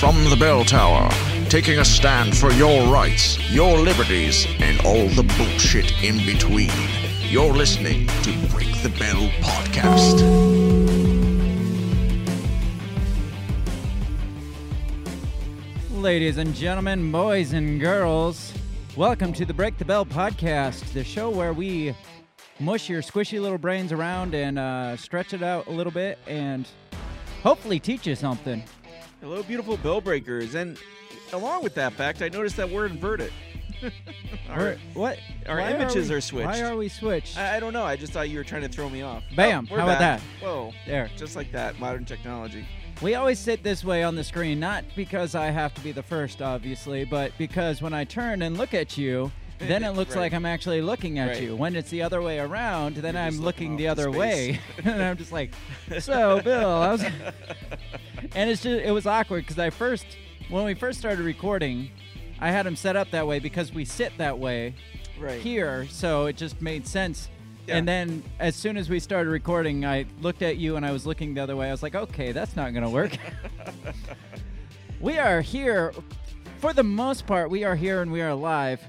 From the bell tower, taking a stand for your rights, your liberties, and all the bullshit in between. You're listening to Break the Bell Podcast. Ladies and gentlemen, boys and girls, welcome to the Break the Bell podcast, the show where we mush your squishy little brains around and uh, stretch it out a little bit and hopefully teach you something. Hello, beautiful bell breakers. And along with that fact, I noticed that we're inverted. Or- what? our why images we- are switched. Why are we switched? I, I don't know. I just thought you were trying to throw me off. Bam. Oh, How about that? Whoa. there. Just like that. Modern technology. We always sit this way on the screen, not because I have to be the first, obviously, but because when I turn and look at you, then it looks Right. like I'm actually looking at Right. you. When it's the other way around, then You're I'm looking looking the other into way, and I'm just like, "So, Bill, I was," and it's just it was awkward because I first when we first started recording, I had him set up that way because we sit that way Right. here, so it just made sense. Yeah. And then as soon as we started recording, I looked at you and I was looking the other way. I was like, okay, that's not going to work. we are here, for the most part, we are here and we are live.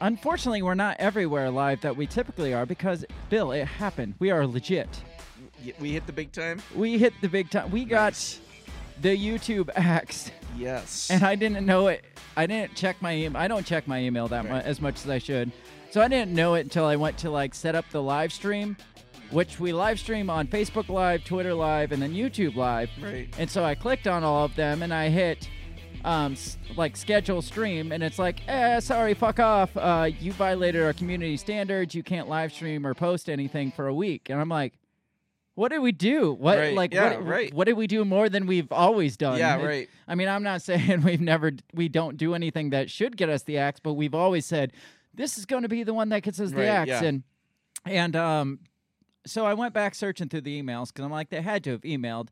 Unfortunately, we're not everywhere live that we typically are because, Bill, it happened. We are legit. We hit the big time? We hit the big time. We got the YouTube axe, Yes. and I didn't know it. I didn't check my email. I don't check my email that Right. much as much as I should. So I didn't know it until I went to like set up the live stream, which we live stream on Facebook Live, Twitter Live, and then YouTube Live. Right. And so I clicked on all of them and I hit um, s- like schedule stream, and it's like, eh, sorry, fuck off. Uh, you violated our community standards. You can't live stream or post anything for a week. And I'm like, what did we do? What Right, like yeah, what, right. what did we do more than we've always done? Yeah, It- right. I mean, I'm not saying we've never we don't do anything that should get us the axe, but we've always said this is going to be the one that gets us the Right, axe. yeah. And and um, so I went back searching through the emails because I'm like they had to have emailed.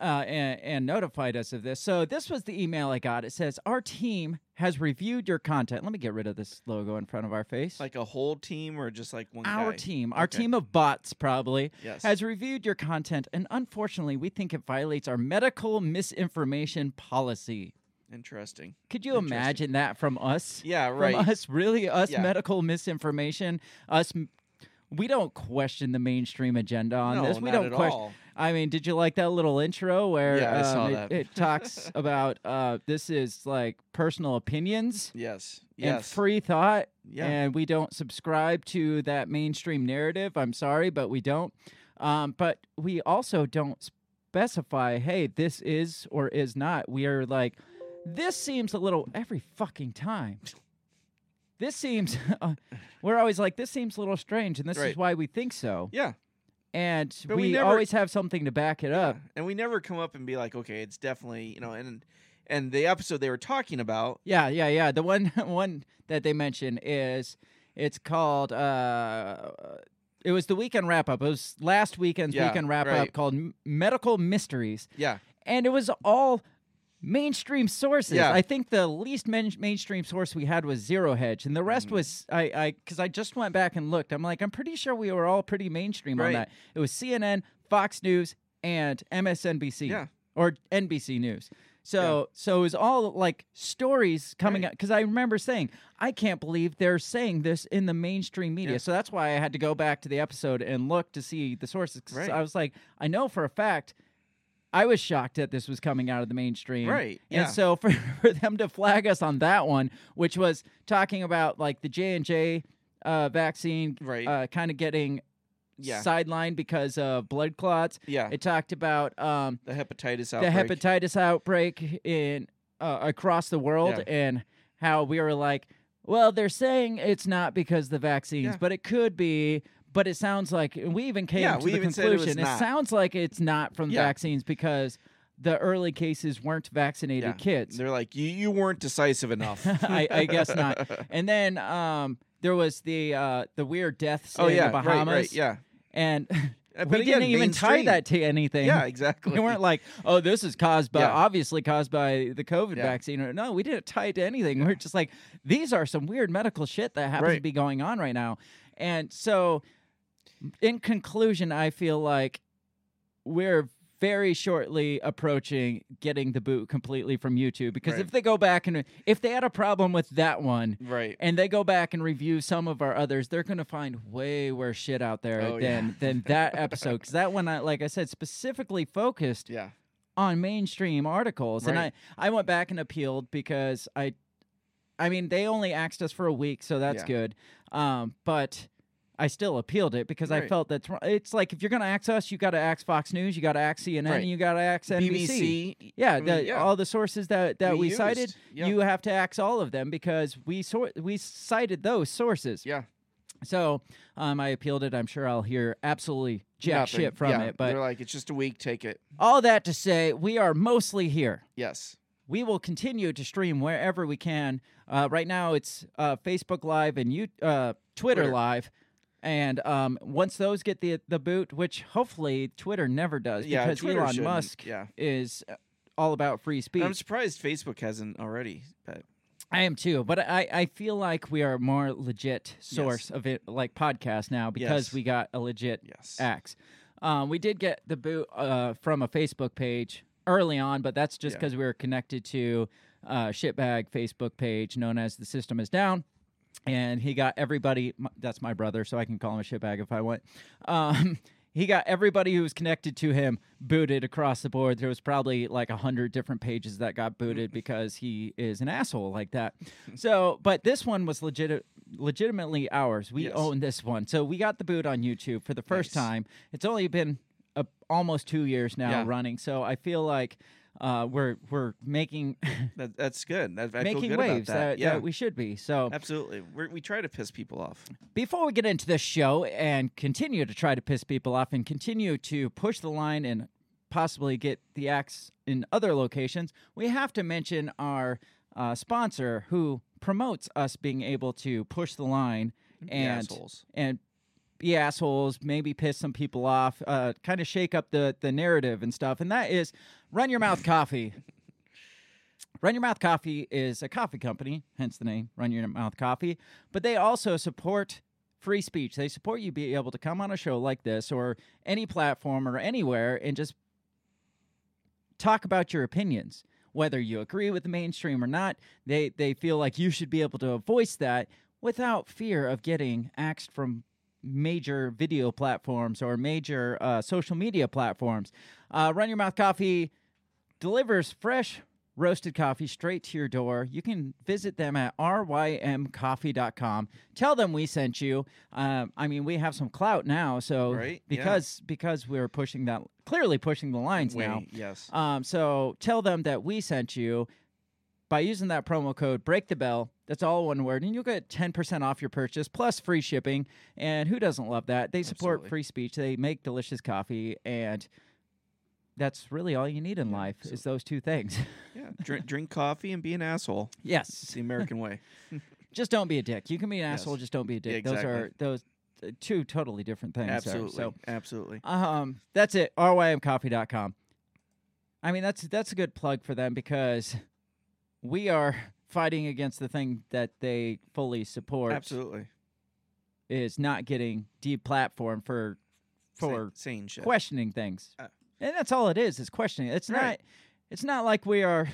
Uh, and, and notified us of this. So this was the email I got. It says our team has reviewed your content. Let me get rid of this logo in front of our face. Like a whole team or just like one our guy? team, our Okay. team of bots, probably Yes. has reviewed your content, and unfortunately, we think it violates our medical misinformation policy. Interesting. Could you Interesting. imagine that from us? Yeah, From right. us, really? Us Yeah. medical misinformation? Us. m- We don't question the mainstream agenda on no, this. We don't question. all. I mean, did you like that little intro where Yeah, I saw um, it, that. it talks about uh, this is like personal opinions Yes. and Yes. free thought, Yeah. and we don't subscribe to that mainstream narrative. I'm sorry, but we don't. Um, but we also don't specify, hey, this is or is not. We are like, this seems a little every fucking time. This seems, uh, we're always like, this seems a little strange, and this is why we think so. yeah. And we, we never- always have something to back it up. Yeah, and we never come up and be like, okay, it's definitely you know, and and the episode they were talking about, Yeah, yeah, yeah. The one one that they mentioned is it's called uh it was the weekend wrap up. It was last weekend's Yeah, weekend wrap up called M- Medical Mysteries. yeah, And it was all mainstream sources. Yeah. I think the least main- mainstream source we had was Zero Hedge and the rest Mm. was I I cuz I just went back and looked. I'm like I'm pretty sure we were all pretty mainstream on that. It was CNN, Fox News and MSNBC Yeah. or NBC News. So so it was all like stories coming Right. out because I remember saying I can't believe they're saying this in the mainstream media. Yeah. So that's why I had to go back to the episode and look to see the sources. Right. I was like, I know for a fact. I was shocked that this was coming out of the mainstream. Right, And so for, for them to flag us on that one, which was talking about like the J and J uh, vaccine, Right. uh, kind of getting Yeah. sidelined because of blood clots. Yeah. It talked about um, the hepatitis the hepatitis outbreak in uh, across the world Yeah. and how we were like, well, they're saying it's not because the vaccines, Yeah. but it could be. But it sounds like and we even came Yeah, to we the said it was sounds like it's not from the Yeah. vaccines because the early cases weren't vaccinated Yeah. kids. They're like, you you weren't decisive enough. I, I guess not. And then um, there was the uh, the weird deaths oh in yeah, the Bahamas. right, right, yeah. And Uh, we again, didn't even tie that to anything. Yeah, exactly. We weren't like, oh, this is caused by Yeah. obviously caused by the COVID Yeah. vaccine. Or no, we didn't tie it to anything. We're just like, these are some weird medical shit that happens to be going on right now. And so, in conclusion, I feel like we're very shortly approaching getting the boot completely from YouTube because Right. if they go back and if they had a problem with that one, right. and they go back and review some of our others, they're going to find way worse shit out there Oh, than yeah. than that episode because that one, I, like I said, specifically focused Yeah. on mainstream articles, and I I went back and appealed because I, I mean, they only axed us for a week, so that's Yeah. good, um, but. I still appealed it because I felt that. It's like if you're gonna axe us, you got to axe Fox News, you got to axe CNN, Right. you got to axe NBC. BBC. Yeah, I mean, the, yeah. all the sources that, that we, We cited, yeah. you have to axe all of them because we sor- we cited those sources. Yeah. So um, I appealed it. I'm sure I'll hear absolutely jack Nothing. shit from Yeah, it. But they're like, it's just a week. Take it. all that to say, we are mostly here. Yes. We will continue to stream wherever we can. Uh, right now, it's uh, Facebook Live and you, uh, Twitter, Twitter. Live. And um, once those get the the boot, which hopefully Twitter never does, Yeah, because Twitter Elon shouldn't. Musk Yeah. is uh, all about free speech. I'm surprised Facebook hasn't already. But I am too, but I, I feel like we are a more legit source of it, like podcast now, because Yes. we got a legit yes. axe. Um, we did get the boot uh, from a Facebook page early on, but that's just Yeah. because we were connected to uh, shitbag Facebook page known as the System Is Down. And he got everybody. That's my brother, so I can call him a shitbag if I want. Um, he got everybody who was connected to him booted across the board. There was probably like a hundred different pages that got booted because he is an asshole like that. So, but this one was legit, legitimately ours. We Yes. own this one, so we got the boot on YouTube for the first Nice. time. It's only been a, almost two years now Yeah. running, so I feel like uh, we're we're making That, that's good. I feel making good waves about that. that, yeah. that we should be. So Absolutely. We're, we try to piss people off. before we get into this show and continue to try to piss people off and continue to push the line and possibly get the axe in other locations, we have to mention our uh, sponsor who promotes us being able to push the line and and be assholes, maybe piss some people off, uh, kind of shake up the the narrative and stuff. And that is Run Your Mouth Coffee. Run Your Mouth Coffee is a coffee company, hence the name Run Your Mouth Coffee. But they also support free speech. They support you be able to come on a show like this or any platform or anywhere and just talk about your opinions. Whether you agree with the mainstream or not, they, they feel like you should be able to voice that without fear of getting axed from major video platforms or major uh, social media platforms. Uh, Run Your Mouth Coffee delivers fresh roasted coffee straight to your door. You can visit them at rymcoffee.com. Tell them we sent you. Um, I mean, we have some clout now, so Right, yeah. because because we're pushing that clearly pushing the lines Way, now. Yes. Um, so tell them that we sent you by using that promo code break the bell. That's all one word, and you'll get ten percent off your purchase plus free shipping. And who doesn't love that? They support Absolutely. free speech. They make delicious coffee, and that's really all you need in Yeah, life so- is those two things. yeah. Drink, drink coffee and be an asshole. yes It's the American way. just don't be a dick. You can be an Yes. asshole, just don't be a dick. Yeah, Those are those uh, two totally different things. there. Absolutely. So Absolutely. Um, that's it. rymcoffee.com. I mean, that's that's a good plug for them because we are fighting against the thing that they fully support Absolutely. is not getting deplatformed for for sane shit. questioning things. Uh, and that's all it is, is questioning. It's not it's not like we are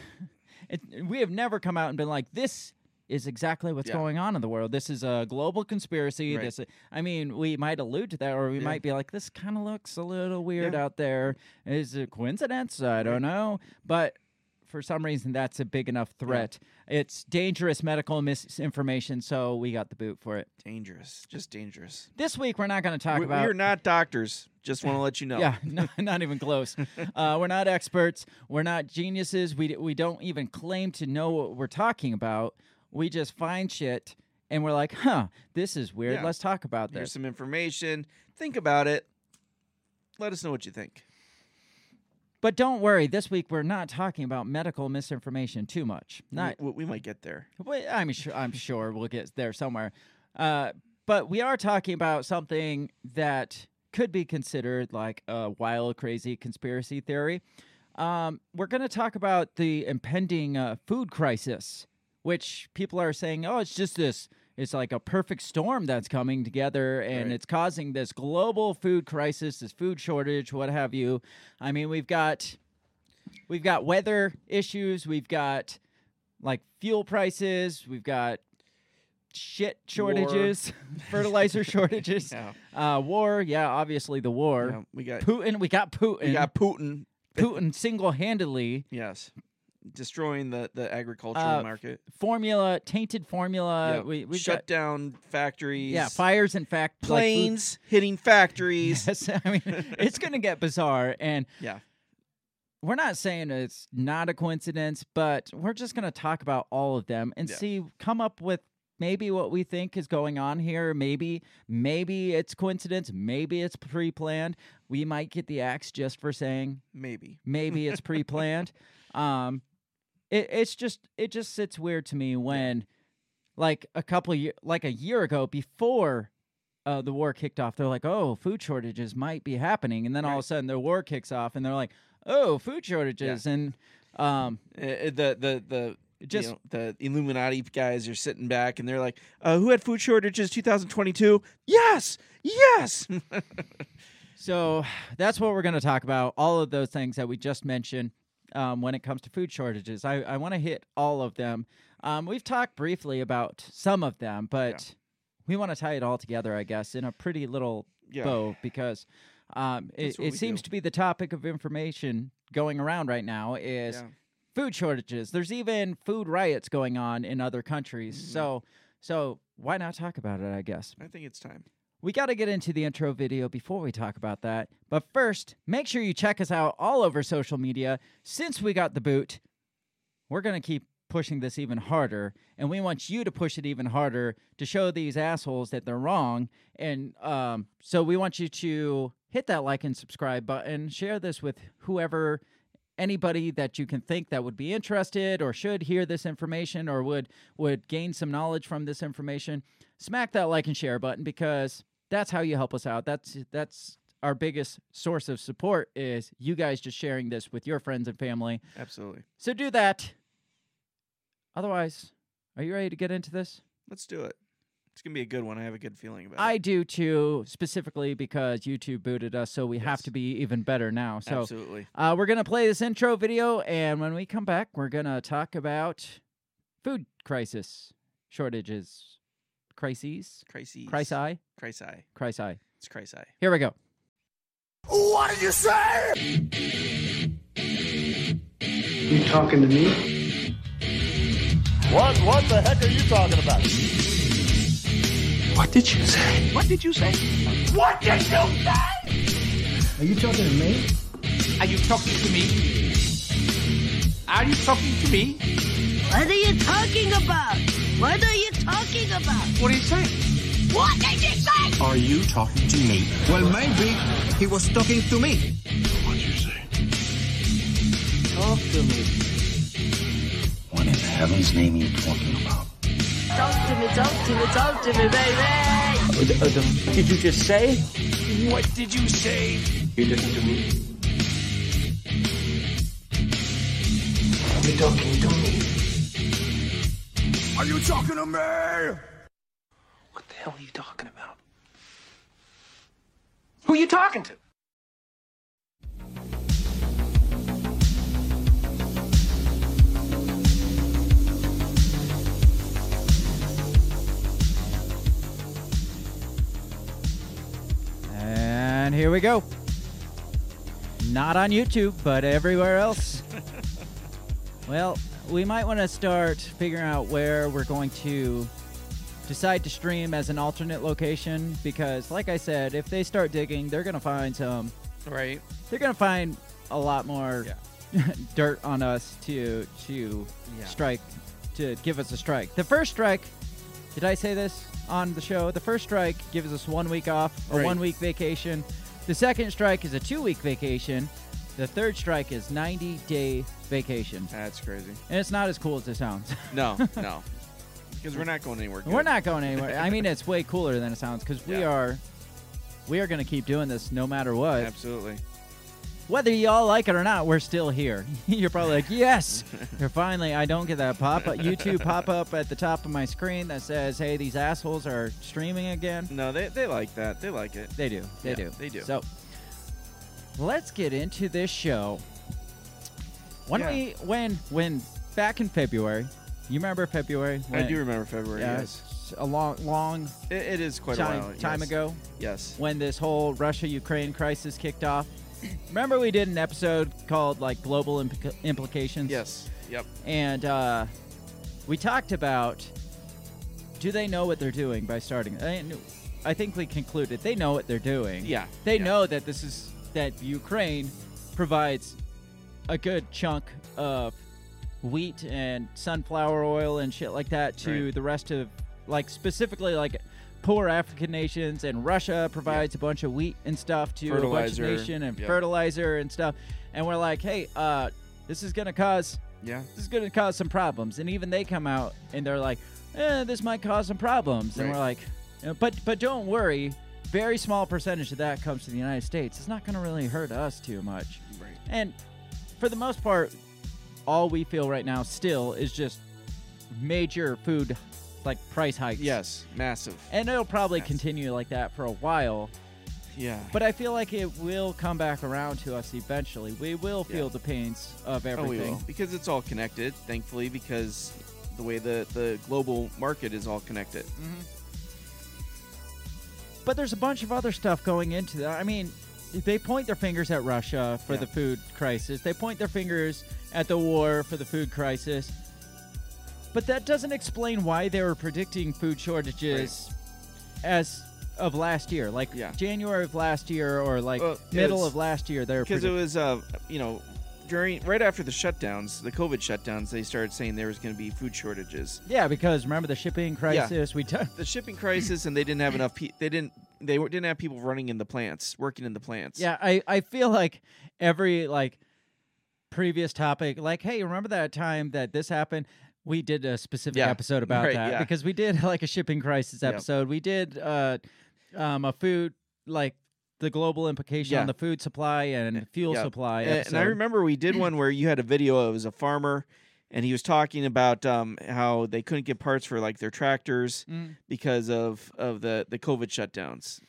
it, we have never come out and been like this is exactly what's Yeah. going on in the world. This is a global conspiracy. Right. This, I mean, we might allude to that, or we Yeah. might be like, "This kind of looks a little weird Yeah. out there. Is it coincidence? I don't know." But for some reason that's a big enough threat. It's dangerous medical misinformation, so we got the boot for it. Dangerous, just dangerous. This week we're not going to talk We, about we're not doctors. Just want to let you know. Yeah, no, not even close. uh, we're not experts. We're not geniuses. We we don't even claim to know what we're talking about. We just find shit and we're like, huh, this is weird. Yeah. Let's talk about this. Here's some information. Think about it. Let us know what you think. But don't worry, this week we're not talking about medical misinformation too much. Not we, we might get there. I'm sure. I'm sure we'll get there somewhere. Uh, but we are talking about something that could be considered like a wild, crazy conspiracy theory. Um, we're going to talk about the impending uh, food crisis, which people are saying, "Oh, it's just this. It's like a perfect storm that's coming together, and Right. it's causing this global food crisis, this food shortage, what have you." I mean, we've got we've got weather issues, we've got like fuel prices, we've got shit shortages, fertilizer shortages, Yeah. uh, war. Yeah, obviously the war. Yeah, we got Putin. We got Putin. we got Putin. Putin single-handedly Yes, destroying the the agricultural Uh, market. formula, tainted formula. Yeah, We we shut got down factories. yeah fires in fact like planes hitting factories. Yes, I mean it's gonna get bizarre, and Yeah. we're not saying it's not a coincidence, but we're just gonna talk about all of them and Yeah. see, come up with maybe what we think is going on here. Maybe, maybe it's coincidence. Maybe it's pre-planned. We might get the axe just for saying Maybe. maybe it's pre-planned. um, it, it's just it just sits weird to me when, like a couple year, like a year ago, before uh, the war kicked off, they're like, "Oh, food shortages might be happening," and then all of a sudden the war kicks off, and they're like, "Oh, food shortages," and um, Uh, the the the It just just- the Illuminati guys are sitting back and they're like, uh, "Who had food shortages 2022? Yes, yes." So that's what we're going to talk about. All of those things that we just mentioned um, when it comes to food shortages. I, I want to hit all of them. Um, we've talked briefly about some of them, but we want to tie it all together, I guess, in a pretty little Yeah. bow because um, it, it seems do. to be the topic of information going around right now is Yeah. food shortages. There's even food riots going on in other countries. Mhm. So so why not talk about it, I guess. I think it's time. We got to get into the intro video before we talk about that. But first, make sure you check us out all over social media. Since we got the boot, we're going to keep pushing this even harder. And we want you to push it even harder to show these assholes that they're wrong. And um, so we want you to hit that like and subscribe button, share this with whoever. Anybody that you can think that would be interested or should hear this information or would would gain some knowledge from this information, smack that like and share button because that's how you help us out. That's that's our biggest source of support is you guys just sharing this with your friends and family. Absolutely. So do that. Otherwise, are you ready to get into this? Let's do it. It's gonna be a good one. I have a good feeling about I it. I do too, specifically because YouTube booted us, so we have to be even better now. So Absolutely. uh, we're gonna play this intro video, and when we come back, we're gonna talk about food crisis, shortages, crises, Crises. crisis, Crisi. crisis. It's crisi. Here we go. What did you say? You talking to me? What what the heck are you talking about? What did you say? What did you say? What did you say? Are you talking to me? Are you talking to me? Are you talking to me? What are you talking about? What are you talking about? What do you say? What did you say? Are you talking to me? Well, maybe he was talking to me. What did you say? Talk to me. What in heaven's name are you talking about? Talk to me, talk to me, talk to me, baby. Uh, did you just say? What did you say? You listen to me. Are you talking to me? Are you talking to me? What the hell are you talking about? Who are you talking to? And here we go. Not on YouTube, but everywhere else. Well, we might want to start figuring out where we're going to decide to stream as an alternate location because, like I said, if they start digging, they're gonna find some. Right. They're gonna find a lot more Yeah. dirt on us to to Yeah. strike to give us a strike. The first strike, did I say this on the show? The first strike gives us one week off, a Right. one week vacation. The second strike is a two week vacation. The third strike is 90 day vacation. That's crazy. And it's not as cool as it sounds. No, no. Because we're not going anywhere. Good. We're not going anywhere. I mean, it's way cooler than it sounds because we Yeah. are we are going to keep doing this no matter what. Absolutely. Whether y'all like it or not, we're still here. You're probably like, yes, you're finally. I don't get that pop up YouTube pop up at the top of my screen that says, "Hey, these assholes are streaming again." No, they, they like that. They like it. They do. They Yeah, do. they do. So let's get into this show. When Yeah. we when when back in February, you remember February? I do remember February. Yeah, yes. a long long It, it is quite time, a while. time yes. ago Yes. when this whole Russia Ukraine crisis kicked off. Remember we did an episode called like global implica- implications. Yes. Yep. and uh, we talked about do they know what they're doing by starting? I, I think we concluded they know what they're doing. Yeah, they yeah. know that this is that Ukraine provides a good chunk of wheat and sunflower oil and shit like that to Right. the rest of like specifically like poor African nations and Russia provides a bunch of wheat and stuff to a bunch of nation and yeah. fertilizer and stuff and we're like hey uh this is gonna cause Yeah. this is going to cause some problems. And even they come out and they're like, eh, this might cause some problems. And we're like, "Uh, but but don't worry. Very small percentage of that comes to the United States. It's not going to really hurt us too much. Right. And for the most part, all we feel right now still is just major food like price hikes. Yes. Massive. And it'll probably Yes. continue like that for a while. Yeah. But I feel like it will come back around to us eventually. We will feel Yeah. the pains of Oh, we everything. will. Because it's all connected, thankfully, because the way the, the global market is all connected. Mm-hmm. But there's a bunch of other stuff going into that. I mean, they point their fingers at Russia for Yeah. the food crisis. They point their fingers at the war for the food crisis. But that doesn't explain why they were predicting food shortages as of last year, like Yeah. January of last year or like middle of last year. They were Because it was, uh, you know, during right after the shutdowns, the COVID shutdowns, they started saying there was going to be food shortages. yeah, because remember the shipping crisis? We t- The shipping crisis, and they didn't have enough. Pe- they didn't. They didn't have people running in the plants, working in the plants. Yeah, I, I feel like every like previous topic, like, hey, remember that time that this happened? We did a specific Yeah, episode about right, that yeah. because we did like a shipping crisis episode. We did uh, um, a food like the global implication Yeah. on the food supply and fuel Yeah. supply. And, and I remember we did one where you had a video. It was a farmer, and he was talking about um, how they couldn't get parts for like their tractors Mm. because of of the the COVID shutdowns.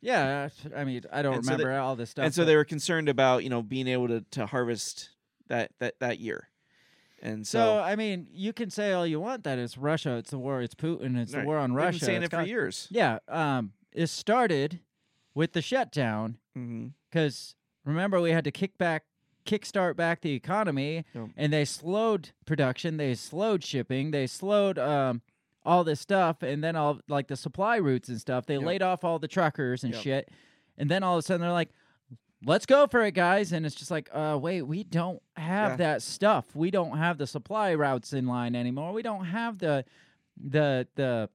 Yeah, I mean, I don't And so they- remember all this stuff. and so they were concerned about you know being able to, to harvest that that that year, and So so, I mean, you can say all you want that it's Russia, it's the war, it's Putin, it's Right. the war on They've Russia. been saying it's it for years. Yeah, um, it started with the shutdown Mm-hmm. because remember we had to kick back, kickstart back the economy, Yep. and they slowed production, they slowed shipping, they slowed um all this stuff, and then all like the supply routes and stuff. They Yep. laid off all the truckers and Yep. shit, and then all of a sudden they're like. Let's go for it, guys. And it's just like, uh, wait, we don't have Yeah. that stuff. We don't have the supply routes in line anymore. We don't have the, the, the,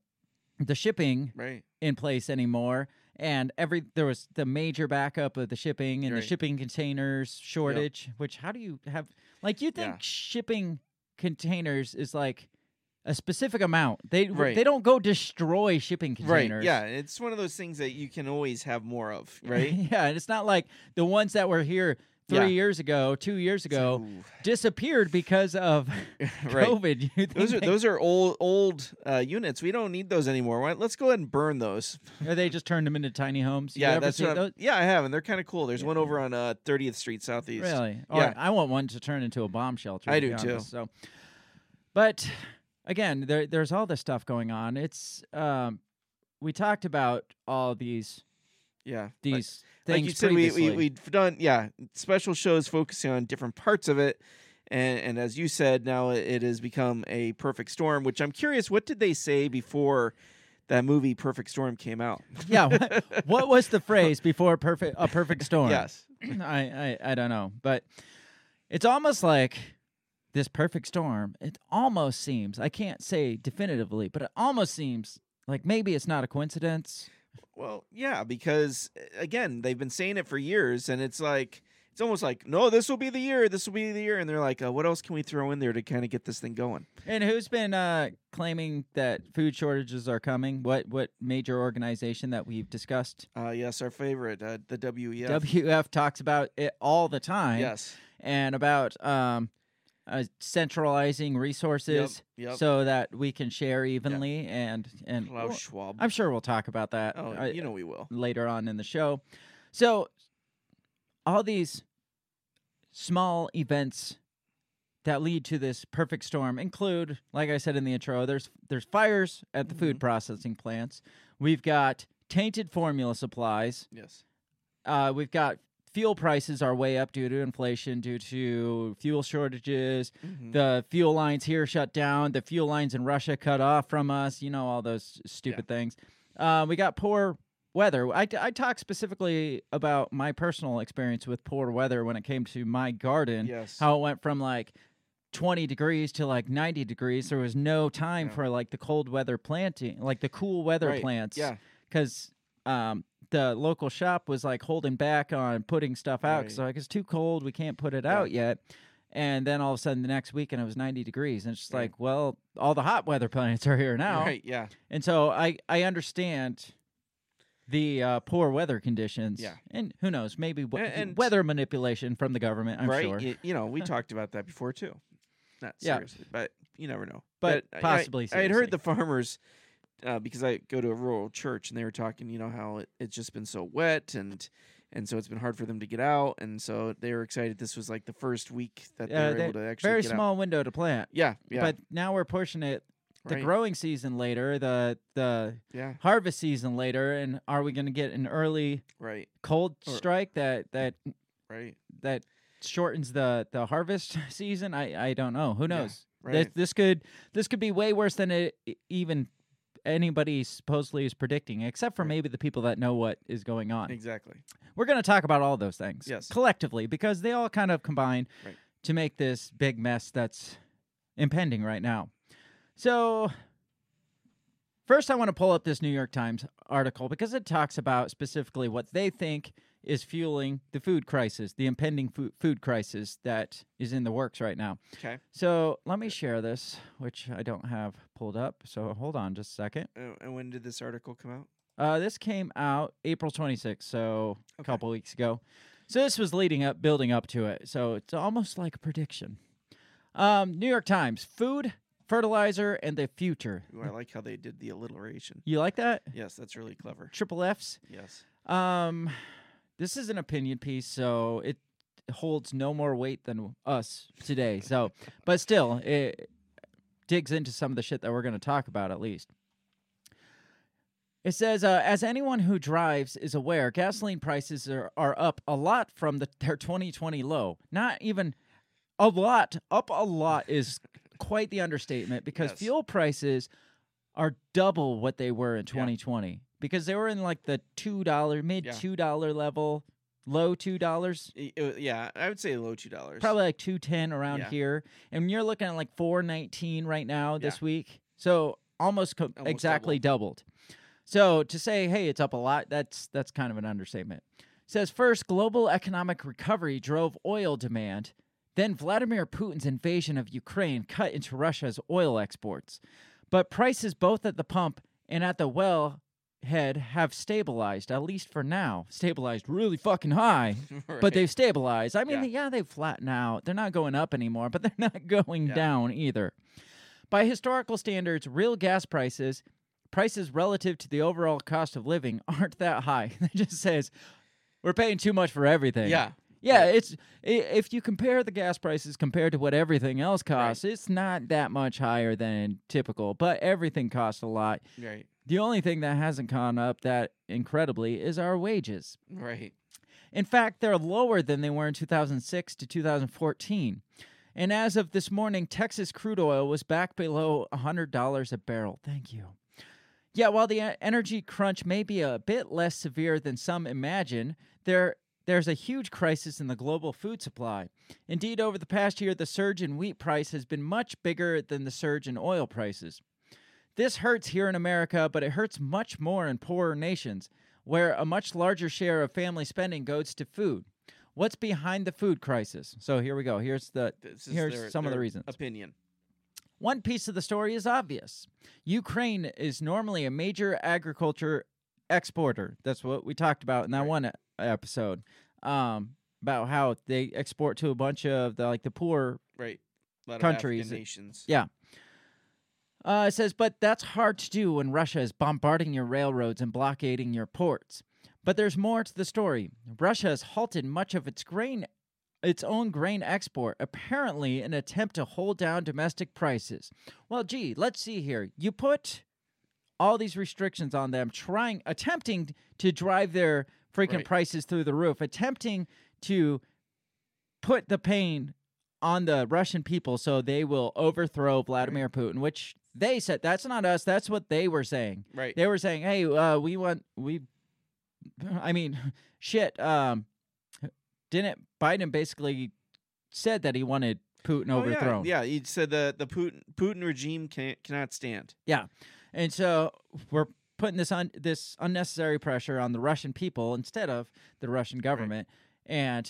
the shipping Right. in place anymore and every there was the major backup of the shipping and the shipping containers shortage which how do you have like you think Yeah. shipping containers is like a specific amount they Right. they don't go destroy shipping containers Right. Yeah. It's one of those things that you can always have more of. Right. yeah and it's not like the ones that were here three Yeah. years ago two years ago Ooh. disappeared because of right. covid Those are they, those are old old uh, units. We don't need those anymore. Why, let's go ahead and burn those. or they just turned them into tiny homes You yeah, that's what. Yeah, I have, and they're kind of cool. There's one over on uh, 30th Street Southeast. Really? Yeah. Or I want one to turn into a bomb shelter. I to do be too. So, but again, there, there's all this stuff going on. It's um, we talked about all these Yeah. These like things you said, we, previously. we we've done yeah special shows focusing on different parts of it, and and as you said, now it it has become a perfect storm. Which I'm curious, what did they say before that movie Perfect Storm came out? Yeah. What, what was the phrase before perfect a perfect storm? Yes. I, I I don't know, but it's almost like this perfect storm. It almost seems I can't say definitively, but it almost seems like maybe it's not a coincidence. Well, yeah, because uh, again, they've been saying it for years, and it's like it's almost like, no, this will be the year, this will be the year, and they're like, uh, what else can we throw in there to kind of get this thing going? And who's been uh, claiming that food shortages are coming? What what major organization that we've discussed? Uh, yes, our favorite, uh, the WEF. WEF talks about it all the time. Yes. and about um, uh, centralizing resources yep. so that we can share evenly. And and Klaus well, Schwab. I'm sure we'll talk about that. oh, uh, you know we will. later on in the show. So all these small events that lead to this perfect storm include, like I said in the intro, there's there's fires at the food processing plants. We've got tainted formula supplies. Yes. Uh, we've got fuel prices are way up due to inflation, due to fuel shortages. Mhm. The fuel lines here shut down. The fuel lines in Russia cut off from us. You know all those stupid things. Uh, we got poor weather. I, I talked specifically about my personal experience with poor weather when it came to my garden. Yes. How it went from like 20 degrees to like 90 degrees. There was no time Yeah. for like the cold weather planting, like the cool weather Right, plants Yeah. because um, the local shop was like holding back on putting stuff out Right. because like it's too cold, we can't put it Yeah. out yet. And then all of a sudden, the next weekend it was 90 degrees, and it's just Right. like, well, all the hot weather plants are here now, Right. Yeah. and so I I understand the uh, poor weather conditions. Yeah. and who knows, maybe w- A- and- weather manipulation from the government. I'm right. sure, you know, we talked about that before too. Not Yeah. seriously, but you never know. But I- possibly I, had heard the farmers uh, because I go to a rural church and they were talking, you know, how it, it's just been so wet and and so it's been hard for them to get out, and so they were excited. This was like the first week that they Uh, were able to actually very small Out. window to plant. Yeah. Yeah. But now we're pushing it the right, growing season later, the the Yeah. harvest season later, and are we going to get an early Right. cold Or- strike that that Right. that shortens the the harvest season? I I don't know. Who knows? This, Right. this could this could be way worse than it even anybody supposedly is predicting, except for maybe the people that know what is going on. Exactly. We're going to talk about all those things Yes. collectively because they all kind of combine Right. to make this big mess that's impending right now. So, first, I want to pull up this New York Times article because it talks about specifically what they think is fueling the food crisis, the impending food, food crisis that is in the works right now. Okay. So, let me share this, which I don't have pulled up. So, hold on just a second. Uh, and when did this article come out? Uh, this came out April 26th, so a couple weeks ago. So this was leading up, building up to it. So it's almost like a prediction. Um, New York Times: Food, fertilizer, and the future. Ooh, I like how they did the alliteration. You like that? Yes, that's really clever. Triple F's. Yes. Um, this is an opinion piece, so it holds no more weight than us today. So, but still, it digs into some of the shit that we're going to talk about at least. It says, uh, as anyone who drives is aware, gasoline prices are, are up a lot from the, their 2020 low. Not even a lot. Up a lot is quite the understatement because Yes. fuel prices are double what they were in 2020 because they were in like the two dollar, mid Yeah. two dollar level, low two dollars, yeah, I would say low two dollars. probably like two ten around Yeah. here, and you're looking at like four nineteen right now this week. So almost, co- Almost exactly doubled. So to say, hey, it's up a lot, that's that's kind of an understatement. says first, global economic recovery drove oil demand. Then Vladimir Putin's invasion of Ukraine cut into Russia's oil exports. But prices both at the pump and at the well head have stabilized, at least for now. Stabilized really fucking high, but they've stabilized. I mean, Yeah. yeah, they've flattened out. They're not going up anymore, but they're not going Yeah. down either. By historical standards, real gas prices, prices relative to the overall cost of living, aren't that high. It just says we're paying too much for everything. Yeah. Yeah, it's i- if you compare the gas prices compared to what everything else costs, it's not that much higher than typical, but everything costs a lot. Right. The only thing that hasn't gone up that incredibly is our wages. Right. In fact, they're lower than they were in 2006 to 2014. And as of this morning, Texas crude oil was back below $100 a barrel. Thank you. Yeah, while the energy crunch may be a bit less severe than some imagine, there there's a huge crisis in the global food supply. Indeed, over the past year, the surge in wheat price has been much bigger than the surge in oil prices. This hurts here in America, but it hurts much more in poorer nations, where a much larger share of family spending goes to food. What's behind the food crisis? So here we go. Here's the here's their- some of the reasons. Opinion. One piece of the story is obvious. Ukraine is normally a major agriculture exporter. That's what we talked about in that one e- episode um, about how they export to a bunch of the like the poor Right. Countries. Nations. Yeah. Uh, it says, but that's hard to do when Russia is bombarding your railroads and blockading your ports. But there's more to the story. Russia has halted much of its grain, its own grain export, apparently in an attempt to hold down domestic prices. Well, gee, let's see here. You put all these restrictions on them, trying, attempting to drive their freaking Right. prices through the roof, attempting to put the pain on the Russian people so they will overthrow Vladimir Putin, which they said that's not us. That's what they were saying. Right. They were saying, "Hey, uh, we want we." I mean, shit. Um, didn't Biden basically said that he wanted Putin Oh, overthrown? yeah, yeah. He said the the Putin Putin regime can, cannot stand. Yeah. And so we're putting this on this unnecessary pressure on the Russian people instead of the Russian government. And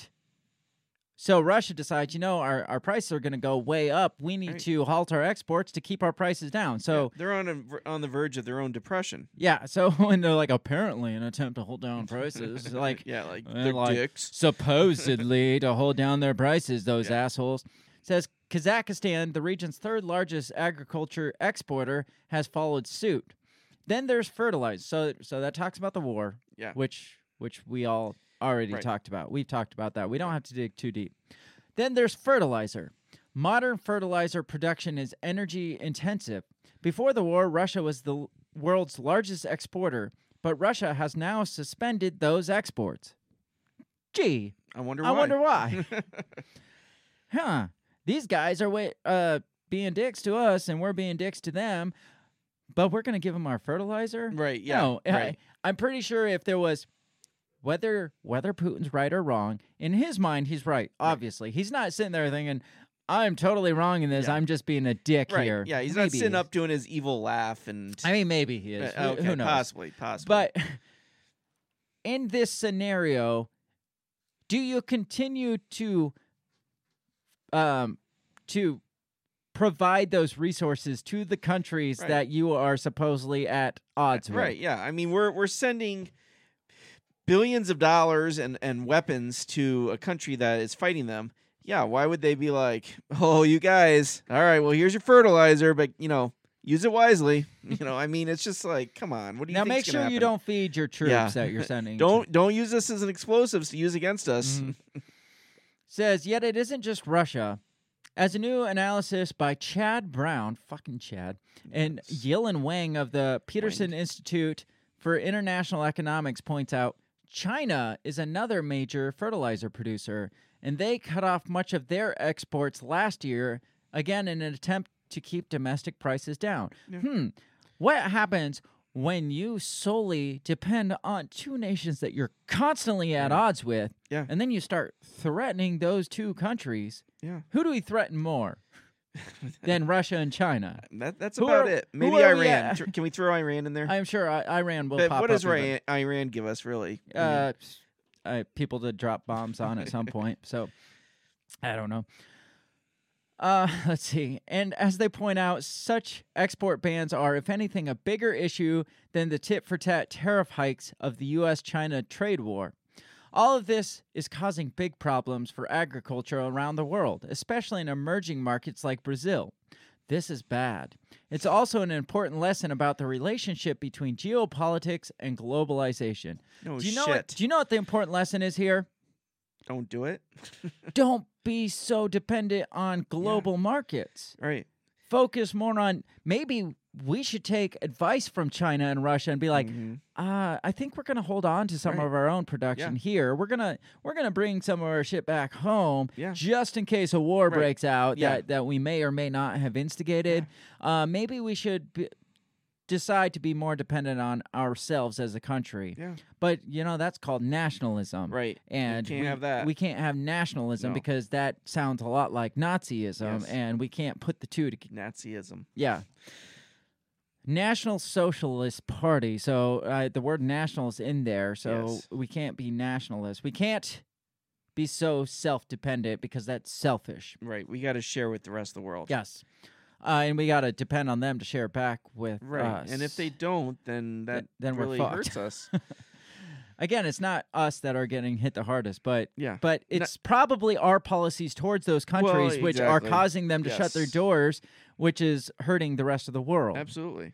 so Russia decides, you know, our, our prices are going to go way up. We need Right. to halt our exports to keep our prices down. So they're on a, on the verge of their own depression. yeah, so when they're like apparently an attempt to hold down prices, like yeah, like uh, they're like, dicks. supposedly to hold down their prices, those assholes. Says Kazakhstan, the region's third largest agriculture exporter, has followed suit. Then there's fertilizer. So so that talks about the war, Yeah. which which we all already Right. talked about. We've talked about that. We don't have to dig too deep. Then there's fertilizer. Modern fertilizer production is energy intensive. Before the war, Russia was the l- world's largest exporter, but Russia has now suspended those exports. Gee, I wonder I why. wonder why. huh? These guys are uh, being dicks to us, and we're being dicks to them. But we're gonna give them our fertilizer, Right, yeah, No, I- right. I'm pretty sure if there was whether whether Putin's right or wrong, in his mind he's right. Obviously, he's not sitting there thinking, "I'm totally wrong in this. Yeah. I'm just being a dick right. here." Yeah, he's not sitting up doing his evil laugh and. I mean, maybe he is. Uh, Who- okay, Who knows? possibly, possibly. But in this scenario, do you continue to um to provide those resources to the countries Right. that you are supposedly at odds with? Right, yeah. I mean, we're we're sending billions of dollars and and weapons to a country that is fighting them. Yeah, why would they be like, "Oh, you guys, all right, well, here's your fertilizer, but, you know, use it wisely." You know, I mean, it's just like, come on. What do you Now make sure you don't feed your troops Yeah. that you're sending. Don't don't use this as an explosives to use against us. Mhm. Says, yet it isn't just Russia. As a new analysis by Chad Brown, fucking Chad, and Yilin Wang of the Peterson Institute for International Economics points out, China is another major fertilizer producer, and they cut off much of their exports last year, again in an attempt to keep domestic prices down. Hmm. What happens when you solely depend on two nations that you're constantly at odds with, Yeah. and then you start threatening those two countries? Yeah. Who do we threaten more than Russia and China? That, that's Who about are- it. Maybe we Iran. at? Can we throw Iran in there? I'm sure I, Iran will but pop what up. does Iran, Iran give us, really? Uh, uh, people to drop bombs on at some point. So I don't know. Uh, let's see. And as they point out, such export bans are, if anything, a bigger issue than the tit for tat tariff hikes of the U.S. China trade war. All of this is causing big problems for agriculture around the world, especially in emerging markets like Brazil. This is bad. It's also an important lesson about the relationship between geopolitics and globalization. No do you know What, do you know what the important lesson is here? don't do it. Don't be so dependent on global markets. Right. Focus more on maybe we should take advice from China and Russia and be like, Mhm. uh, I think we're gonna hold on to some Right. of our own production here. We're gonna we're gonna bring some of our shit back home, Yeah. just in case a war Right. breaks out Yeah. that that we may or may not have instigated. Uh, maybe we should. Be, decide to be more dependent on ourselves as a country Yeah. but you know that's called nationalism Right. And can't we, have that. we can't have nationalism No. because that sounds a lot like nazism Yes. and we can't put the two together Nazism. yeah. National Socialist Party. So uh, the word national is in there. So Yes. we can't be nationalist. We can't be so self dependent because that's selfish. Right. We got to share with the rest of the world. Yes. Uh, and we got to depend on them to share back with Right. us. And if they don't, then that then we're really hurts us. Again, it's not us that are getting hit the hardest, but Yeah. but it's probably our policies towards those countries which are causing them to shut their doors, which is hurting the rest of the world. Absolutely.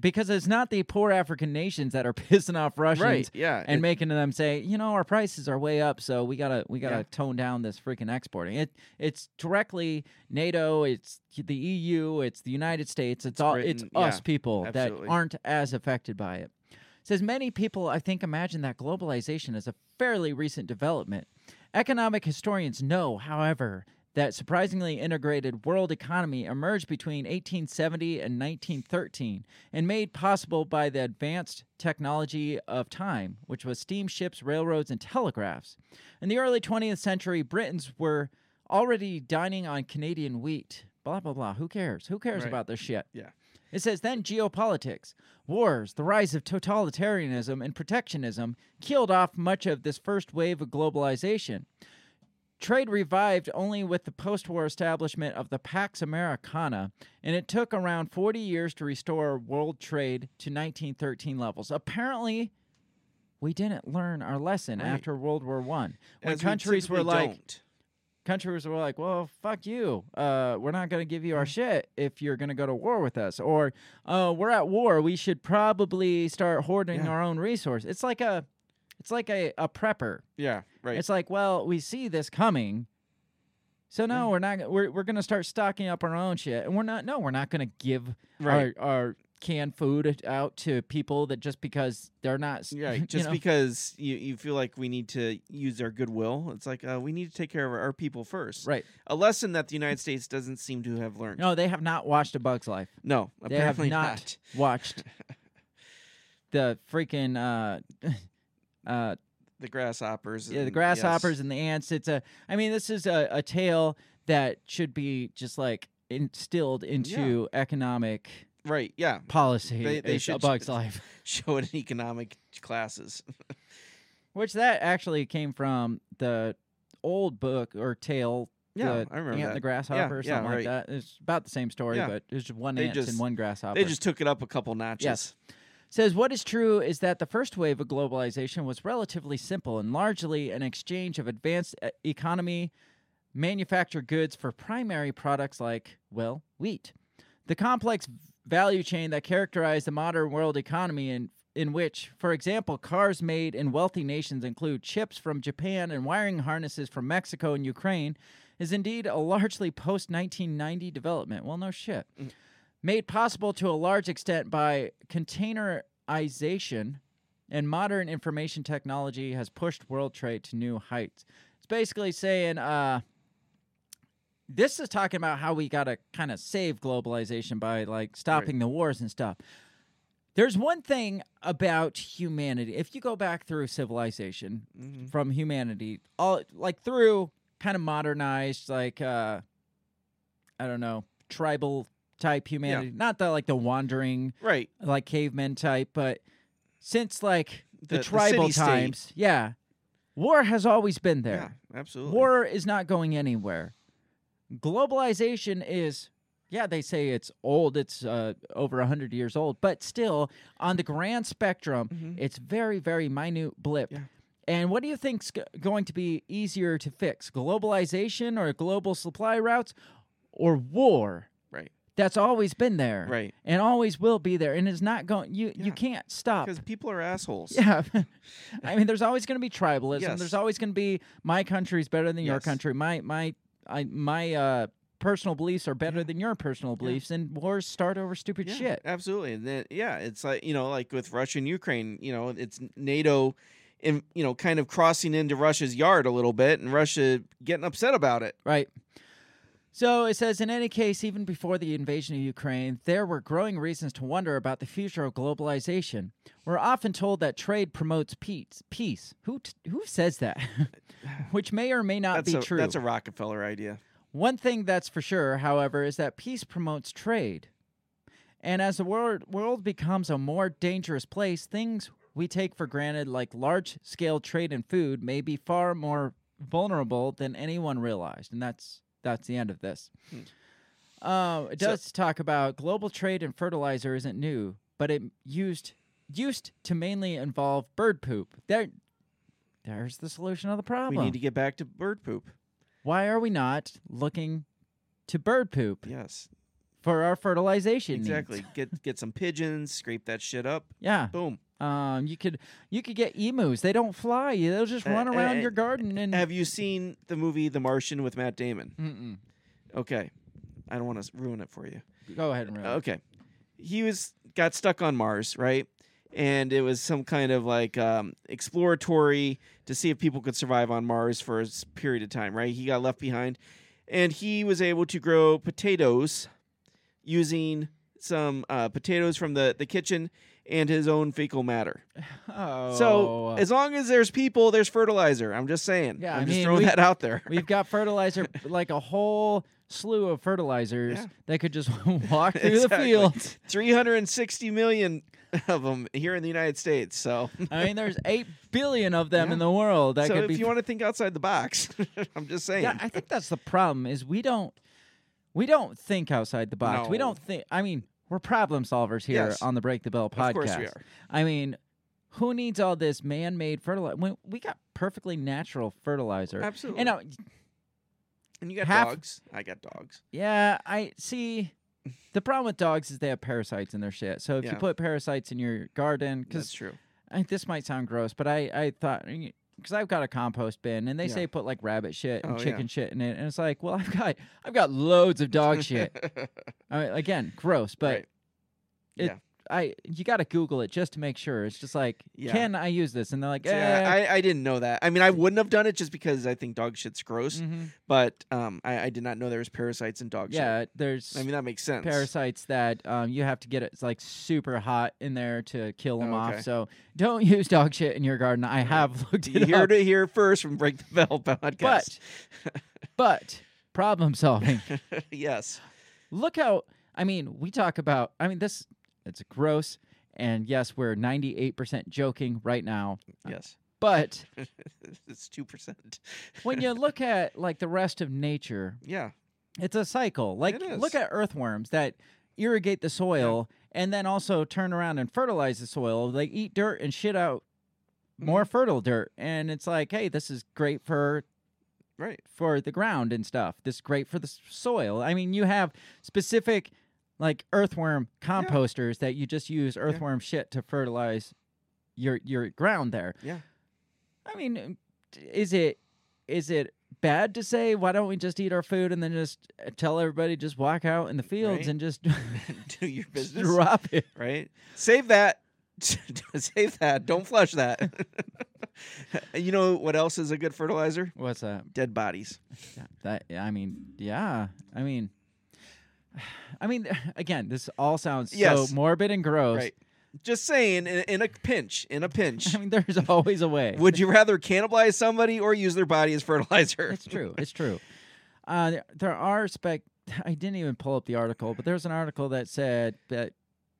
because it's not the poor African nations that are pissing off Russians Right. Yeah. and it- making them say, you know, our prices are way up, so we gotta we gotta Yeah. tone down this freaking exporting. It it's directly NATO, it's the EU, it's the United States, it's, all it's Britain, us people absolutely. that aren't as affected by it. says many people I think imagine that globalization is a fairly recent development. Economic historians know, however, that surprisingly integrated world economy emerged between 1870 and 1913 and made possible by the advanced technology of time, which was steamships, railroads, and telegraphs. In the early 20th century, Britons were already dining on Canadian wheat. Blah, blah, blah. Who cares? Who cares Right. about this shit? Yeah. It says then geopolitics, wars, the rise of totalitarianism and protectionism killed off much of this first wave of globalization. Trade revived only with the post war establishment of the Pax Americana, and it took around 40 years to restore world trade to 1913 levels. Apparently, we didn't learn our lesson Right. after World War One. When As we countries were like, don't. countries were like, "Well, fuck you. Uh, we're not going to give you our shit if you're going to go to war with us." Or, "Uh, we're at war. We should probably start hoarding Yeah. our own resource." It's like a, it's like a, a prepper. Yeah. Right. It's like, well, we see this coming, so no, we're not. We're we're going to start stocking up our own shit, and we're not. No, we're not going to give Right. our our canned food out to people that just because they're not. you just know? because you, you feel like we need to use our goodwill, it's like uh, we need to take care of our, our people first. Right. A lesson that the United States doesn't seem to have learned. No, they have not watched A Bug's Life. No, They have not, not. watched the freaking uh uh The grasshoppers. yeah, the grasshoppers yes. and the ants. It's a I mean, this is a, a tale that should be just like instilled into economic Right. Yeah. policy. They- they should a bug's sh- life. Show it in economic classes. Which that actually came from the old book or tale. Yeah, the I remember Ant that. the grasshopper or Yeah, something yeah, like that. It's about the same story, Yeah. but it's just one They ant just- and one grasshopper. they just took it up a couple notches. Yes. Says what is true is that the first wave of globalization was relatively simple and largely an exchange of advanced uh, economy manufactured goods for primary products like, well, wheat. The complex value chain that characterized the modern world economy in in which, for example, cars made in wealthy nations include chips from Japan and wiring harnesses from Mexico and Ukraine, is indeed a largely post 1990 development. Well, no shit made possible to a large extent by containerization and modern information technology has pushed world trade to new heights. It's basically saying uh this is talking about how we got to kind of save globalization by like stopping the wars and stuff. There's one thing about humanity. If you go back through civilization Mhm. from humanity, all like through kind of modernized like uh I don't know, tribal type humanity. Not the like the wandering Right. like cavemen type, but since like the, The- the tribal city-state. times, yeah. War has always been there. Yeah. Absolutely. War is not going anywhere. Globalization is, yeah, they say it's old, it's uh, over 100 years old, but still, on the grand spectrum, it's very, very minute blip. Mm-hmm. Yeah. And what do you think's g- going to be easier to fix? Globalization or global supply routes or war? That's always been there. Right. And always will be there. And it's not going, you, Yeah. you can't stop. Because people are assholes. Yeah. I mean, there's always going to be tribalism. Yes. There's always going to be my country's better than your country. My my I my uh personal beliefs are better than your personal beliefs, and wars start over stupid Yeah, shit. Absolutely. And then yeah, it's like you know, like with Russia and Ukraine, you know, it's NATO in you know, kind of crossing into Russia's yard a little bit and Russia getting upset about it. Right. So it says, in any case, even before the invasion of Ukraine, there were growing reasons to wonder about the future of globalization. We're often told that trade promotes peace. Peace. Who t- who says that? Which may or may not That's be a true. that's a Rockefeller idea. One thing that's for sure, however, is that peace promotes trade. And as the world, world becomes a more dangerous place, things we take for granted, like large scale trade in food, may be far more vulnerable than anyone realized. And that's that's the end of this. Uh, it So- does talk about global trade in fertilizer isn't new, but it used used to mainly involve bird poop. There, there's the solution of the problem. We need to get back to bird poop. Why are we not looking to bird poop Yes. for our fertilization needs? Exactly. Get get some pigeons, scrape that shit up. Yeah. Boom. Um, you could you could get emus. They don't fly. They'll just Uh, run around uh, your garden and. Have you seen the movie The Martian with Matt Damon? Mm-mm. Okay. I don't want to ruin it for you. Go ahead and run. Okay. He was got stuck on Mars, right? And it was some kind of like um, exploratory to see if people could survive on Mars for a period of time, right? He got left behind, and he was able to grow potatoes using some uh, potatoes from the, the kitchen and his own fecal matter. Oh. So as long as there's people, there's fertilizer. I'm just saying. Yeah, I'm I just mean, throwing that out there. We've got fertilizer, like a whole slew of fertilizers Yeah. that could just walk through the Exactly. fields. 360 million of them here in the United States. So, I mean, there's eight billion of them Yeah. in the world. That so could if be. you want to think outside the box, I'm just saying. yeah, I think that's the problem. Is we don't we don't think outside the box. We don't think. I mean, we're problem solvers here Yes. on the Break the Bell podcast. Of course we are. I mean, who needs all this man-made fertilizer? When we got perfectly natural fertilizer. Absolutely. And now, and you got half- dogs. I got dogs. yeah, I see. The problem with dogs is they have parasites in their shit. So if you put parasites in your garden, That's because true. this might sound gross, but I I thought because I've got a compost bin and they Yeah. say put like rabbit shit and Oh, yeah. chicken shit in it, and it's like, well, I've got I've got loads of dog shit. I mean, again, gross, but Right. it, Yeah. I you got to Google it just to make sure. It's just like, Yeah. can I use this? And they're like, eh. I, I, I didn't know that. I mean, I wouldn't have done it just because I think dog shit's gross. Mhm. But um, I, I did not know there was parasites in dog shit. yeah, there's. I mean, that makes sense. parasites that um, you have to get it it's like super hot in there to kill them Oh, off. So don't use dog shit in your garden. I have looked You it up. heard it here first from Break the Bell podcast. But but problem solving. yes. Look how I mean, we talk about I mean this it's gross and yes, we're 98% joking right now. Yes. But it's 2%. when you look at like the rest of nature, Yeah. it's a cycle. Like look at earthworms that irrigate the soil and then also turn around and fertilize the soil. They eat dirt and shit out more fertile dirt. And it's like, hey, this is great for Right. for the ground and stuff. This is great for the soil. I mean, you have specific like earthworm composters that you just use earthworm shit to fertilize your your ground there. Yeah. I mean, um, is it is it bad to say why don't we just eat our food and then just uh, tell everybody just walk out in the fields Right. and just Do your business. drop it? Right. Save that. Save that. Don't flush that. you know what else is a good fertilizer? What's that? Dead bodies. Yeah, That I mean, yeah. I mean, I mean, again, this all sounds Yes. so morbid and gross. Right. Just saying, in, in a pinch, in a pinch, I mean, there's always a way. would you rather cannibalize somebody or use their body as fertilizer? It's true. It's true. Uh, there, are spec. I didn't even pull up the article, but there's an article that said that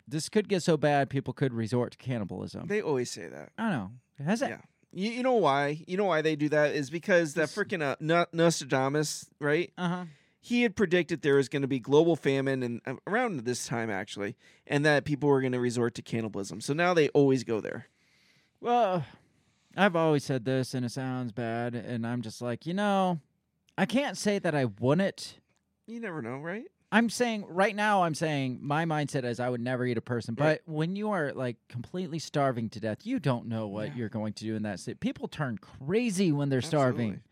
this could get so bad people could resort to cannibalism. They always say that. I know. Has it? Yeah. You, you know why? You know why they do that is because that freaking uh, No- Nostradamus, right? Uh huh. He had predicted there was going to be global famine and uh, around this time actually, and that people were going to resort to cannibalism. So now they always go there. Well, I've always said this, and it sounds bad, and I'm just like, you know, I can't say that I wouldn't. You never know, right? I'm saying right now, I'm saying my mindset is I would never eat a person. But Right. when you are like completely starving to death, you don't know what Yeah. you're going to do in that state. People turn crazy when they're starving.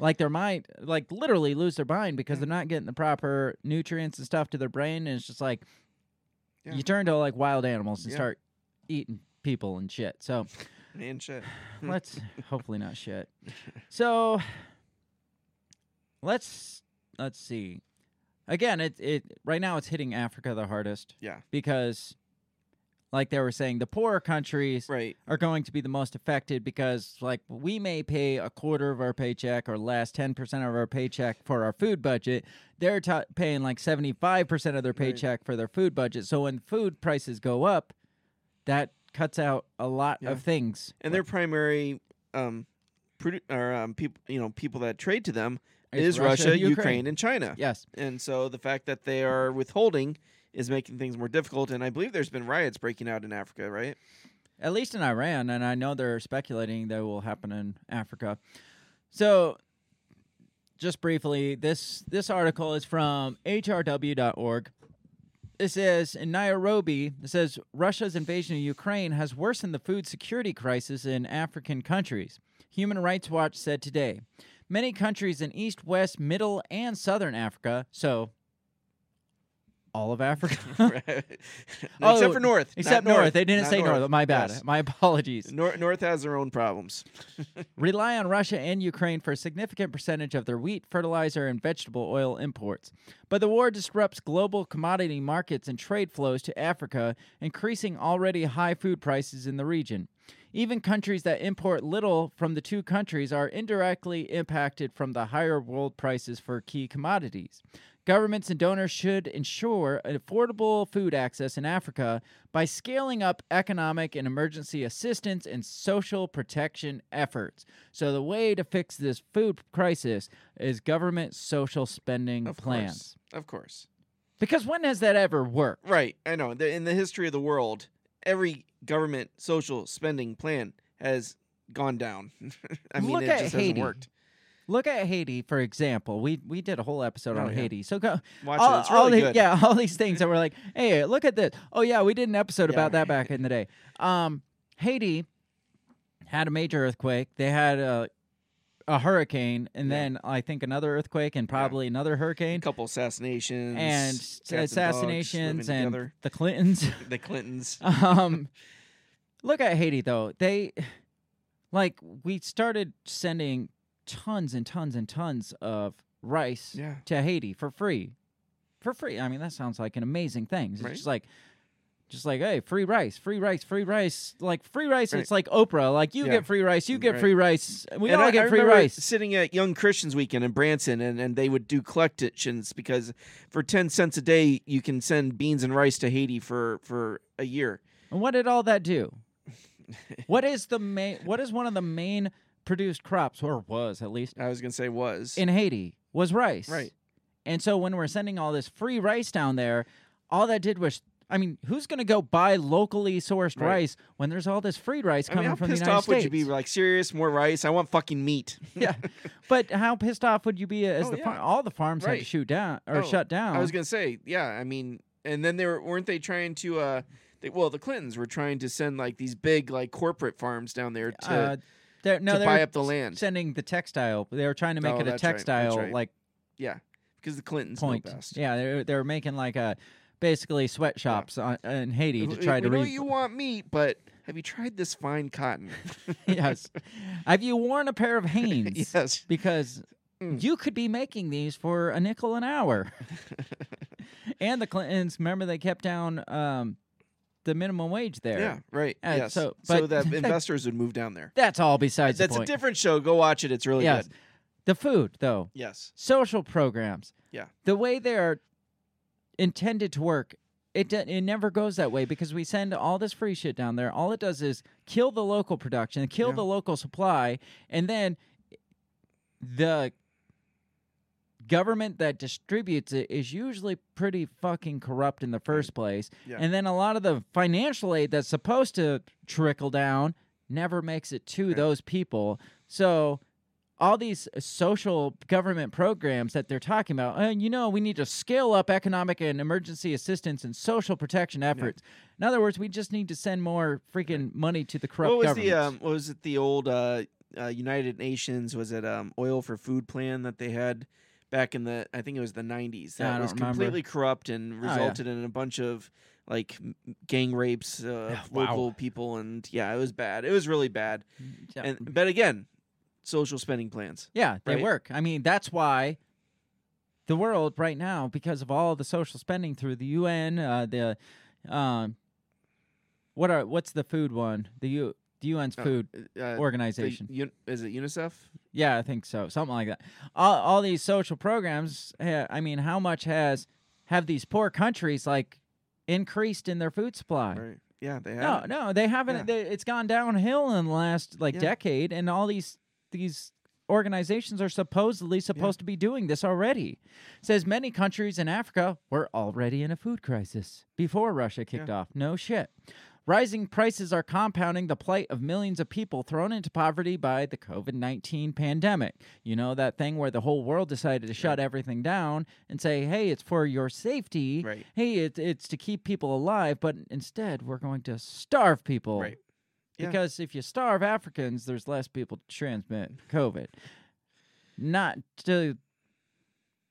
Like their mind, like literally lose their mind because they're not getting the proper nutrients and stuff to their brain, and it's just like Yeah. you turn to like wild animals and Yeah. start eating people and shit. So Man, shit. let's hopefully not shit. So let's let's see. Again, it it right now it's hitting Africa the hardest Yeah. because like they were saying the poorer countries Right. are going to be the most affected because like we may pay a quarter of our paycheck or less 10% of our paycheck for our food budget they're ta paying like 75% of their paycheck for their food budget so when food prices go up that cuts out a lot Yeah. of things And their primary um, produ- or um, people, you know, people that trade to them is Russia, Russia, Ukraine. Ukraine, and China. yes And so the fact that they are withholding is making things more difficult. And I believe there's been riots breaking out in Africa, right? at least in Iran, and I know they're speculating that will happen in Africa. So, just briefly, this this article is from hrw.org. It says in Nairobi, it says Russia's invasion of Ukraine has worsened the food security crisis in African countries. Human Rights Watch said today. Many countries in East, West, Middle, and Southern Africa, so all of Africa, No, except Oh, for North. except North. They didn't Not say North. My bad. Yes. My apologies. Nor- North has their own problems. rely on Russia and Ukraine for a significant percentage of their wheat, fertilizer, and vegetable oil imports. But the war disrupts global commodity markets and trade flows to Africa, increasing already high food prices in the region. Even countries that import little from the two countries are indirectly impacted from the higher world prices for key commodities. Governments and donors should ensure affordable food access in Africa by scaling up economic and emergency assistance and social protection efforts. So, the way to fix this food crisis is government social spending Of plans. course. Of course. Because when has that ever worked? Right. I know. In the history of the world, every government social spending plan has gone down. I mean, Look it just Haiti. hasn't worked. Look at Haiti, for example. We we did a whole episode Oh, on yeah. Haiti. So go Watch all, it. It's all really the- good. Yeah, all these things that were like, hey, look at this. Oh yeah, we did an episode about that back in the day. Um, Haiti had a major earthquake. They had a a hurricane, and Yeah. then I think another earthquake, and probably another hurricane. A couple assassinations and assassinations, living and the Clintons. the Clintons. um, look at Haiti though. They like we started sending tons and tons and tons of rice Yeah. to Haiti for free. For free. I mean, that sounds like an amazing thing. It's Right. just like just like, hey, free rice, free rice, free rice. Like free rice, Right. it's like Oprah. Like you Yeah. get free rice, you get Right. free rice. We And all I, get I free rice. Sitting at Young Christians Weekend in Branson, and, and they would do collections because for ten cents a day you can send beans and rice to Haiti for for a year. And what did all that do? what is the main what is one of the main produced crops, or was at least, I was gonna say was in Haiti was rice. right. And so when we're sending all this free rice down there, all that did was I mean, who's going to go buy locally sourced Right. rice when there's all this free rice I coming mean, how from the pissed United off would you be? Like, serious? More rice? I want fucking meat. yeah, but how pissed off would you be as Oh, the yeah. far- all the farms had to shoot down or Oh, shut down? I was gonna say, yeah. I mean, and then they were weren't they trying to? uh they, Well, the Clintons were trying to send like these big like corporate farms down there to. uh, they're, no, to they buy up the land. Sending the textile. They were trying to make Oh, it a that's right, textile right. like yeah, because the Clintons point. best. Yeah, they were, they were making like a basically sweatshops on, in Haiti to try we to know re- you want meat, but have you tried this fine cotton? yes. Have you worn a pair of Hanes? yes. Because Mm. you could be making these for a nickel an hour. and the Clintons, remember they kept down um, the minimum wage there. Yeah. Right. Uh, yes. so- So, that investors would move down there. That's all besides That's a different show. Go watch it. It's really yes. good. The food, though, Yes. social programs. Yeah. The way they are intended to work, it it never goes that way because we send all this free shit down there. All it does is kill the local production, kill Yeah. the local supply, and then the government that distributes it is usually pretty fucking corrupt in the first place. Yeah. And then a lot of the financial aid that's supposed to trickle down never makes it to Right. those people. So all these social government programs that they're talking about, and you know, we need to scale up economic and emergency assistance and social protection efforts. In other words, we just need to send more freaking money to the corrupt What was governments. the um? What was it? The old uh uh, United Nations was it um, oil for food plan that they had back in the I think it was the 90s Yeah, I that was remember. completely corrupt and Oh, yeah. resulted in a bunch of like gang rapes uh, wow. local people and yeah, it was bad. It was really bad. Yeah. And but again, social spending plans. Yeah, they work. I mean, that's why the world right now, because of all the social spending through the UN, uh, the um, what are what's the food one? The U the UN's Uh, food Uh, organization. Un- is it UNICEF? Yeah, I think so. Something like that. All, all these social programs. I mean, how much has have these poor countries like increased in their food supply? Right. Yeah, they have. no, no, they haven't. Yeah. They, it's gone downhill in the last like Yeah. decade, and all these these organizations are supposedly supposed to be doing this already. says many countries in Africa were already in a food crisis before Russia kicked Yeah. off. No shit. Rising prices are compounding the plight of millions of people thrown into poverty by the COVID 19 pandemic. You know, that thing where the whole world decided to shut everything down and say, hey, it's for your safety. Right. Hey, it, it's to keep people alive, but instead we're going to starve people. Right. Yeah. Because if you starve Africans, there's less people to transmit COVID. Not to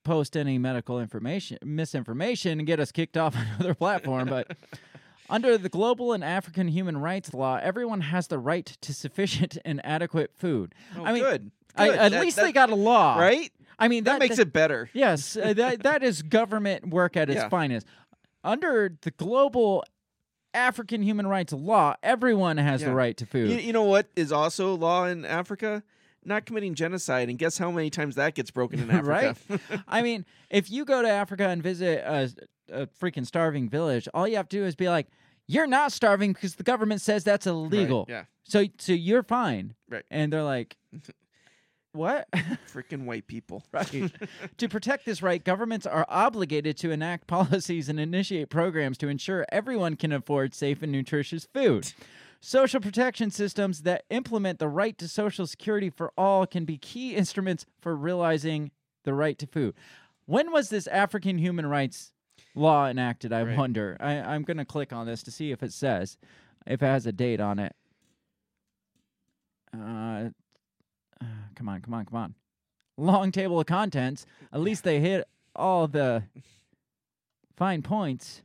post any medical information, misinformation, and get us kicked off another platform, but under the global and African human rights law, everyone has the right to sufficient and adequate food. Oh, I mean, good. I, Good. at That- least that- they got a law, right. I mean, That, makes it better. Yes, uh, that that is government work at its Yeah. finest. Under the global African human rights law, everyone has the right to food. You, you know what is also law in Africa? Not committing genocide, and guess how many times that gets broken in Africa? right? I mean, if you go to Africa and visit a, a freaking starving village, all you have to do is be like, "You're not starving because the government says that's illegal." yeah. So, so you're fine. Right. And they're like, "What?" Freaking white people. Right. to protect this right, governments are obligated to enact policies and initiate programs to ensure everyone can afford safe and nutritious food. Social protection systems that implement the right to social security for all can be key instruments for realizing the right to food. When was this African human rights law enacted? I Right. wonder. I, I'm going to click on this to see if it says, if it has a date on it. Uh, uh, come on, come on, come on. Long table of contents. At least they hit all the fine points.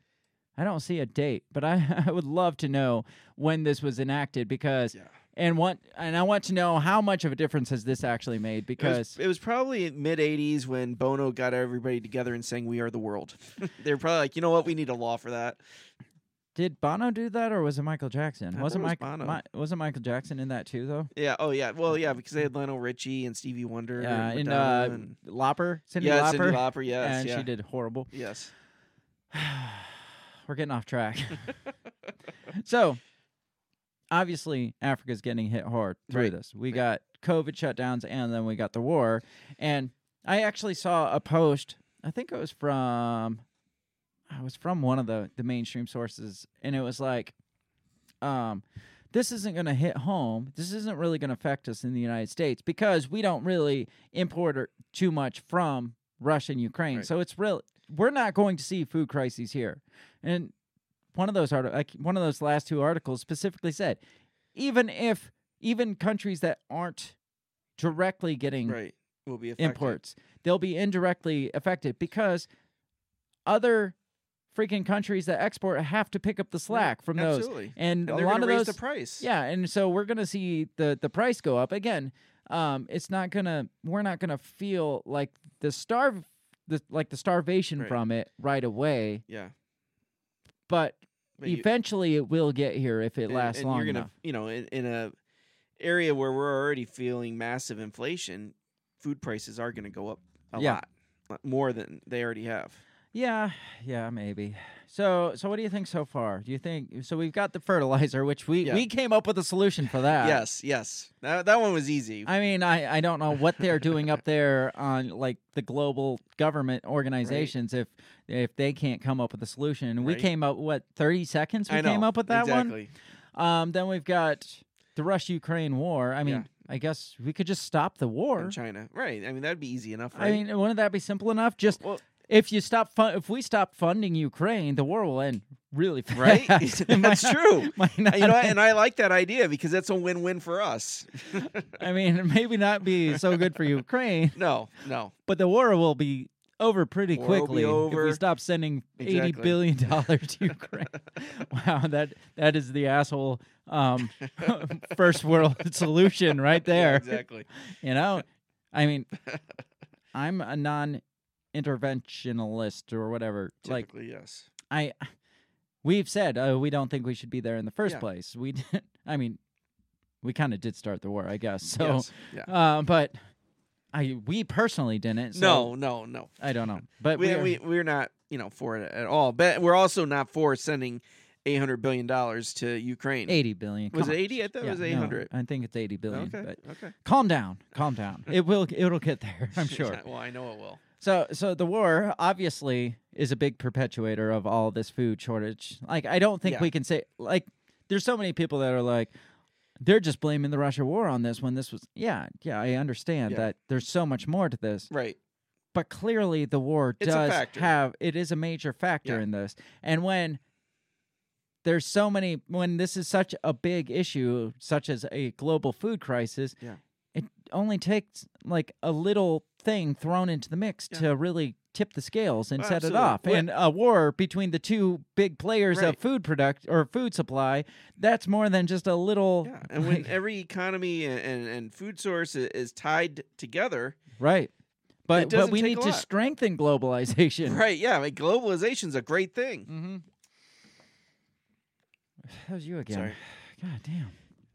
I don't see a date, but I, I would love to know when this was enacted because Yeah. And what and I want to know how much of a difference has this actually made It because was, it was probably mid '80s when Bono got everybody together and sang "We Are the World." They're probably like, you know what, we need a law for that. did Bono do that or was it Michael Jackson? Wasn't it Michael was Bono. wasn't Michael Jackson in that too though? Yeah. Oh yeah. Well, yeah, because they had Lionel Richie and Stevie Wonder. Yeah, and and uh, and- Lauper, Cyndi yeah, Lauper, Cyndi Lauper. Yes. and yeah. she did horrible. Yes. We're getting off track. so, obviously, Africa's getting hit hard through Right, this. We right. got COVID shutdowns, and then we got the war. And I actually saw a post. I think it was from. I was from one of the the mainstream sources, and it was like, um, this isn't going to hit home. This isn't really going to affect us in the United States because we don't really import or- too much from Russia and Ukraine. Right. So it's real. We're not going to see food crises here. And one of those art- like one of those last two articles specifically said, even if even countries that aren't directly getting Right. Will be affected. imports, they'll be indirectly affected because other freaking countries that export have to pick up the slack from those. And, And a lot of those the price. yeah, and so we're gonna see the the price go up again. Um, it's not gonna we're not gonna feel like the starve the like the starvation Right. from it right away, Yeah. But, But you- eventually it will get here if it and- lasts and long you're gonna, enough. You know, in, in a area where we're already feeling massive inflation, food prices are going to go up a Yeah. lot more than they already have. Yeah, yeah, maybe. So so what do you think so far? Do you think so? We've got the fertilizer, which we Yeah. we came up with a solution for that. yes, yes. That that one was easy. I mean, I, I don't know what they're doing up there on like the global government organizations if if they can't come up with a solution. We came up what thirty seconds we I know. came up with that exactly. one. Um, then we've got the Russia Ukraine war. I mean, Yeah. I guess we could just stop the war. In China, right? I mean, that'd be easy enough, I mean, wouldn't that be simple enough? Just well, if you stop fun, if we stop funding Ukraine, the war will end really fast. Right? That's true. not you know, and I like that idea because that's a win-win for us. I mean, it maybe not be so good for Ukraine, no, no. but the war will be over pretty War will be quickly if we stop sending eighty Exactly. billion dollars to Ukraine. wow, that that is the asshole um, first world solution right Yeah, there. exactly. You know, I mean, I'm a non-interventionalist or whatever. Like Typically, yes. I, we've said uh, we don't think we should be there in the first Yeah. place. We, did, I mean, we kind of did start the war, I guess. So, yes. Yeah. uh, but I, we personally didn't. So no, no, no. I don't know. But We, we're- we we're not, you know, for it at all. But we're also not for sending eight hundred billion dollars to Ukraine. eighty billion. Was Come it eighty? I thought Yeah, it was no, eight hundred. I think it's eighty billion. Okay. But Okay. calm down, calm down. It will. It'll get there. I'm sure. well, I know it will. So, so the war obviously is a big perpetuator of all this food shortage. Like, I don't think Yeah. we can say like there's so many people that are like they're just blaming the Russia war on this when this was yeah yeah I understand Yeah. that there's so much more to this, Right. but clearly the war It's does have it is a major factor Yeah. in this, and when there's so many when this is such a big issue such as a global food crisis Yeah. Only takes like a little thing thrown into the mix Yeah. to really tip the scales and Oh, set absolutely. it off Well- and a war between the two big players Right. of food product or food supply that's more than just a little Yeah. And when every economy and, and, and food source is tied together, right but but we need to strengthen globalization right? Yeah. i Like globalization's a great thing. mm-hmm. How's you again? Sorry. God damn.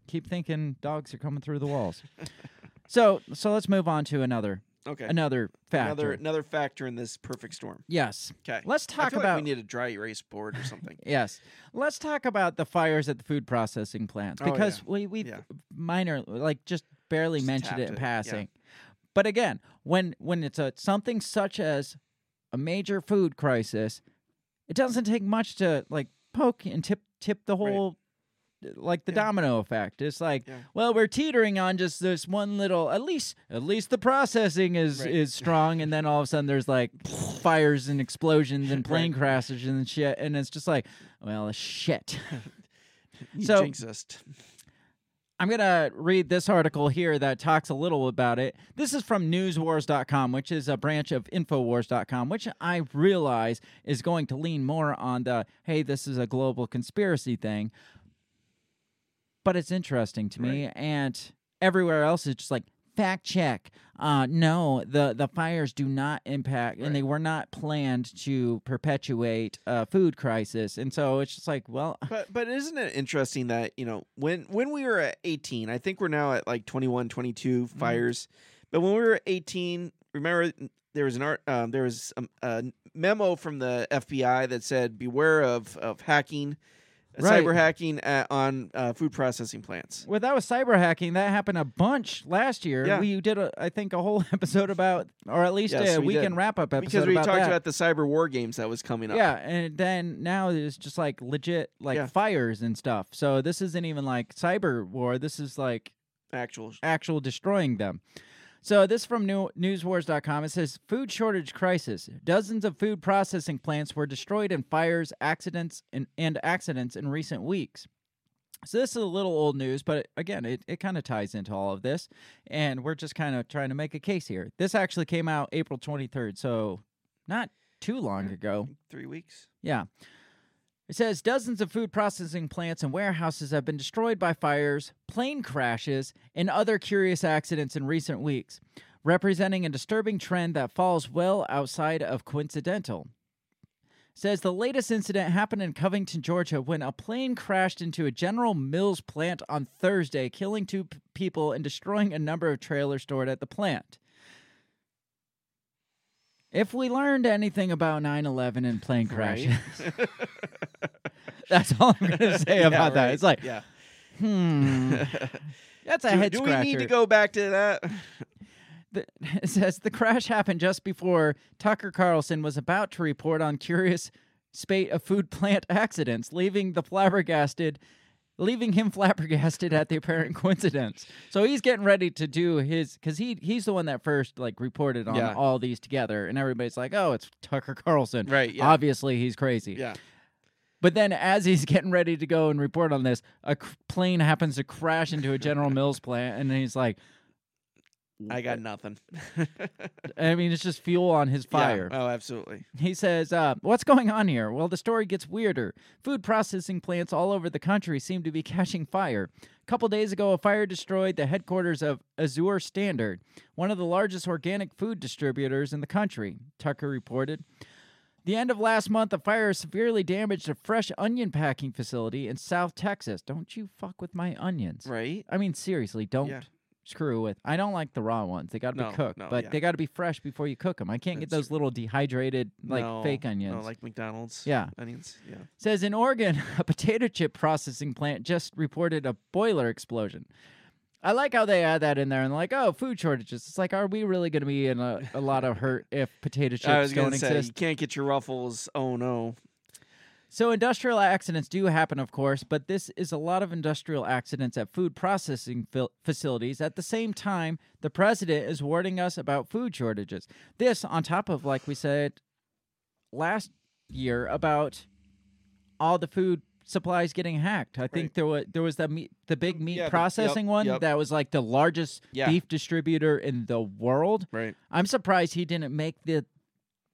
Keep thinking dogs are coming through the walls. so so let's move on to another Okay. another factor. Another another factor in this perfect storm. yes. Okay. Let's talk about like we need a dry erase board or something. Yes. Let's talk about the fires at the food processing plants Oh, yeah. because we we Yeah. minor like just barely Just mentioned it in it, yeah. passing. But again, when when it's a something such as a major food crisis, it doesn't take much to like poke and tip tip the Right. Like the Yeah. domino effect. It's like, Yeah. well, we're teetering on just this one little at least at least the processing is Right. is strong and then all of a sudden there's like fires and explosions and plane Right. crashes and shit and it's just like, well, shit. So- us. I'm going to read this article here that talks a little about it. This is from newswars.com, which is a branch of infowars.com, which I realize is going to lean more on the hey, this is a global conspiracy thing. But it's interesting to me and everywhere else is just like fact check. Uh no, the the fires do not impact and they were not planned to perpetuate a food crisis. And so it's just like, well, But but isn't it interesting that, you know, when when we were at 18, I think we're now at like 21, 22 Mm-hmm. fires. But when we were 18, remember there was an art um, there was a, a memo from the FBI that said beware of of hacking Right. cyber hacking at, on uh, food processing plants. Well, that was cyber hacking. That happened a bunch last year. Yeah. We did, a, I think, a whole episode about, or at least Yes, a we did. weekend wrap up episode Because we about talked that. about the cyber war games that was coming up. yeah, and then now it's just like legit, like Yeah. fires and stuff. So this isn't even like cyber war. This is like Actual actual destroying them. So this from new, newswars.com. It says food shortage crisis. Dozens of food processing plants were destroyed in fires, accidents, and, and accidents in recent weeks. So this is a little old news, but again, it, it kind of ties into all of this. And we're just kind of trying to make a case here. This actually came out April 23rd, so not too long ago. 3 weeks. Yeah. It says dozens of food processing plants and warehouses have been destroyed by fires, plane crashes, and other curious accidents in recent weeks, representing a disturbing trend that falls well outside of coincidental. It says the latest incident happened in Covington, Georgia, when a plane crashed into a General Mills plant on Thursday, killing two p- people and destroying a number of trailers stored at the plant. If we learned anything about 9 11 and plane crashes, Right. that's all I'm going to say Yeah, about that. It's like, yeah. hmm, that's a do, head do we need to go back to that? The, it says the crash happened just before Tucker Carlson was about to report on curious spate of food plant accidents, leaving the flabbergasted leaving him flabbergasted at the apparent coincidence. So he's getting ready to do his because he he's the one that first like reported on Yeah. all these together, and everybody's like, "Oh, it's Tucker Carlson." Right, yeah. Obviously, he's crazy. Yeah. But then, as he's getting ready to go and report on this, a c- plane happens to crash into a General Mills plant, and he's like, I got nothing. I mean, it's just fuel on his Yeah. fire. Oh, absolutely. He says, uh, What's going on here? Well, the story gets weirder. Food processing plants all over the country seem to be catching fire. A couple days ago, a fire destroyed the headquarters of Azure Standard, one of the largest organic food distributors in the country, Tucker reported. The end of last month, a fire severely damaged a fresh onion packing facility in South Texas. Don't you fuck with my onions. Right? I mean, seriously, don't Yeah. Screw with. I don't like the raw ones. They got to No, be cooked, no, but yeah. they got to be fresh before you cook them. I can't get those little dehydrated, like No, fake onions. Like McDonald's. Yeah. Onions. Yeah. Says in Oregon, a potato chip processing plant just reported a boiler explosion. I like how they add that in there and like, oh, food shortages. It's like, are we really going to be in a, a lot of hurt if potato chips I was don't say exist? you can't get your ruffles. Oh no. So industrial accidents do happen, of course, but this is a lot of industrial accidents at food processing fil- facilities. At the same time, the president is warning us about food shortages. This, on top of, like we said last year, about all the food supplies getting hacked. I think there was there was the meat, the big meat Yeah, the- yep, processing one yep. that was like the largest Yeah. beef distributor in the world. Right. I'm surprised he didn't make the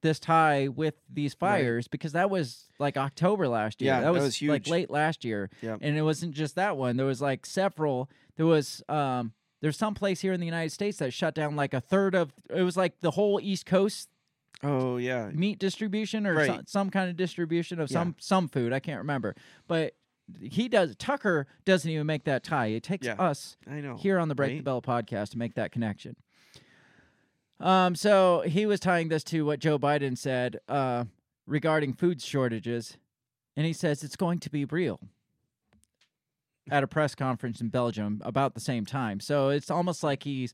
this tie with these fires because that was like October last year. Yeah, that that was, was like late last year. Yep. And it wasn't just that one. There was like several. There was um there's some place here in the United States that shut down like a third of it was like the whole East Coast Oh yeah. meat distribution or Right. some, some kind of distribution of Yeah. some some food. I can't remember. But he does Tucker doesn't even make that tie. It takes Yeah. us I know. here on the Break the? Bell podcast to make that connection. Um, so he was tying this to what Joe Biden said uh, regarding food shortages, and he says it's going to be real at a press conference in Belgium about the same time. So it's almost like he's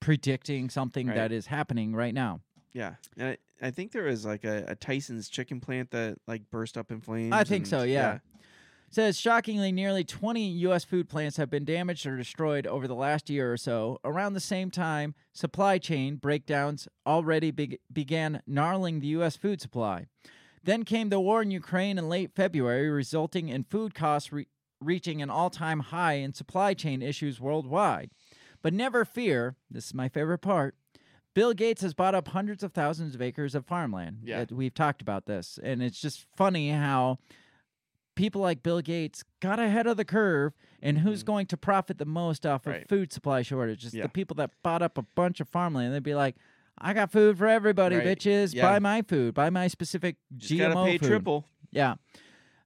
predicting something Right. that is happening right now. Yeah. And I, I think there was like a, a Tyson's chicken plant that like burst up in flames. I think and- so, yeah. Says shockingly, nearly 20 U.S. food plants have been damaged or destroyed over the last year or so. Around the same time, supply chain breakdowns already beg began gnarling the U.S. food supply. Then came the war in Ukraine in late February, resulting in food costs re- reaching an all time high and supply chain issues worldwide. But never fear, this is my favorite part. Bill Gates has bought up hundreds of thousands of acres of farmland. Yeah. We've talked about this. And it's just funny how people like Bill Gates got ahead of the curve and who's going to profit the most off of Mm-hmm. Right. food supply shortages? Yeah. The people that bought up a bunch of farmland. They'd be like, I got food for everybody, Right. bitches. Yeah. Buy my food. Buy my specific Just GMO pay food. triple. Yeah.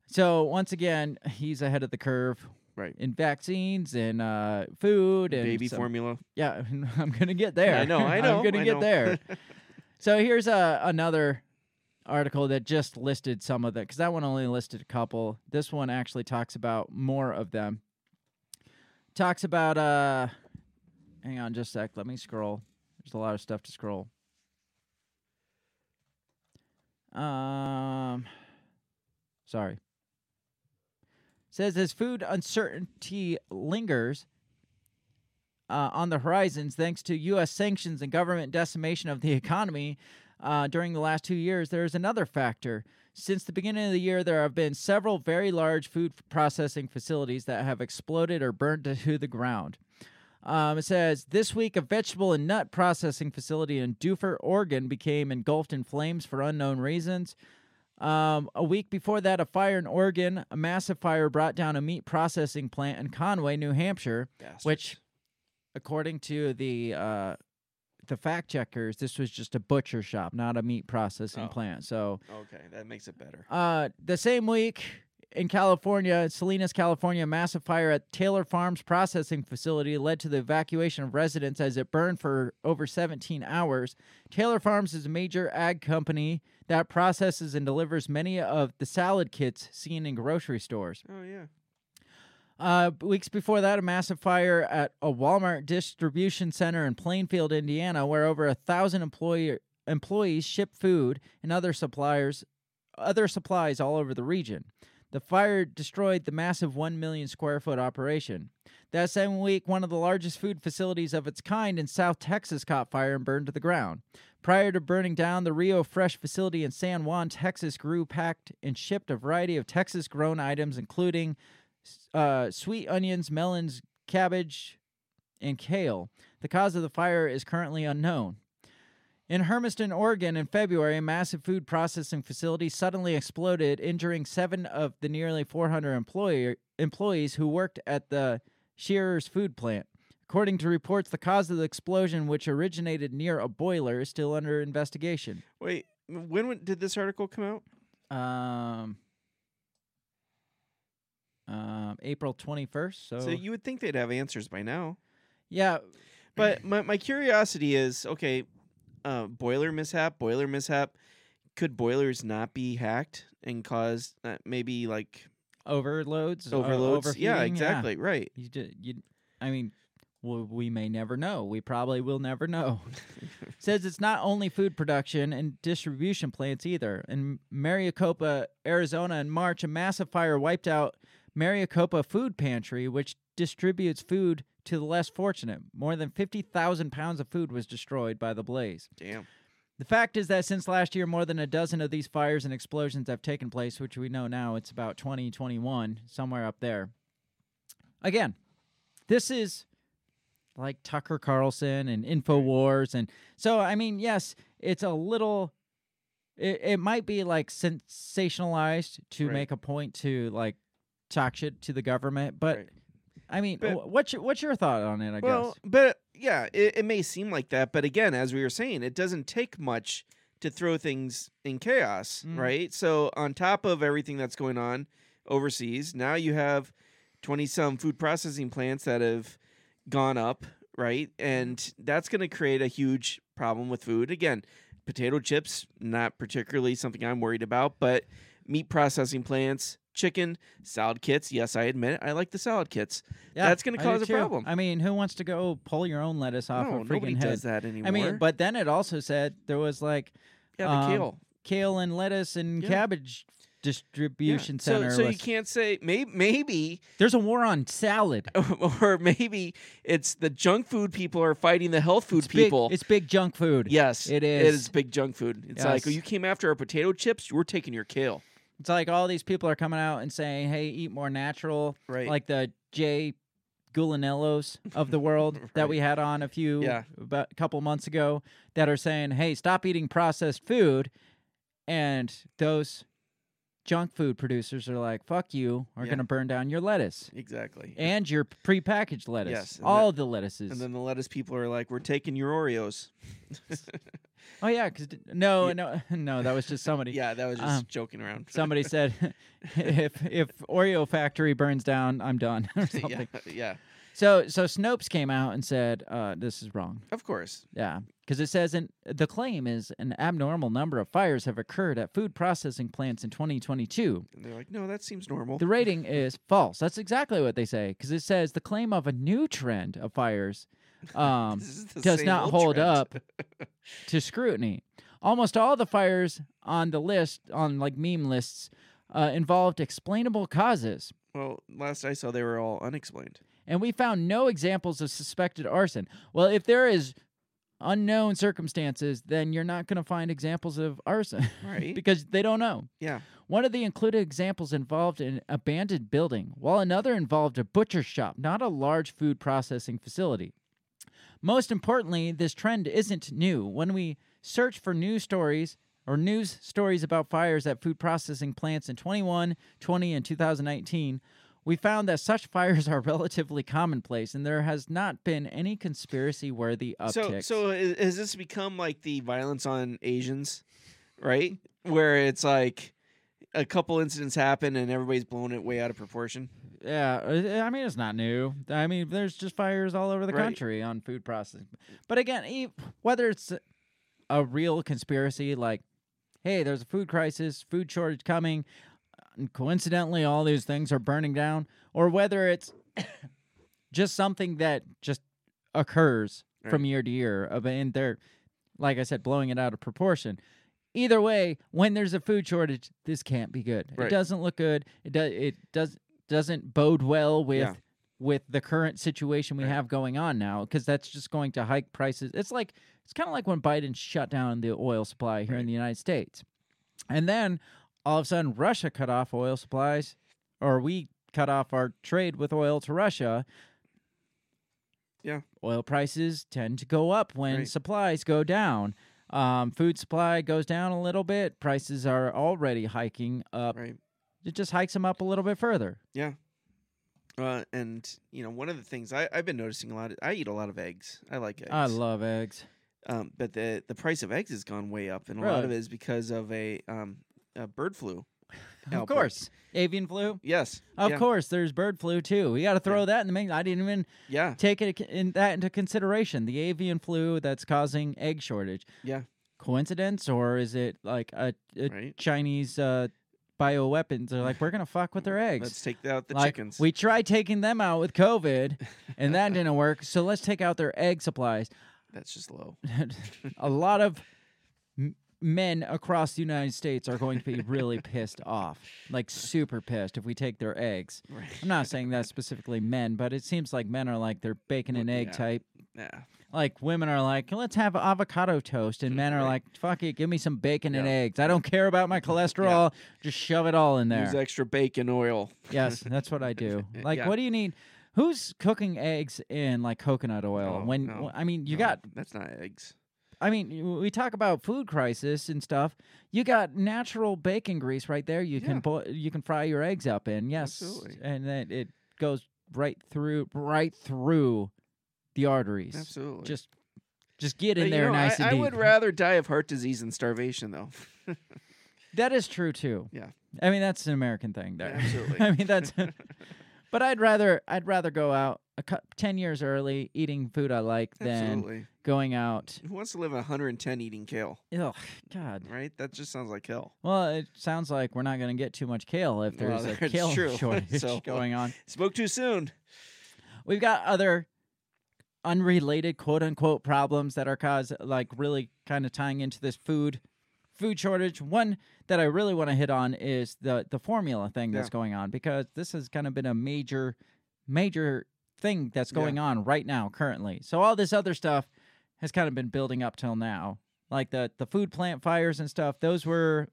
So once again, he's ahead of the curve Right. in vaccines and uh, food and Baby some- formula. yeah, I'm gonna get there. I know, I know, I'm gonna I get know. there. so here's a another article that just listed some of the because that one only listed a couple. This one actually talks about more of them. Talks about uh, hang on just a sec. Let me scroll. There's a lot of stuff to scroll. Um, sorry. Says as food uncertainty lingers, uh, on the horizons thanks to U.S. sanctions and government decimation of the economy uh, during the last two years. There is another factor. Since the beginning of the year, there have been several very large food processing facilities that have exploded or burned to the ground. Um, it says this week, a vegetable and nut processing facility in Dufur, Oregon, became engulfed in flames for unknown reasons. Um, a week before that, a fire in Oregon, a massive fire brought down a meat processing plant in Conway, New Hampshire, which, according to the uh, the fact checkers, this was just a butcher shop, not a meat processing Oh. plant. So, Okay, that makes it better. uh, the same week in California, Salinas, California, a massive fire at Taylor Farms processing facility led to the evacuation of residents as it burned for over 17 hours. Taylor Farms is a major ag company that processes and delivers many of the salad kits seen in grocery stores. Oh yeah. Uh, weeks before that, a massive fire at a Walmart distribution center in Plainfield, Indiana, where over a thousand employee employees ship food and other suppliers, other supplies all over the region. The fire destroyed the massive 1 million square foot operation. That same week, one of the largest food facilities of its kind in South Texas caught fire and burned to the ground. Prior to burning down, the Rio Fresh facility in San Juan, Texas grew, packed, and shipped a variety of Texas grown items, including uh, sweet onions, melons, cabbage, and kale. The cause of the fire is currently unknown. In Hermiston, Oregon, in February, a massive food processing facility suddenly exploded, injuring seven of the nearly 400 employer, employees who worked at the Shearer's food plant. According to reports, the cause of the explosion, which originated near a boiler, is still under investigation. Wait, when, when did this article come out? Um, um, April 21st. So, So you would think they'd have answers by now. yeah, But my, my curiosity is okay, uh, boiler mishap, boiler mishap. Could boilers not be hacked and cause uh, maybe like overloads, uh, overloads? yeah, exactly. Right. You, you, I mean, w- we may never know. We probably will never know. Says it's not only food production and distribution plants either. In Maricopa, Arizona, in March, a massive fire wiped out Maricopa Food Pantry, which distributes food to the less fortunate. More than 50,000 pounds of food was destroyed by the blaze. Damn. The fact is that since last year, more than a dozen of these fires and explosions have taken place, which we know now it's about 20, 21, somewhere up there. Again, this is like Tucker Carlson and InfoWars. And so, I mean, yes, it's a little, it, it might be like sensationalized to Right. make a point to like talk shit to the government. But Right. I mean, But- what's your, what's your thought on it, I Well, guess? but yeah, it, it may seem like that, but again, as we were saying, it doesn't take much to throw things in chaos, Mm. right? So on top of everything that's going on overseas, now you have twenty some food processing plants that have gone up, right? And that's going to create a huge problem with food. Again, potato chips not particularly something I'm worried about, but meat processing plants, chicken, salad kits. Yes, I admit it. I like the salad kits. Yeah, that's going to cause a too. problem. I mean, who wants to go pull your own lettuce off no, a freaking nobody head? does that anymore. I mean, but then it also said there was like yeah, the um, kale. kale and lettuce and Yeah. cabbage distribution So, center. so you was- can't say maybe, maybe, There's a war on salad. or maybe it's the junk food people are fighting the health food It's big- people. it's big junk food. yes, it It is. is big junk food. It's like, oh, Yes. you came after our potato chips. We're taking your kale. It's like all these people are coming out and saying, "Hey, eat more natural." Right. Like the Jay Gulanellos of the world that we had on a few Yeah. about a couple months ago that are saying, "Hey, stop eating processed food," and those junk food producers are like, "Fuck you! We're Yeah. gonna burn down your lettuce Exactly. and your prepackaged lettuce, Yes, all the lettuces." And then the lettuce people are like, we're taking your Oreos. oh yeah, because no, no, no, that was just somebody. yeah, that was just Um, joking around. Somebody said, "If if Oreo factory burns down, I'm done." or yeah, something. yeah, So so Snopes came out and said uh, this is wrong. of course. Yeah, because it says in the claim is an abnormal number of fires have occurred at food processing plants in 2022. And they're like, no, that seems normal. The rating is false. That's exactly what they say because it says the claim of a new trend of fires um, This is the does not hold trend. up to scrutiny. Almost all the fires on the list on like meme lists uh, involved explainable causes. well, last I saw, they were all unexplained. and we found no examples of suspected arson. Well, if there is unknown circumstances, then you're not going to find examples of arson Right. because they don't know. yeah. One of the included examples involved an abandoned building, while another involved a butcher shop, not a large food processing facility. Most importantly, this trend isn't new. When we search for news stories or news stories about fires at food processing plants in 21, 20, and 2019, we found that such fires are relatively commonplace and there has not been any conspiracy worthy So, upticks. so i- has this become like the violence on Asians, right? Where it's like a couple incidents happen and everybody's blown it way out of proportion. Yeah, uh, I mean it's not new. I mean there's just fires all over the Right. country on food processing. But again, whether it's a real conspiracy like hey, there's a food crisis, food shortage coming, and coincidentally all these things are burning down or whether it's just something that just occurs from year to year of and they're like I said blowing it out of proportion. Either way, when there's a food shortage, this can't be good. Right. It doesn't look good. It does. It does doesn't bode well with Yeah. with the current situation we have going on now because that's just going to hike prices. It's like it's kind of like when Biden shut down the oil supply here in the United States, and then all of a sudden Russia cut off oil supplies, or we cut off our trade with oil to Russia. Yeah. Oil prices tend to go up when Right. supplies go down. Um, food supply goes down a little bit. Prices are already hiking up. Right. It just hikes them up a little bit further. Yeah. Uh, and you know, one of the things I, I've been noticing a lot. I eat a lot of eggs. I like eggs. I love eggs. um, but the the price of eggs has gone way up, and a lot of it is because of a um a bird flu. Of outbreak. course, avian flu. Yes. Of yeah. course, there's bird flu too. We got to throw that in the mix. I didn't even Yeah. take it in that into consideration. The avian flu that's causing egg shortage. Yeah. Coincidence or is it like a, a Right. Chinese uh, bioweapons? They're like, we're gonna fuck with their eggs. Let's take out the like, chickens. We tried taking them out with COVID, and that didn't work. So let's take out their egg supplies. That's just low. a lot of men across the United States are going to be really pissed off, like super pissed if we take their eggs. Right. I'm not saying that specifically men, but it seems like men are like they're bacon and egg yeah. type. Yeah. Like women are like, let's have avocado toast, and men are like, fuck it, give me some bacon and Yeah. eggs. I don't care about my cholesterol. Just shove it all in there. Use extra bacon oil. Yes, that's what I do. Like, Yeah. what do you need? Who's cooking eggs in like coconut oil? Oh, when no. I mean, you No, got that's not eggs. I mean, we talk about food crisis and stuff. You got natural bacon grease right there. You Yeah. can you can fry your eggs up in. Yes, Absolutely. and then it goes right through right through the arteries. Absolutely. Just just get But, in you there know, nice I, and I deep. would rather die of heart disease than starvation, though. that is true too. Yeah. I mean that's an American thing there. Absolutely. I mean that's. but I'd rather I'd rather go out a cou- ten years early eating food I like than Absolutely. Going out. Who wants to live at 110 eating kale? Ugh, God. Right? That just sounds like hell. Well, it sounds like we're not going to get too much kale if Well, there's a kale true. shortage So- going on. Spoke too soon. We've got other unrelated quote unquote problems that are caused like really kind of tying into this food food shortage. One that I really want to hit on is the the formula thing that's going on because this has kind of been a major major thing that's Yeah. going on right now currently. So all this other stuff has kind of been building up till now. Like the the food plant fires and stuff, those were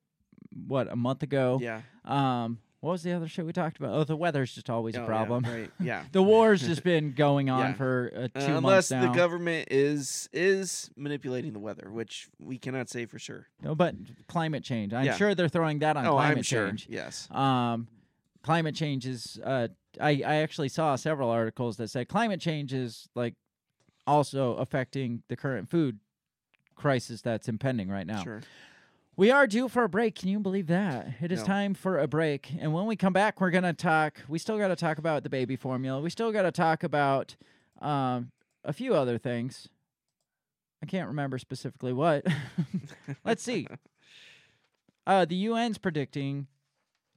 what a month ago. Yeah. Um, what was the other shit we talked about? Oh, the weather's just always Oh, a yeah, problem. right, yeah. the war's just been going on Yeah. for uh, two Uh, months unless now. the government is is manipulating the weather, which we cannot say for sure. No, but climate change. I'm Yeah. sure they're throwing that on Oh, climate I'm sure, change. yes. Um, climate change is. Uh, I I actually saw several articles that said climate change is like also affecting the current food crisis that's impending right now. Sure. We are due for a break. Can you believe that? It is No. time for a break. And when we come back, we're going to talk. We still got to talk about the baby formula. We still got to talk about um, a few other things. I can't remember specifically what. Let's see. Uh, the UN's predicting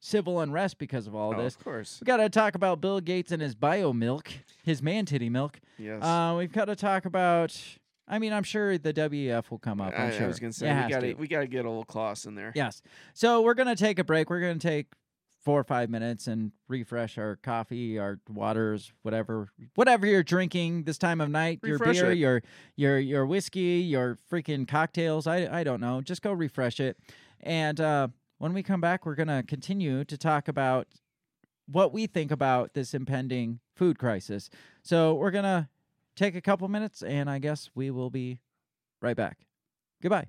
civil unrest because of all Oh, this. of course. We got to talk about Bill Gates and his bio milk, his man titty milk. Yes. Uh, we've got to talk about. I mean, I'm sure the WEF will come up. I'm I, sure. I was gonna say It we got to. to we got to get a little Klaus in there. Yes. So we're gonna take a break. We're gonna take four or five minutes and refresh our coffee, our waters, whatever, whatever you're drinking this time of night. Refresh your beer, it. your your your whiskey, your freaking cocktails. I I don't know. Just go refresh it. And uh, when we come back, we're gonna continue to talk about what we think about this impending food crisis. So we're gonna take a couple minutes, and I guess we will be right back. Goodbye.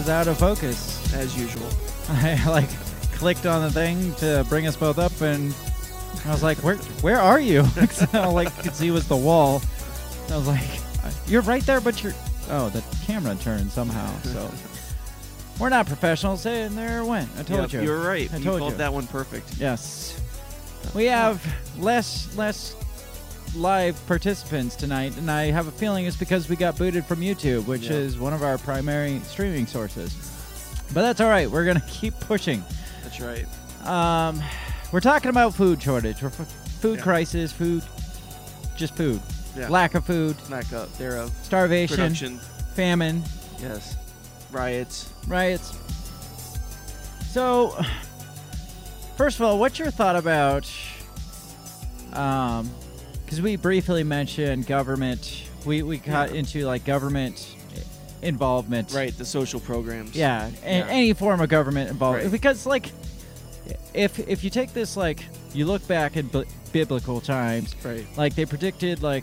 was out of focus. as usual. I like clicked on the thing to bring us both up, and I was like, "Where, where are you?" so, all I could see was the wall. I was like, uh, "You're right there, but you're." Oh, the camera turned somehow. So we're not professionals, and there it went. I told Yep, you. You're right. I you told called you. that one perfect. Yes. We have less less live participants tonight, and I have a feeling it's because we got booted from YouTube, which Yeah. is one of our primary streaming sources. But that's all right. We're gonna keep pushing. That's right. Um, we're talking about food shortage, or food Yeah. crisis, food, just food, Yeah. lack of food, Lack up thereof. starvation, Production. famine, Yes. Riots. riots. So, first of all, what's your thought about? Um, because we briefly mentioned government. We we got into like government involvement. Right. The social programs. Yeah, Yeah. any form of government involvement. Right. Because like, if if you take this like you look back in bi- biblical times, Right. like they predicted like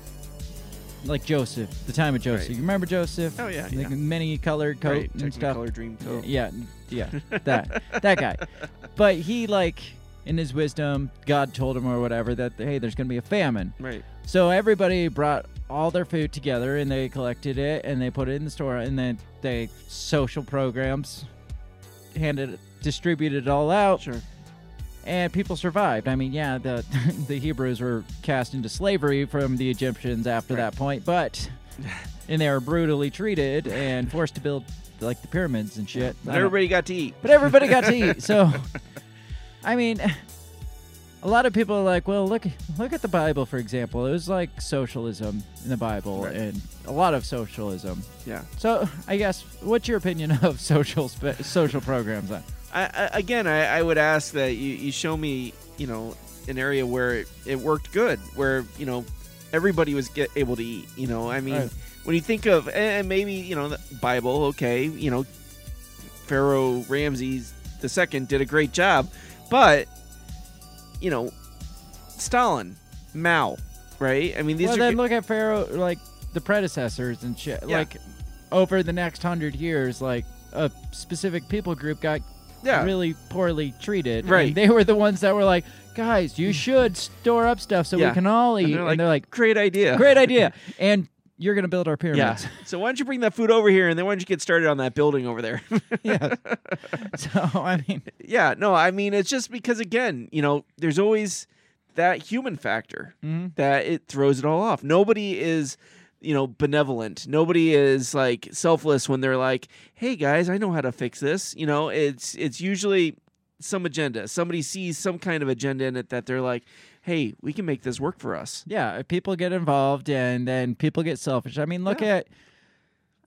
like Joseph, the time of Joseph. Right. You remember Joseph? Oh, yeah, Like yeah. many colored coat Right. and stuff. Technicolor Dreamcoat. Yeah, yeah, that that guy. But he like in his wisdom, God told him or whatever that hey, there's gonna be a famine. Right. So everybody brought all their food together and they collected it and they put it in the store and then they social programs handed distributed it all out Sure. and people survived. I mean, yeah, the the Hebrews were cast into slavery from the Egyptians after Right. that point, but and they were brutally treated and forced to build like the pyramids and shit. But everybody got to eat. but everybody got to eat. So, I mean, a lot of people are like, well, look, look at the Bible, for example. It was like socialism in the Bible, Right. and a lot of socialism. Yeah. So, I guess, what's your opinion of social social programs? Then? I, I, again, I, I would ask that you, you show me, you know, an area where it, it worked good, where you know everybody was get, able to eat. You know, I mean, Right. when you think of and maybe you know the Bible, okay, you know, Pharaoh Ramses the second did a great job, but you know, Stalin, Mao, right? I mean, these well, are then look at Pharaoh, like the predecessors and shit. Yeah. Like over the next hundred years, like a specific people group got yeah, really poorly treated. and Right. they were the ones that were like, guys, you should store up stuff so Yeah. we can all eat. and they're like, great idea, great idea. And you're gonna build our Yeah. So why don't you bring that food over here, and then why don't you get started on that building over there? Yeah. so I mean, yeah, no, I mean it's just because again, you know, there's always that human factor Mhm. that it throws it all off. Nobody is, you know, benevolent. Nobody is like selfless when they're like, "Hey guys, I know how to fix this." You know, it's it's usually some agenda. Somebody sees some kind of agenda in it that they're like, "Hey, we can make this work for us." yeah, people get involved and then people get selfish. I mean, look Yeah. at.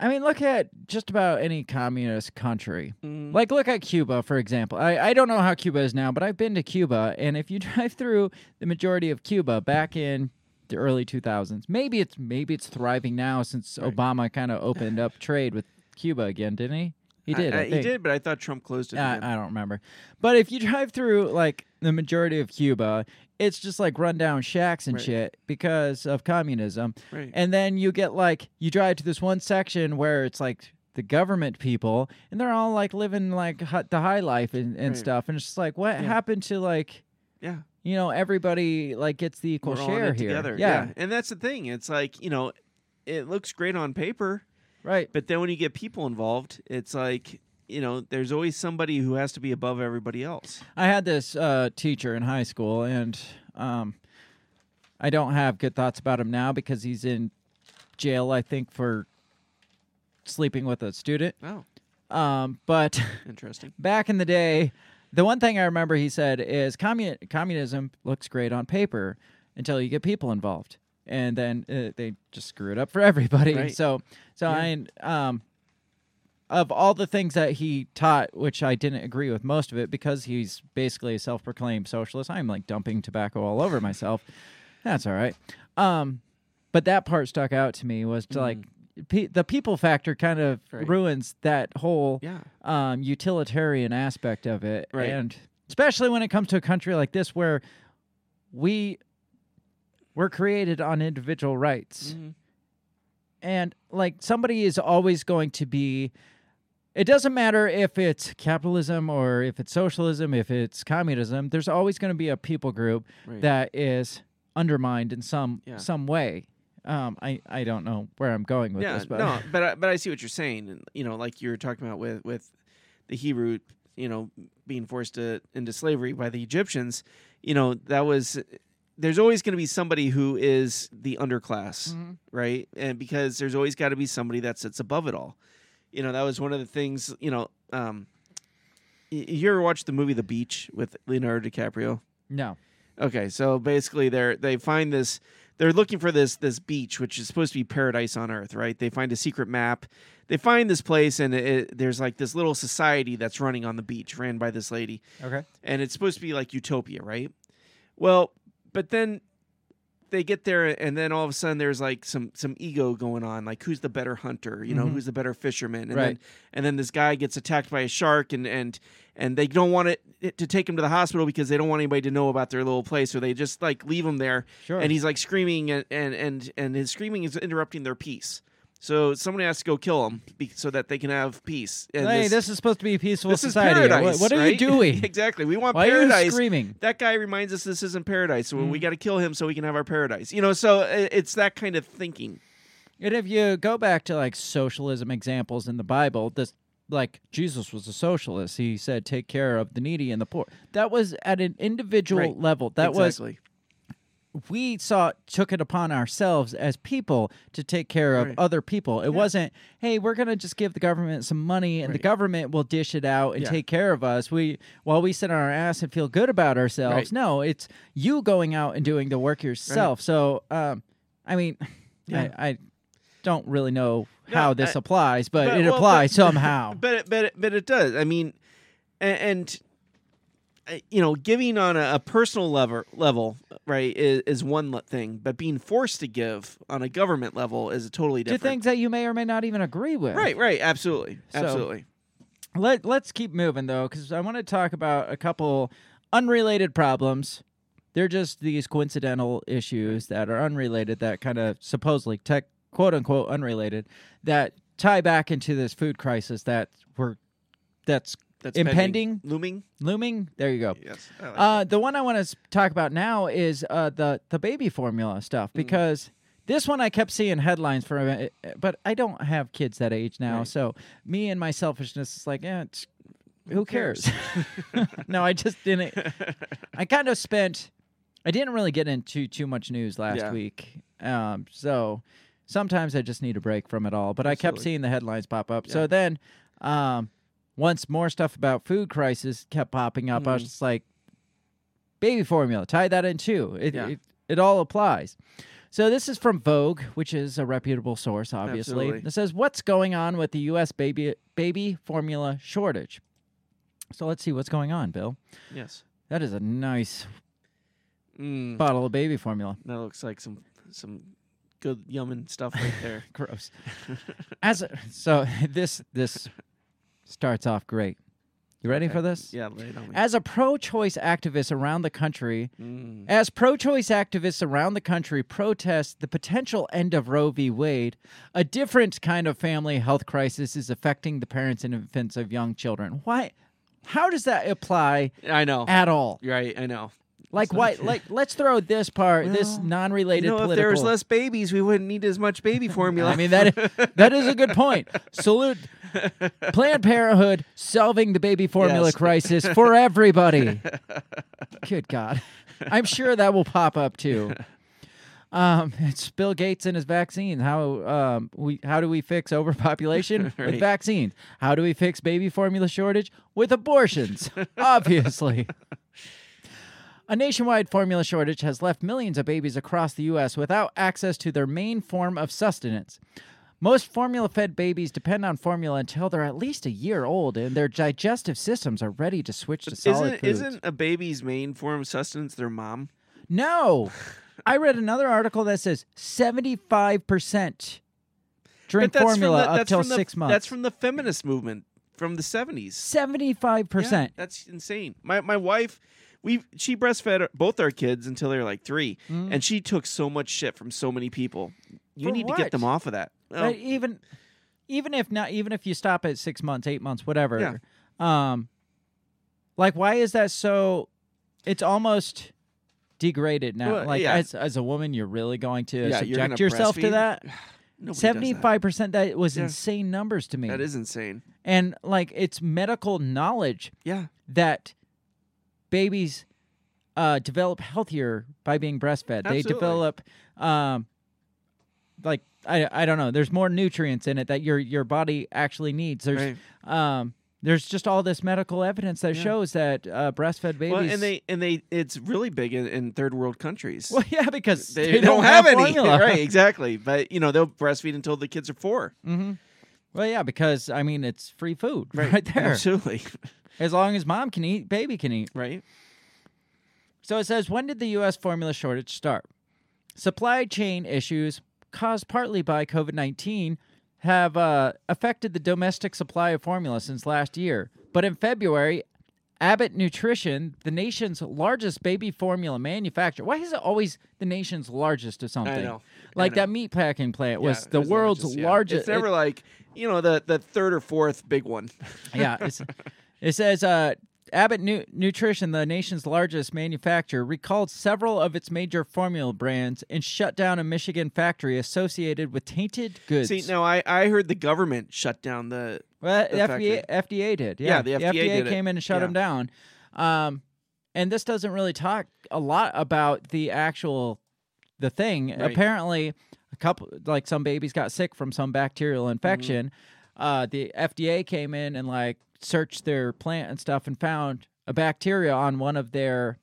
I mean, look at just about any communist country. Mhm. Like, look at Cuba, for example. I, I don't know how Cuba is now, but I've been to Cuba, and if you drive through the majority of Cuba back in the early 2000s, maybe it's maybe it's thriving now since Right. Obama kind of opened up trade with Cuba again, didn't he? He did. I he think. did, but I thought Trump closed it. I, I don't remember. But if you drive through like the majority of Cuba, it's just like rundown shacks and Right. shit because of communism. Right. And then you get like you drive to this one section where it's like the government people and they're all like living like the high life and, and Right. stuff and it's just like what Yeah. happened to like yeah. you know everybody like gets the equal We're share here. together. Yeah. and that's the thing. It's like you know, it looks great on paper, Right. but then when you get people involved, it's like you know, there's always somebody who has to be above everybody else. I had this uh, teacher in high school, and um, I don't have good thoughts about him now because he's in jail, I think, for sleeping with a student. Oh, Um, but interesting. back in the day, the one thing I remember he said is commun- communism looks great on paper until you get people involved. And then uh, they just screw it up for everybody. Right. So, so I, um, of all the things that he taught, which I didn't agree with most of it because he's basically a self-proclaimed socialist. I'm like dumping tobacco all over myself. That's all right. Um, but that part stuck out to me was to like pe- the people factor kind of Mm. Right. ruins that whole Yeah. um, utilitarian aspect of it, Right. and especially when it comes to a country like this where we were created on individual rights, Mhm. and like somebody is always going to be. It doesn't matter if it's capitalism or if it's socialism, if it's communism. There's always going to be a people group Right. that is undermined in some Yeah. some way. Um, I I don't know where I'm going with yeah, this, but no, but I, but I see what you're saying. And, you know, like you were talking about with with the Hebrew, you know, being forced to, into slavery by the Egyptians. You know, that was. There's always going to be somebody who is the underclass, Mhm. right? And because there's always got to be somebody that sits above it all. You know, that was one of the things. You know, um, you ever watch the movie The Beach with Leonardo DiCaprio? no. Okay, so basically they're they find this they're looking for this this beach which is supposed to be paradise on earth, right? They find a secret map. They find this place and it, there's like this little society that's running on the beach ran by this lady Okay. and it's supposed to be like utopia, right? Well, but then they get there and then all of a sudden there's like some some ego going on like who's the better hunter you know Mhm. who's the better fisherman and Right. then and then this guy gets attacked by a shark and and and they don't want it, it to take him to the hospital because they don't want anybody to know about their little place so they just like leave him there Sure. and he's like screaming and and and, and his screaming is interrupting their peace so someone has to go kill him be, so that they can have peace and hey, this, is supposed to be a peaceful this is society. What- paradise. what, are right? you doing? exactly. We want Why are you screaming? That guy reminds us this isn't paradise, so we Mm. got to kill him so we can have our paradise. You know, so it's that kind of thinking. And if you go back to like socialism examples in the Bible, this like Jesus was a socialist. He said, "Take care of the needy and the poor." That was at an individual Right. level. That was exactly. We saw took it upon ourselves as people to take care of Right. other people. It wasn't, "Hey, we're going to just give the government some money and the government will dish it out and Yeah. take care of us." We while we sit on our ass and feel good about ourselves. Right. No, it's you going out and doing the work yourself. So, um I mean, Yeah. I, I don't really know No, how this I- applies, but, but- it well, applies but- somehow. But it, but it, but it does. I mean, and, and Uh, you know, giving on a, a personal level level, right, is, is one thing, but being forced to give on a government level is a totally to different. things that you may or may not even agree with. Right, right, absolutely, So- absolutely. Let Let's keep moving though, because I want to talk about a couple unrelated problems. They're just these coincidental issues that are unrelated, that kind of supposedly tech, quote unquote, unrelated, that tie back into this food crisis that we're that's That's impending, pending. looming. looming. There you go. Yes, like Uh, the one I want to talk about now is uh, the the baby formula stuff Mm. because this one I kept seeing headlines for, it, but I don't have kids that age now, Right. so me and my selfishness is like, yeah, it's, who cares? no, I just didn't. I kind of spent. I didn't really get into too much news last Yeah. week, um, so sometimes I just need a break from it all. But I kept seeing the headlines pop up. Yeah. So then, um, once more stuff about food crisis kept popping up, I was Mhm. just like, baby formula, tie that in too. It, Yeah. it, it all applies. So this is from Vogue, which is a reputable source, obviously. Absolutely. It says, "What's going on with the U.S. baby baby formula shortage?" So let's see what's going on, Bill. Yes. That is a nice Mm, bottle of baby formula. that looks like some some good yumming stuff right there. Gross. As a, so, this this starts off great. You ready Okay. for this? Yeah, lay it on me. As a pro-choice activist around the country, Mm. as pro-choice activists around the country protest the potential end of Roe v. Wade, a different kind of family health crisis is affecting the parents and infants of young children. Why? How does that apply I know. at all. Right, I know. Like why? Like let's throw this part, this non-related You know, if there was less babies, we wouldn't need as much baby formula. I mean that that is a good point. Salute Planned Parenthood solving the baby formula Yes. crisis for everybody. Good God, I'm sure that will pop up too. Um, it's Bill Gates and his vaccine. How um we how do we fix overpopulation with vaccines? How do we fix baby formula shortage with abortions? Obviously. A nationwide formula shortage has left millions of babies across the U.S. without access to their main form of sustenance. Most formula fed babies depend on formula until they're at least a year old and their digestive systems are ready to switch to solid isn't foods. isn't a baby's main form of sustenance their mom? No. I read another article that says 75% drink that's formula from the, up that's till the, six months. That's from the feminist movement from the seventies. 75%. Yeah, that's insane. My my wife, we she breastfed both our kids until they were like three, Mm. and she took so much shit from so many people. You For need to get them off of that. Oh, Right, even even if not even if you stop at six months eight months whatever Yeah. um like why is that so it's almost degraded now Well, like yeah. as, as a woman you're really going to Yeah, subject yourself to breastfeed? that that. 75% that was Yeah. insane numbers to me That is insane. and like it's medical knowledge Yeah. that babies uh, develop healthier by being breastfed. They develop um, like I I don't know. There's more nutrients in it that your your body actually needs. There's um there's just all this medical evidence that Yeah. shows that uh, breastfed babies. Well, and they and they it's really big in, in third world countries. well, yeah, because they, they, don't, have, any, formula. right? Exactly. But you know they'll breastfeed until the kids are four. hmm Well, yeah, because I mean it's free food right, there. Absolutely. As long as mom can eat, baby can eat. Right. So it says, when did the U.S. formula shortage start? Supply chain issues caused partly by COVID 19 have uh, affected the domestic supply of formula since last year. But in February, Abbott Nutrition, the nation's largest baby formula manufacturer, why is it always the nation's largest or something? I know. I Like know. that meat packing plant was Yeah, the was world's largest, yeah. largest. It's never it- like you know the the third or fourth big one. yeah, it's, it says uh, Abbott Nu- Nutrition, the nation's largest manufacturer, recalled several of its major formula brands and shut down a Michigan factory associated with tainted goods. See, no, I I heard the government shut down the well, the FDA, FDA did. Yeah, Yeah, the FDA did it. came in and shut Yeah. them down. Um, and this doesn't really talk a lot about the actual the thing. Right. Apparently, a couple like some babies got sick from some bacterial Mm-hmm. infection. Uh, the FDA came in and like searched their plant and stuff and found a bacteria on one of their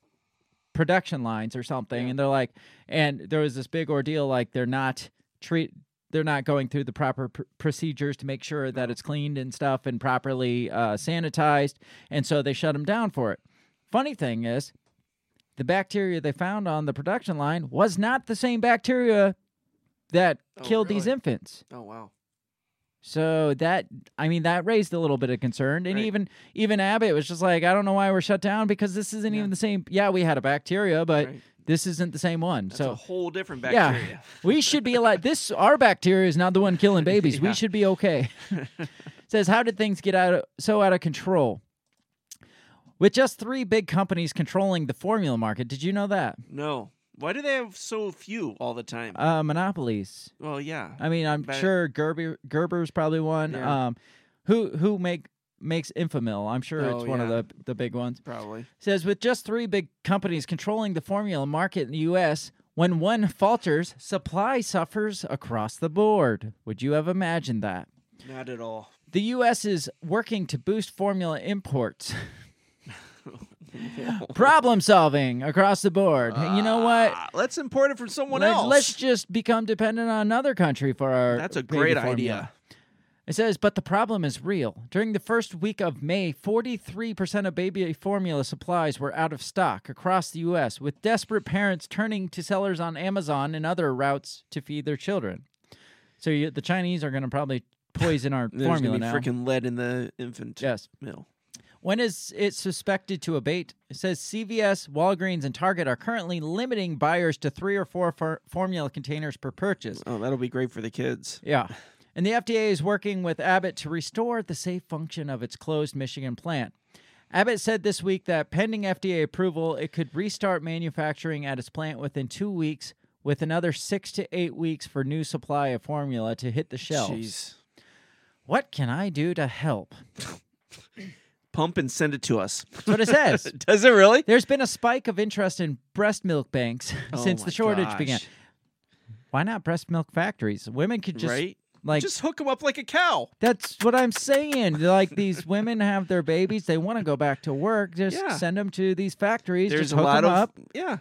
production lines or something. And they're like and there was this big ordeal like they're not treat they're not going through the proper pr- procedures to make sure that it's cleaned and stuff and properly uh, sanitized. And so they shut them down for it. Funny thing is the bacteria they found on the production line was not the same bacteria that Oh, killed these infants. Oh wow. So that I mean that raised a little bit of concern, and Right. even even Abbott was just like, I don't know why we're shut down because this isn't even the same. Yeah, we had a bacteria, but Right. this isn't the same one. That's so a whole different bacteria. yeah, we should be like this. Our bacteria is not the one killing babies. Yeah. We should be okay. Says, how did things get out of, so out of control? With just three big companies controlling the formula market, did you know that? No. Why do they have so few all the time? Uh, monopolies. well, yeah. I mean, I'm But- sure Gerber Gerber's probably one. Yeah. Um, who who make makes Enfamil? I'm sure it's Oh, one of the the big ones. Probably. Says with just three big companies controlling the formula market in the U.S., when one falters, supply suffers across the board. Would you have imagined that? Not at all. The U.S. is working to boost formula imports. Problem solving across the board. you know what? Ah, let's import it from someone Let- else. Let's just become dependent on another country for our. That's a great formula. idea. It says, but the problem is real. During the first week of May, 43% of baby formula supplies were out of stock across the U.S., with desperate parents turning to sellers on Amazon and other routes to feed their children. So you, the Chinese are going to probably poison our formula now. freaking lead in the infant yes. mill. When is it suspected to abate? It says CVS, Walgreens, and Target are currently limiting buyers to three or four for- formula containers per purchase. Oh, that'll be great for the kids. Yeah. And the FDA is working with Abbott to restore the safe function of its closed Michigan plant. Abbott said this week that pending FDA approval, it could restart manufacturing at its plant within two weeks, with another six to eight weeks for new supply of formula to hit the shelves. Jeez. What can I do to help? Pump and send it to us. That's what it says. Does it really? There's been a spike of interest in breast milk banks Oh since the shortage gosh. began. Why not breast milk factories? Women could just right? like Just hook them up like a cow. That's what I'm saying. Like these women have their babies, they want to go back to work. Just Yeah. send them to these factories. There's just a hook them of up. yeah.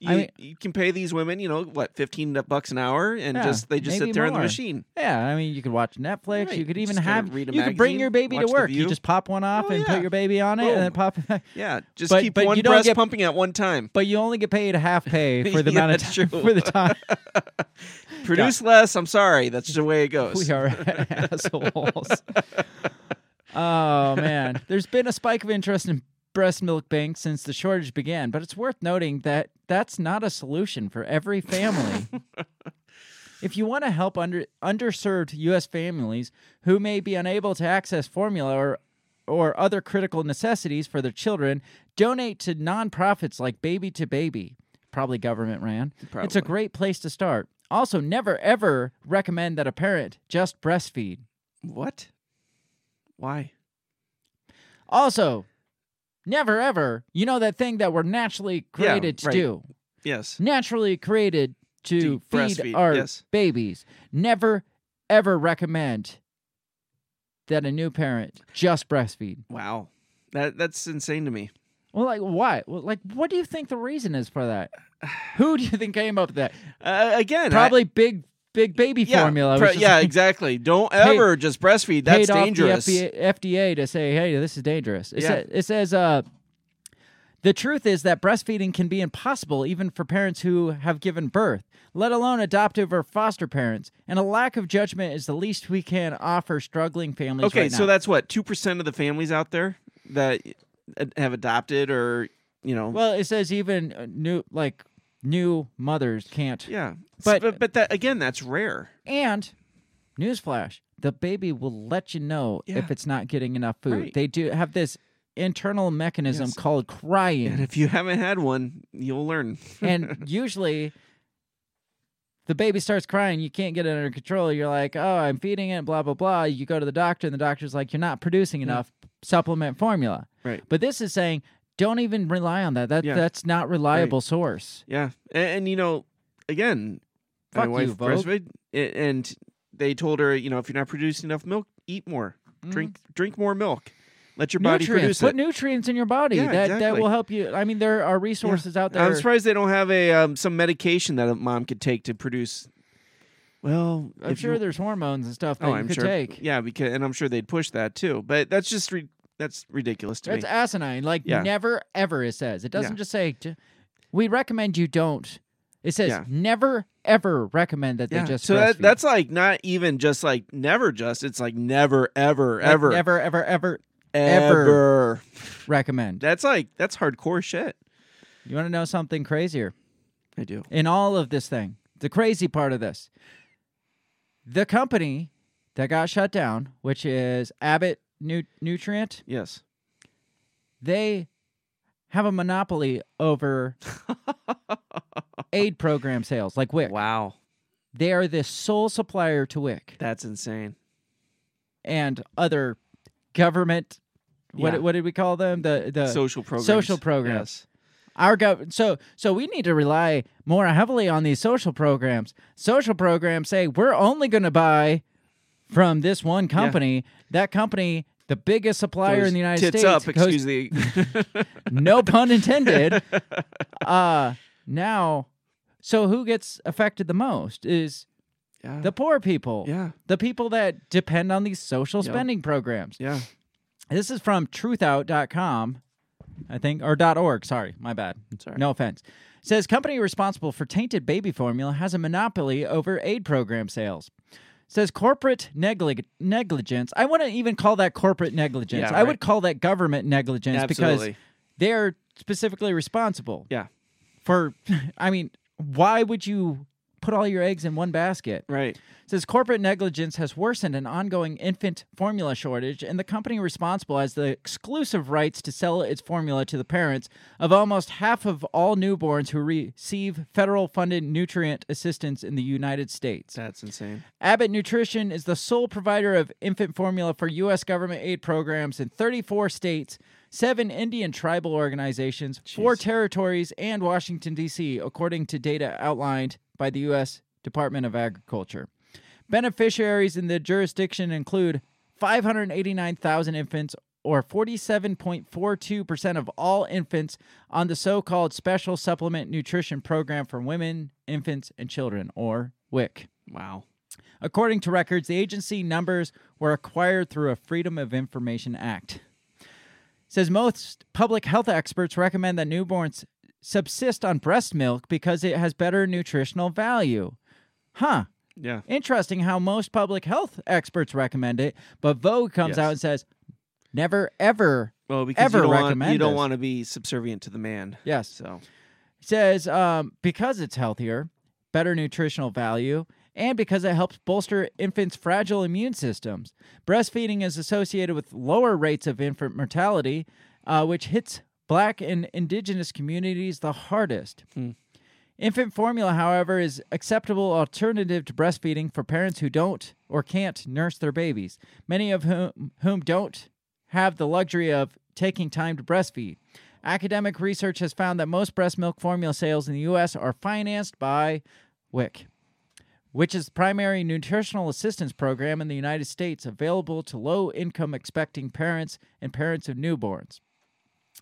You, I mean- you can pay these women, you know, what, fifteen bucks an hour, and Yeah, just they just sit there on the machine. Yeah, I mean, you could watch Netflix. Right. You could even have. read a you could bring your baby to work. You just pop one off Oh, and yeah. put your baby on it, and then pop it back. Yeah, just But- keep but one breast get- pumping at one time. But you only get paid half pay for the Yeah, amount of time. For the time Produce less. I'm sorry. That's just the way it goes. we are assholes. oh man, there's been a spike of interest in breast milk bank since the shortage began, but it's worth noting that that's not a solution for every family. if you want to help under underserved U.S. families who may be unable to access formula or or other critical necessities for their children, donate to nonprofits like Baby to Baby, probably government ran. It's a great place to start. Also, never ever recommend that a parent just breastfeed. What? Why? Also, never ever, you know that thing that we're naturally Yeah, created to right. do. Yes. Naturally created to To feed our yes. babies. Never ever recommend that a new parent just breastfeed. Wow. That that's insane to me. Well, like why? Well, like what do you think the reason is for that? Who do you think came up with that? Uh, again, I- Probably big big baby yeah, formula. pre- yeah, like exactly. Don't Paid- ever just breastfeed. That's paid dangerous. FDA, FDA to say, "Hey, this is dangerous." It, Yeah. sa- it says, uh, "The truth is that breastfeeding can be impossible even for parents who have given birth, let alone adoptive or foster parents. And a lack of judgment is the least we can offer struggling families." Okay, right so now. that's what two percent of the families out there that uh, have adopted or you know. well, it says even uh, new like new mothers can't. yeah, but- but but, that again, that's rare. And newsflash: the baby will let you know Yeah. if it's not getting enough food. Right. They do have this internal mechanism Yes. called crying. And if you haven't had one, you'll learn. and usually the baby starts crying you can't get it under control you're like oh i'm feeding it blah blah blah you go to the doctor and the doctor's like you're not producing mm. enough supplement formula Right. but this is saying don't even rely on that that Yeah. that's not reliable source Yeah, and, and you know, again, Fuck you, wife Vogue. breastfed, and they told her, you know, if you're not producing enough milk, eat more, drink drink more milk, let your body Mm. nutrients produce put it. nutrients in your body Yeah, that that will help you i mean there are resources out there I'm surprised they don't have a um, some medication that a mom could take to produce. Well, i'm sure you, there's hormones and stuff that oh, you I'm could sure. take Yeah, because and I'm sure they'd push that too. But that's just re- that's ridiculous to That's me. That's asinine. Like Yeah. never ever it says. It doesn't Yeah. just say we recommend you don't. It says Yeah. never ever recommend that yeah. they just so that, that's like not even just like never just. It's like never ever Like, ever never ever ever ever. ever. recommend. That's like that's hardcore shit. You want to know something crazier? I do. In all of this thing, the crazy part of this, the company that got shut down, which is Abbott Nu- Nutrient, Yes. they have a monopoly over aid program sales, like WIC. Wow. They are the sole supplier to WIC That's insane. and other government. What Yeah. what did we call them? The the social programs. social programs. Yes. Our gov- so so we need to rely more heavily on these social programs. Social programs say we're only going to buy from this one company. That company, the biggest supplier Goes in the United tits States, up, goes- excuse the no pun intended. uh now, so who gets affected the most is yeah. the poor people. yeah. The people that depend on these social Yep. spending programs. Yeah. This is from truthout.com, I think, or .org. Sorry, my bad. Sorry. No offense. Says company responsible for tainted baby formula has a monopoly over aid program sales. Says corporate neglig- negligence. I wouldn't even call that corporate negligence. Yeah, I would call that government negligence because they're specifically responsible. Yeah. For, I mean, why would you put all your eggs in one basket? Right. It says corporate negligence has worsened an ongoing infant formula shortage, and the company responsible has the exclusive rights to sell its formula to the parents of almost half of all newborns who receive federal funded nutrient assistance in the United States. That's insane. Abbott Nutrition is the sole provider of infant formula for U.S. government aid programs in 34 states, seven Indian tribal organizations, four territories, and Washington, D.C., according to data outlined by the U.S. Department of Agriculture. Beneficiaries in the jurisdiction include 589,000 infants, or 47.42% of all infants on the so called Special Supplement Nutrition Program for Women, Infants, and Children, or WIC. Wow. According to records, the agency numbers were acquired through a Freedom of Information Act. Says most public health experts recommend that newborns subsist on breast milk because it has better nutritional value. Huh. Yeah. Interesting how most public health experts recommend it, but Vogue comes Yes. out and says, never, ever, Well, because ever you don't, want, recommend you don't this." want to be subservient to the man. Yes. So says um, because it's healthier, better nutritional value, and because it helps bolster infants' fragile immune systems. Breastfeeding is associated with lower rates of infant mortality, uh, which hits black and indigenous communities the hardest. Infant formula, however, is acceptable alternative to breastfeeding for parents who don't or can't nurse their babies, many of whom, whom don't have the luxury of taking time to breastfeed. Academic research has found that most breast milk formula sales in the U.S. are financed by WIC, which is the primary nutritional assistance program in the United States available to low income expecting parents and parents of newborns.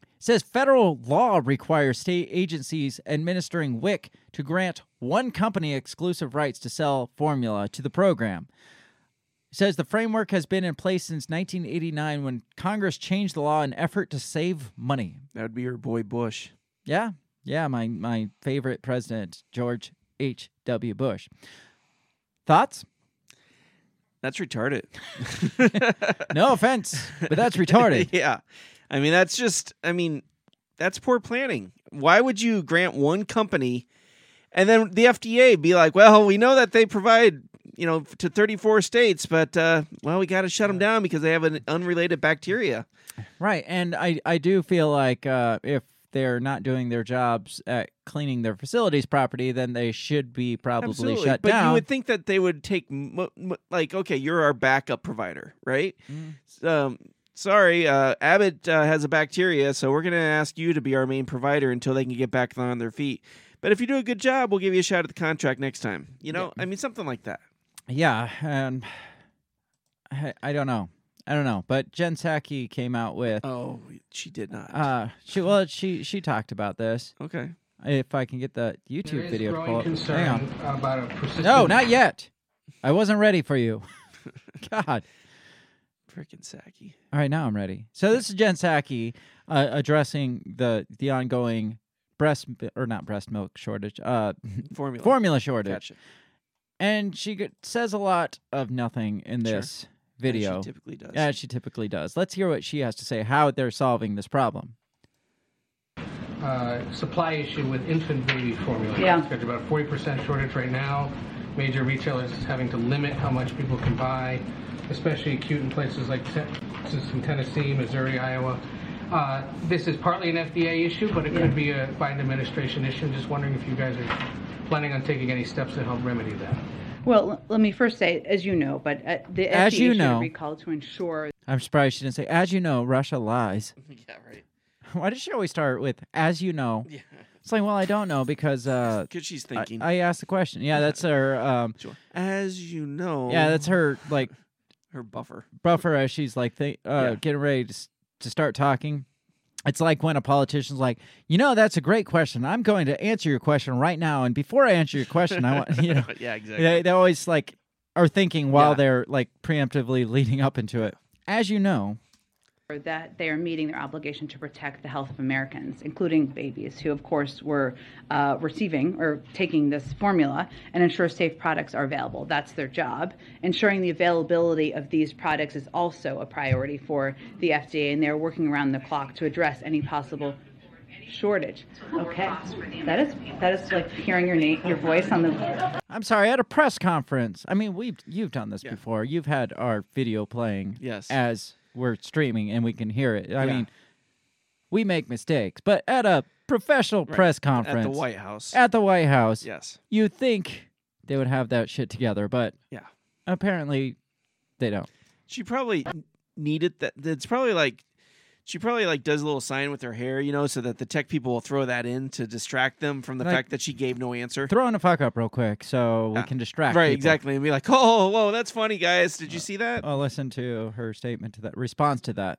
It says federal law requires state agencies administering WIC to grant one company exclusive rights to sell formula to the program. It says the framework has been in place since 1989 when Congress changed the law in effort to save money. that would be your boy Bush. Yeah, yeah, my my favorite president, George H. W. Bush. Thoughts? That's retarded. No offense, but that's retarded. yeah. I mean, that's just, I mean, that's poor planning. Why would you grant one company and then the FDA be like, well, we know that they provide, you know, to 34 states, but, uh, well, we got to shut them down because they have an unrelated bacteria. Right, and I I do feel like uh, if they're not doing their jobs at cleaning their facilities properly, then they should be probably Absolutely. shut but down. you would think that they would take, m- m- like, okay, you're our backup provider, right? Mm-hmm. Um, sorry, uh, Abbott uh, has a bacteria, so we're going to ask you to be our main provider until they can get back on their feet. But if you do a good job, we'll give you a shot at the contract next time. You know, I mean, something like that. Yeah, and I, I don't know. I don't know, but Jen Psaki came out with. Oh, she did not. Uh, she well, she she talked about this. Okay. If I can get the YouTube is video to pull up. concern Hang on. about a persistent. No, not yet. I wasn't ready for you. God. Frickin' Psaki. All right, now I'm ready. So this is Jen Psaki uh, addressing the the ongoing breast or not breast milk shortage, uh, Formula. formula shortage, Gotcha. and she says a lot of nothing in Sure. This video. As she typically does. Yeah, she typically does. Let's hear what she has to say. How they're solving this problem. uh, supply issue with infant baby formula. Yeah. There's about 40% shortage right now. Major retailers having to limit how much people can buy, especially acute in places like Texas and Tennessee, Missouri, Iowa. Uh, this is partly an FDA issue, but it could be a Biden administration issue. I'm Just wondering if you guys are planning on taking any steps to help remedy that. Well, let me first say, as you know, but uh, the As FDA you issued know. recall to ensure I'm surprised she didn't say, as you know, Russia lies. yeah, right. Why does she always start with, as you know? Yeah. It's like, well, I don't know because uh, Because she's thinking. I, asked the question. Yeah, that's her. Um, As you know. yeah, that's her like her buffer. buffer as she's like th- uh, Yeah. getting ready to, to start talking. It's like when a politician's like, you know, that's a great question. I'm going to answer your question right now, and before I answer your question, I want you know, Yeah, exactly. They, they always like are thinking while Yeah. they're like preemptively leading up into it. As you know, that they are meeting their obligation to protect the health of Americans, including babies, who, of course, were uh, receiving or taking this formula, and ensure safe products are available. That's their job. Ensuring the availability of these products is also a priority for the FDA, and they're working around the clock to address any possible shortage. Okay, that is that is like hearing your name, your voice on the. I'm sorry, at a press conference. I mean, we've you've done this before. You've had our video playing Yes. as we're streaming and we can hear it. I Yeah. mean, we make mistakes, but at a professional Right. press conference At the White House. at the White House, Yes. you think they would have that shit together, but Yeah. apparently they don't. She probably needed that. It's probably like she probably like does a little sign with her hair, you know, so that the tech people will throw that in to distract them from the Like- fact that she gave no answer. Throw in a fuck up real quick so we Yeah. can distract right, people. exactly, and be like, "Oh, whoa, that's funny, guys. Did you see that?" I'll listen to her statement to that response to that.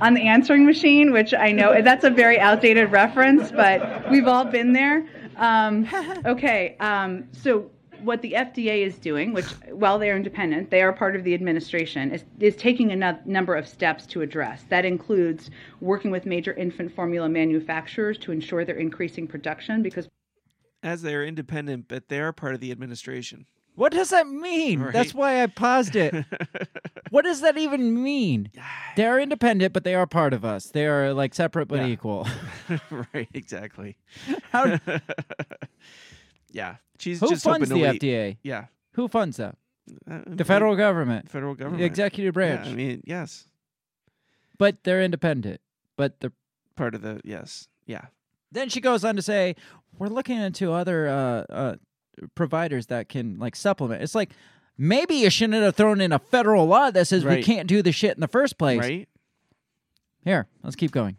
on the answering machine, which I know that's a very outdated reference, but we've all been there. Um, okay, um, so what the FDA is doing, which while they are independent, they are part of the administration, is, is taking a nu- number of steps to address. That includes working with major infant formula manufacturers to ensure they're increasing production because As they are independent, but they are part of the administration. What does that mean? That's why I paused it. what does that even mean? They are independent, but they are part of us. They are like separate but Yeah. equal. right, exactly. How- yeah, she's Who just funds the hoping to. FDA? Yeah, Who funds that? Uh, The federal government. federal government, The executive Yeah, branch. I mean, yes, but they're independent. But they're part of the yes, yeah. Then she goes on to say, "We're looking into other uh, uh, providers that can like supplement." It's like maybe you shouldn't have thrown in a federal law that says we Right. can't do the shit in the first place. Right. Here, let's keep going.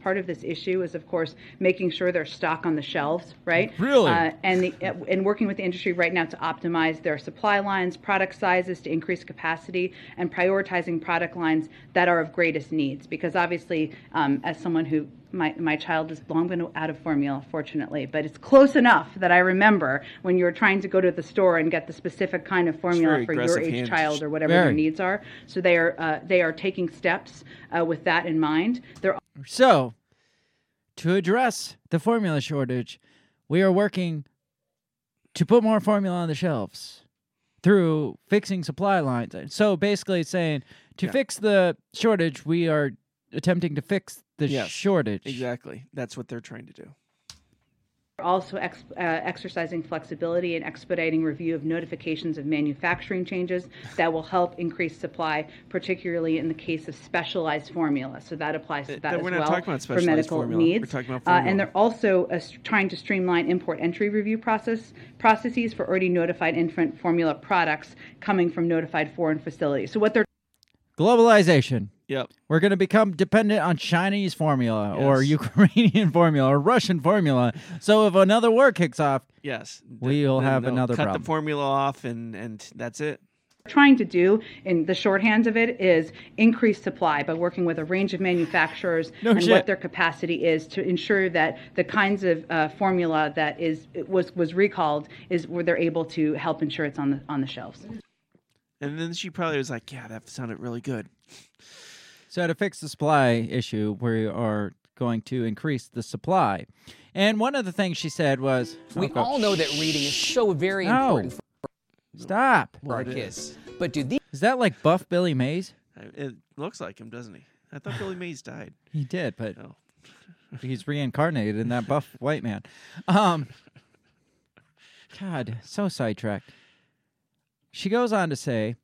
Part of this issue is, of course, making sure there's stock on the shelves, right? Really? Uh, and the, and working with the industry right now to optimize their supply lines, product sizes to increase capacity, and prioritizing product lines that are of greatest needs. Because obviously, um, as someone who my, my child has long been out of formula, fortunately, but it's close enough that I remember when you're trying to go to the store and get the specific kind of formula for your age hand- child or whatever Very. their needs are. So they are uh, they are taking steps uh, with that in mind. They're So, to address the formula shortage, we are working to put more formula on the shelves through fixing supply lines. So basically, it's saying to Yeah. fix the shortage, we are attempting to fix the Yes, shortage. Exactly. That's what they're trying to do. also ex- uh, exercising flexibility and expediting review of notifications of manufacturing changes that will help increase supply, particularly in the case of specialized formula. So that applies to that uh, as well for medical formula. We're needs. talking about Uh, and they're also uh, trying to streamline import entry review process processes for already notified infant formula products coming from notified foreign facilities. So what they're Globalization. Yep. We're going to become dependent on Chinese formula or Ukrainian formula or Russian formula. So if another war kicks off, Yes. we'll have another cut problem. the formula off, and and that's it. trying to do in the shorthand of it is increase supply by working with a range of manufacturers No and shit. what their capacity is to ensure that the kinds of uh, formula that is was was recalled is where they're able to help ensure it's on the on the shelves. And then she probably was like, "Yeah, that sounded really good." So to fix the supply issue, we are going to increase the supply. And one of the things she said was, We Oh, all know that reading is so very No. important for Stop. our Well, it kids. But do these Is that like Buff Billy Mays? Uh, It looks like him, doesn't he? I thought Billy Mays died. He did, but Oh. he's reincarnated in that buff white man. Um, God, so sidetracked. She goes on to say,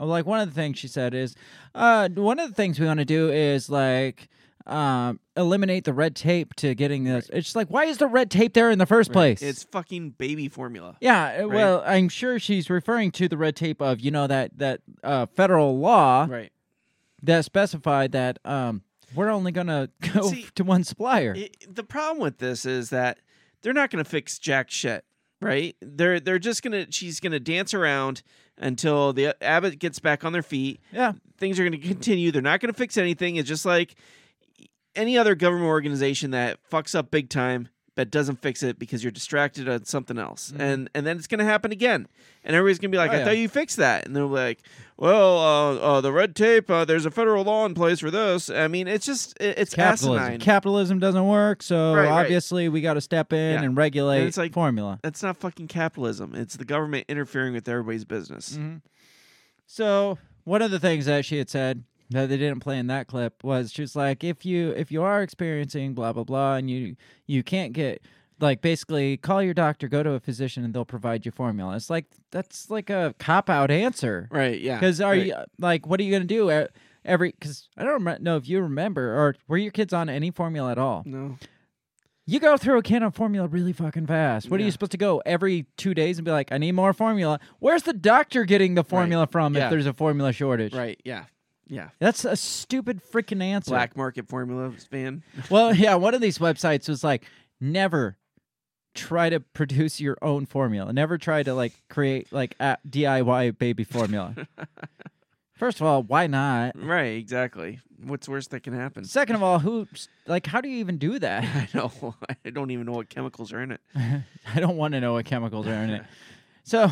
like one of the things she said is, uh, one of the things we want to do is like um, eliminate the red tape to getting this. It's like, why is the red tape there in the first place? It's fucking baby formula. Yeah, uh, Right? well, I'm sure she's referring to the red tape of you know that that uh, federal law Right. that specified that um, we're only gonna go See, to one supplier. It, the problem with this is that they're not going to fix jack shit, right? They're they're just gonna she's gonna dance around until the Abbott gets back on their feet. Yeah, things are going to continue. They're not going to fix anything. It's just like any other government organization that fucks up big time. That doesn't fix it because you're distracted on something else, Mhm. and and then it's gonna happen again, and everybody's gonna be like, Oh, "I yeah. thought you fixed that," and they're like, "Well, uh, uh, the red tape. Uh, there's a federal law in place for this." I mean, it's just it, it's Capitalism. asinine. Capitalism doesn't work, so Right, right. obviously we got to step in Yeah. and regulate And it's like formula. That's not fucking capitalism. It's the government interfering with everybody's business. Mhm. So one of the things that she had said that they didn't play in that clip was she was like, if you if you are experiencing blah blah blah and you you can't get like basically call your doctor, go to a physician, and they'll provide you formula. It's like that's like a cop out answer, Right, yeah, Because are right. you like what are you gonna do every? Because I don't rem- know if you remember or were your kids on any formula at all? No. You go through a can of formula really fucking fast. What are you supposed to go every two days and be like, I need more formula? Where's the doctor getting the formula from Yeah. if there's a formula shortage? Right. Yeah. Yeah. That's a stupid freaking answer. Black market formula fan. Well, yeah, one of these websites was like, never try to produce your own formula. Never try to like create like a DIY baby formula. First of all, why not? Right. Exactly. What's worse that can happen? Second of all, who like how do you even do that? I know. I don't even know what chemicals are in it. I don't want to know what chemicals are in it. So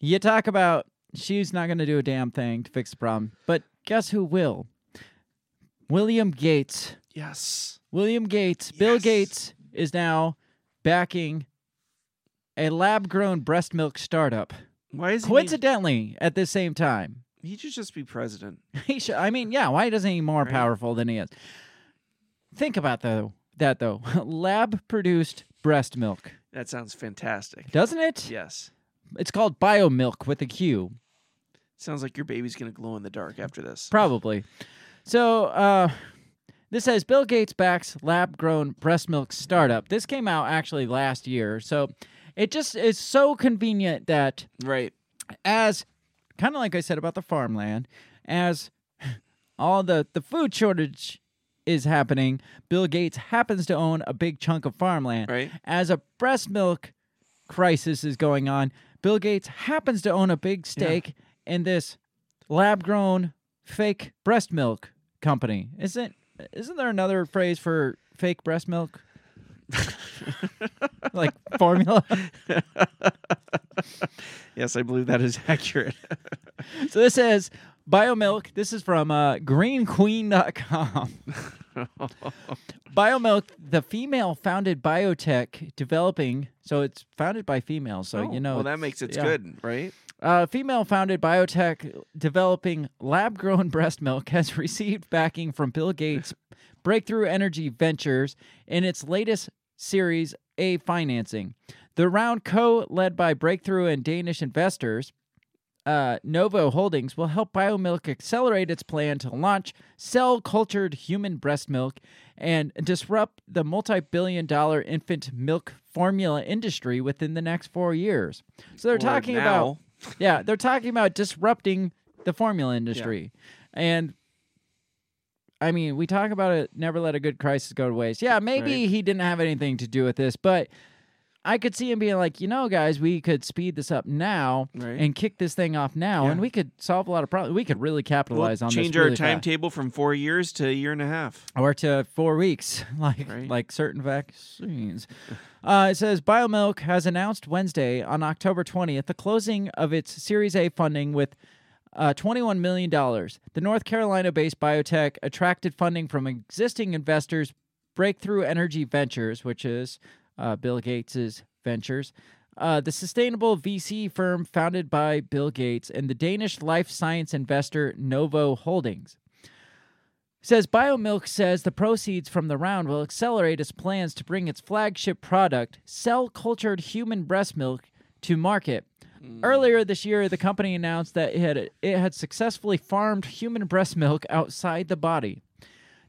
you talk about she's not going to do a damn thing to fix the problem, but guess who will? William Gates. Yes. William Gates. Bill Gates is now backing a lab-grown breast milk startup. Why is he? Coincidentally, at the same time, He should just be president. he should. I mean, yeah. Why doesn't he more powerful than he is? Think about though that though. Lab-produced breast milk, That sounds fantastic. doesn't it? Yes. It's called Biomilq with a Q. Sounds like your baby's gonna glow in the dark after this. Probably. So, uh, this says Bill Gates backs lab grown breast milk startup. This came out actually last year. So, it just is so convenient that, right, as kind of like I said about the farmland, as all the, the food shortage is happening, Bill Gates happens to own a big chunk of farmland. Right. As a breast milk crisis is going on, Bill Gates happens to own a big stake in this lab grown fake breast milk company. Isn't isn't there another phrase for fake breast milk? like formula. yes, I believe that is accurate. so this is Biomilq. This is from uh, greenqueen.com. Biomilq, the female founded biotech developing, so it's founded by females, so Oh, you know. well, that makes it yeah. good, right? Uh, female founded biotech developing lab grown breast milk has received backing from Bill Gates' Breakthrough Energy Ventures in its latest Series A financing. The round, co led by Breakthrough and Danish investors, uh, Novo Holdings will help Biomilq accelerate its plan to launch cell cultured human breast milk and disrupt the multi billion dollar infant milk formula industry within the next four years. So they're Or talking now. about, yeah, they're talking about disrupting the formula industry. And I mean, we talk about it, never let a good crisis go to waste. Yeah, maybe Right. he didn't have anything to do with this, but I could see him being like, you know, guys, we could speed this up now Right. and kick this thing off now, and we could solve a lot of problems. We could really We'll capitalize on change our really fast. timetable from four years to a year and a half. or to four weeks, like like certain vaccines. Uh, it says Biomilq has announced Wednesday on October 20th the closing of its Series A funding with uh, $21 million. The North Carolina based biotech attracted funding from existing investors Breakthrough Energy Ventures, which is uh, Bill Gates' ventures, uh, the sustainable VC firm founded by Bill Gates, and the Danish life science investor Novo Holdings. Says Biomilq says the proceeds from the round will accelerate its plans to bring its flagship product, cell cultured human breast milk, to market. Earlier this year, the company announced that it had, it had successfully farmed human breast milk outside the body.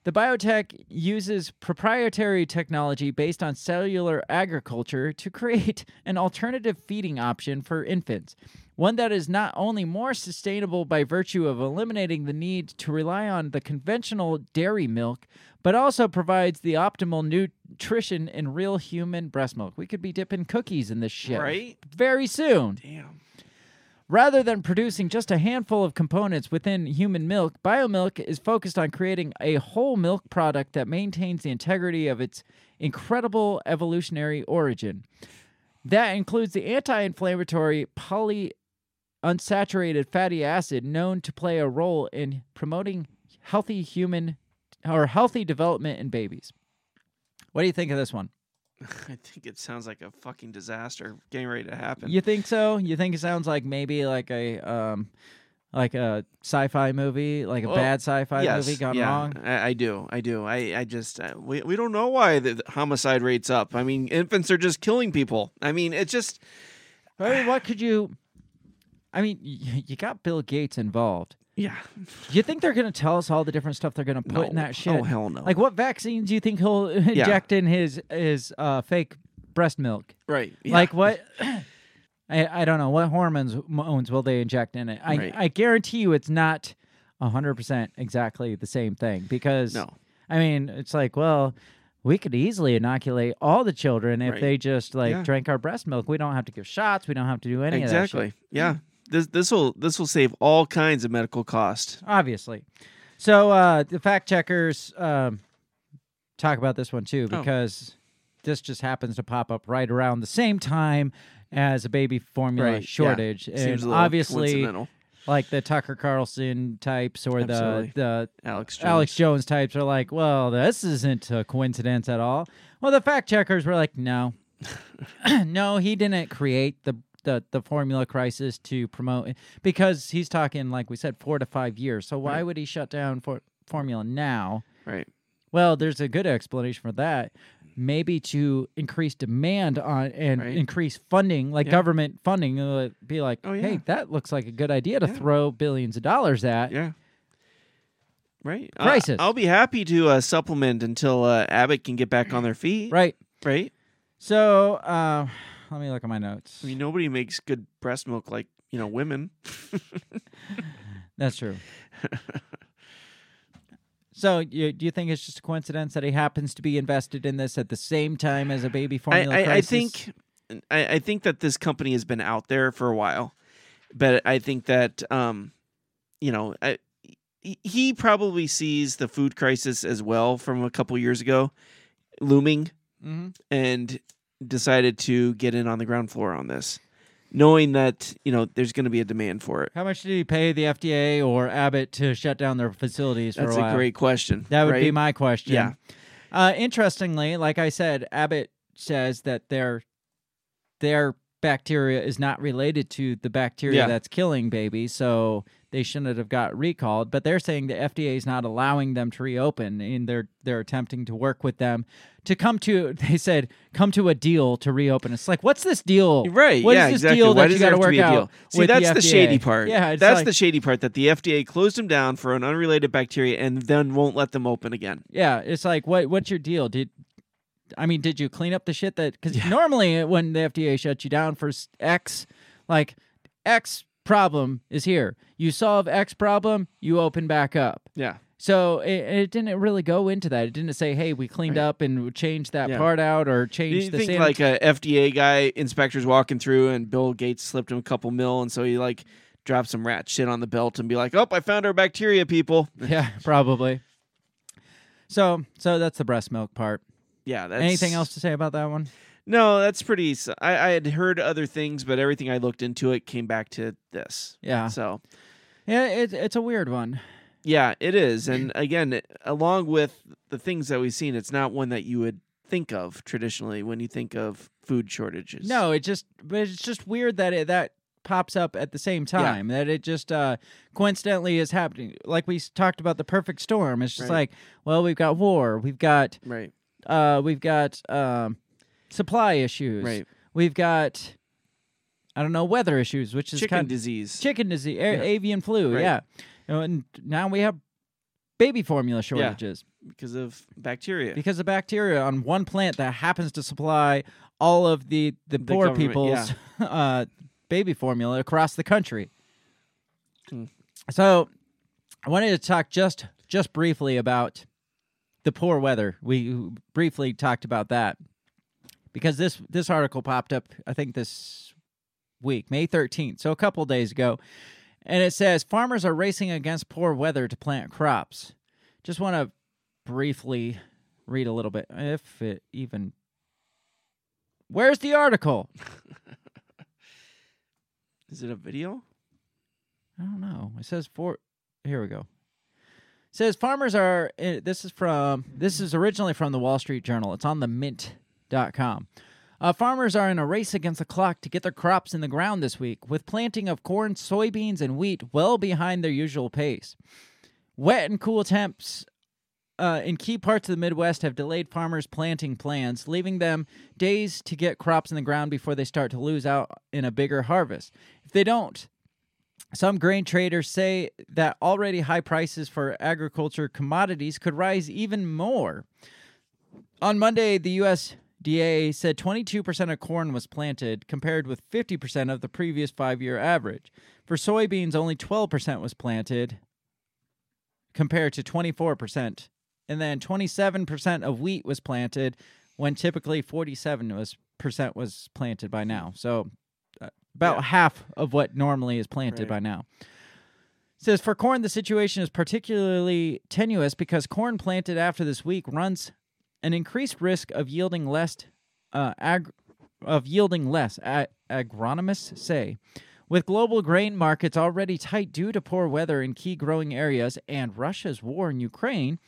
The biotech uses proprietary technology based on cellular agriculture to create an alternative feeding option for infants, one that is not only more sustainable by virtue of eliminating the need to rely on the conventional dairy milk, but also provides the optimal nutrition in real human breast milk. We could be dipping cookies in this shit Right? very soon. Damn. Rather than producing just a handful of components within human milk, Biomilq is focused on creating a whole milk product that maintains the integrity of its incredible evolutionary origin. That includes the anti inflammatory polyunsaturated fatty acid known to play a role in promoting healthy human or healthy development in babies. What do you think of this one? I think it sounds like a fucking disaster getting ready to happen. You think so? You think it sounds like maybe like a um like a sci-fi movie, like a Well, bad sci-fi yes, movie gone yeah, wrong? I, I do. I do. I, I just uh, we, we don't know why the the homicide rate's up. I mean, infants are just killing people. I mean, it's just I mean, what could you I mean, you got Bill Gates involved. Yeah. Do you think they're going to tell us all the different stuff they're going to put in that shit? Oh, hell no. Like what vaccines do you think he'll inject in his his uh, fake breast milk? Right. yeah. Like what? I, I don't know what hormones hormones will they inject in it. I Right. I guarantee you it's not hundred percent exactly the same thing because No. I mean it's like well we could easily inoculate all the children if Right. they just like Yeah. drank our breast milk. We don't have to give shots. We don't have to do any of that. exactly. Yeah. This this will this will save all kinds of medical cost. obviously. So uh, the fact checkers um, talk about this one too Oh. because this just happens to pop up right around the same time as a baby formula Right, yeah. shortage, Seems and obviously, like the Tucker Carlson types or Absolutely. the the Alex Alex Jones types are like, well, this isn't a coincidence at all. Well, the fact checkers were like, no, no, he didn't create the. The, the formula crisis to promote because he's talking like we said four to five years so why Right. would he shut down for formula now Right. well there's a good explanation for that maybe to increase demand on and Right. increase funding like Yeah. government funding uh, be like Oh, yeah. hey that looks like a good idea to Yeah. throw billions of dollars at Yeah. Right. Uh, Crisis. I'll be happy to uh, supplement until uh, Abbott can get back on their feet. right Right. so uh, let me look at my notes I mean, nobody makes good breast milk like you know women. That's true. so, you, do you think it's just a coincidence that he happens to be invested in this at the same time as a baby formula I, I crisis? think I, I think that this company has been out there for a while, but I think that um, you know, I, he- probably sees the food crisis as well from a couple years ago looming, Mhm. and decided to get in on the ground floor on this, knowing that you know there's going to be a demand for it. How much did he pay the FDA or Abbott to shut down their facilities for That's a a great question. That would be my question. Yeah. Uh, interestingly, like I said, Abbott says that their their bacteria is not related to the bacteria Yeah. that's killing babies, so they shouldn't have got recalled. But they're saying the FDA is not allowing them to reopen, and they're they're attempting to work with them to come to. They said come to a deal to reopen. It's like, what's this deal? Right. What is yeah, this exactly. deal Why that you got to work a deal? out? See, that's the, the, shady part. Yeah, it's that's like- the shady part that the FDA closed them down for an unrelated bacteria and then won't let them open again. Yeah, it's like what what's your deal? Did I mean did you clean up the shit that cuz normally when the FDA shuts you down for X like X problem is here. You solve X problem, you open back up. Yeah. So it, it didn't really go into that. It didn't say, "Hey, we cleaned up and changed that Yeah. part out or changed." Do you the think like a FDA guy inspector's walking through and Bill Gates slipped him a couple mil and so he like dropped some rat shit on the belt and be like, "Oh, I found our bacteria, people." Yeah, probably. So, so that's the breast milk part. Yeah, that's Anything else to say about that one? No, that's pretty. I, I had heard other things, but everything I looked into it came back to this. Yeah. So Yeah, it, it's a weird one. Yeah, it is. And again, along with the things that we've seen, it's not one that you would think of traditionally when you think of food shortages. No, it just but it's just weird that it that pops up at the same time. That it just uh coincidentally is happening. Like we talked about the perfect storm. It's just Right. like, well, we've got war, we've got Right. uh we've got um supply issues. Right. We've got I don't know, weather issues, which is Chicken kind disease. chicken disease, a- Yeah. avian flu, Right. yeah. Know, and now we have baby formula shortages because of bacteria. because of bacteria on one plant that happens to supply all of the the, The poor government, people's uh, baby formula across the country. Hmm. So, I wanted to talk just just briefly about the poor weather. We briefly talked about that because this this article popped up. I think this week, May 13th, so a couple days ago. And it says farmers are racing against poor weather to plant crops. Just want to briefly read a little bit, if it even. Where's the article? Is it a video? I don't know. It says for. Here we go. It says farmers are. eh, This is from. This is originally from the Wall Street Journal. It's on the Mint.com. Uh, farmers are in a race against the clock to get their crops in the ground this week, with planting of corn, soybeans, and wheat well behind their usual pace. Wet and cool temps uh, in key parts of the Midwest have delayed farmers' planting plans, leaving them days to get crops in the ground before they start to lose out in a bigger harvest. If they don't, some grain traders say that already high prices for agriculture commodities could rise even more. On Monday, the USDA said 22% of corn was planted, compared with 50% of the previous five year average. For soybeans, only 12% was planted, compared to 24%. And then 27% of wheat was planted, when typically 47 was percent was planted by now. So uh, about Yeah. half of what normally is planted Right. by now. It says for corn, the situation is particularly tenuous because corn planted after this week runs an increased risk of yielding less, uh, ag- of yielding less. A- agronomists say, with global grain markets already tight due to poor weather in key growing areas and Russia's war in Ukraine.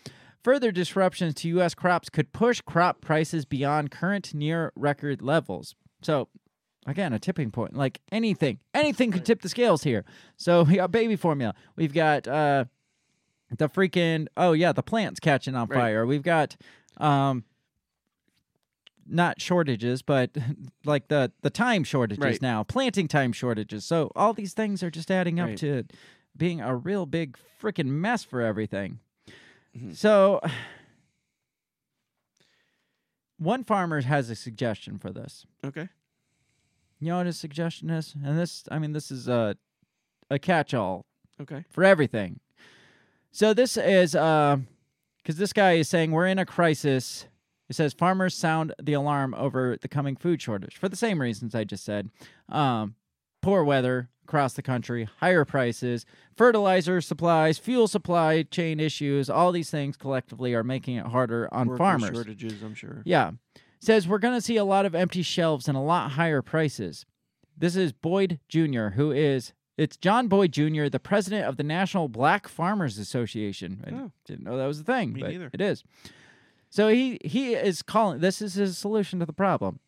Further disruptions to U.S. crops could push crop prices beyond current near record levels. So, again, a tipping point. Like anything, anything could tip the scales here. So we got baby formula. We've got uh, the freaking oh yeah, the plants catching on Right. fire. We've got um, not shortages, but like the the time shortages Right. now, planting time shortages. So all these things are just adding up Right. to being a real big freaking mess for everything. Mm-hmm. So one farmer has a suggestion for this. Okay. You know what his suggestion is? And this, I mean, this is a a catch-all Okay. for everything. So this is because this guy is saying we're in a crisis. It says farmers sound the alarm over the coming food shortage for the same reasons I just said. Um, poor weather across the country, higher prices, fertilizer supplies, fuel supply chain issues. All these things collectively are making it harder on Worker farmers. shortages, I'm sure. Yeah. Says we're going to see a lot of empty shelves and a lot higher prices. This is Boyd Jr., who is it's John Boyd Jr., the president of the National Black Farmers Association. I Oh. didn't know that was a thing, Me but neither. it is. So he he is calling this is his solution to the problem.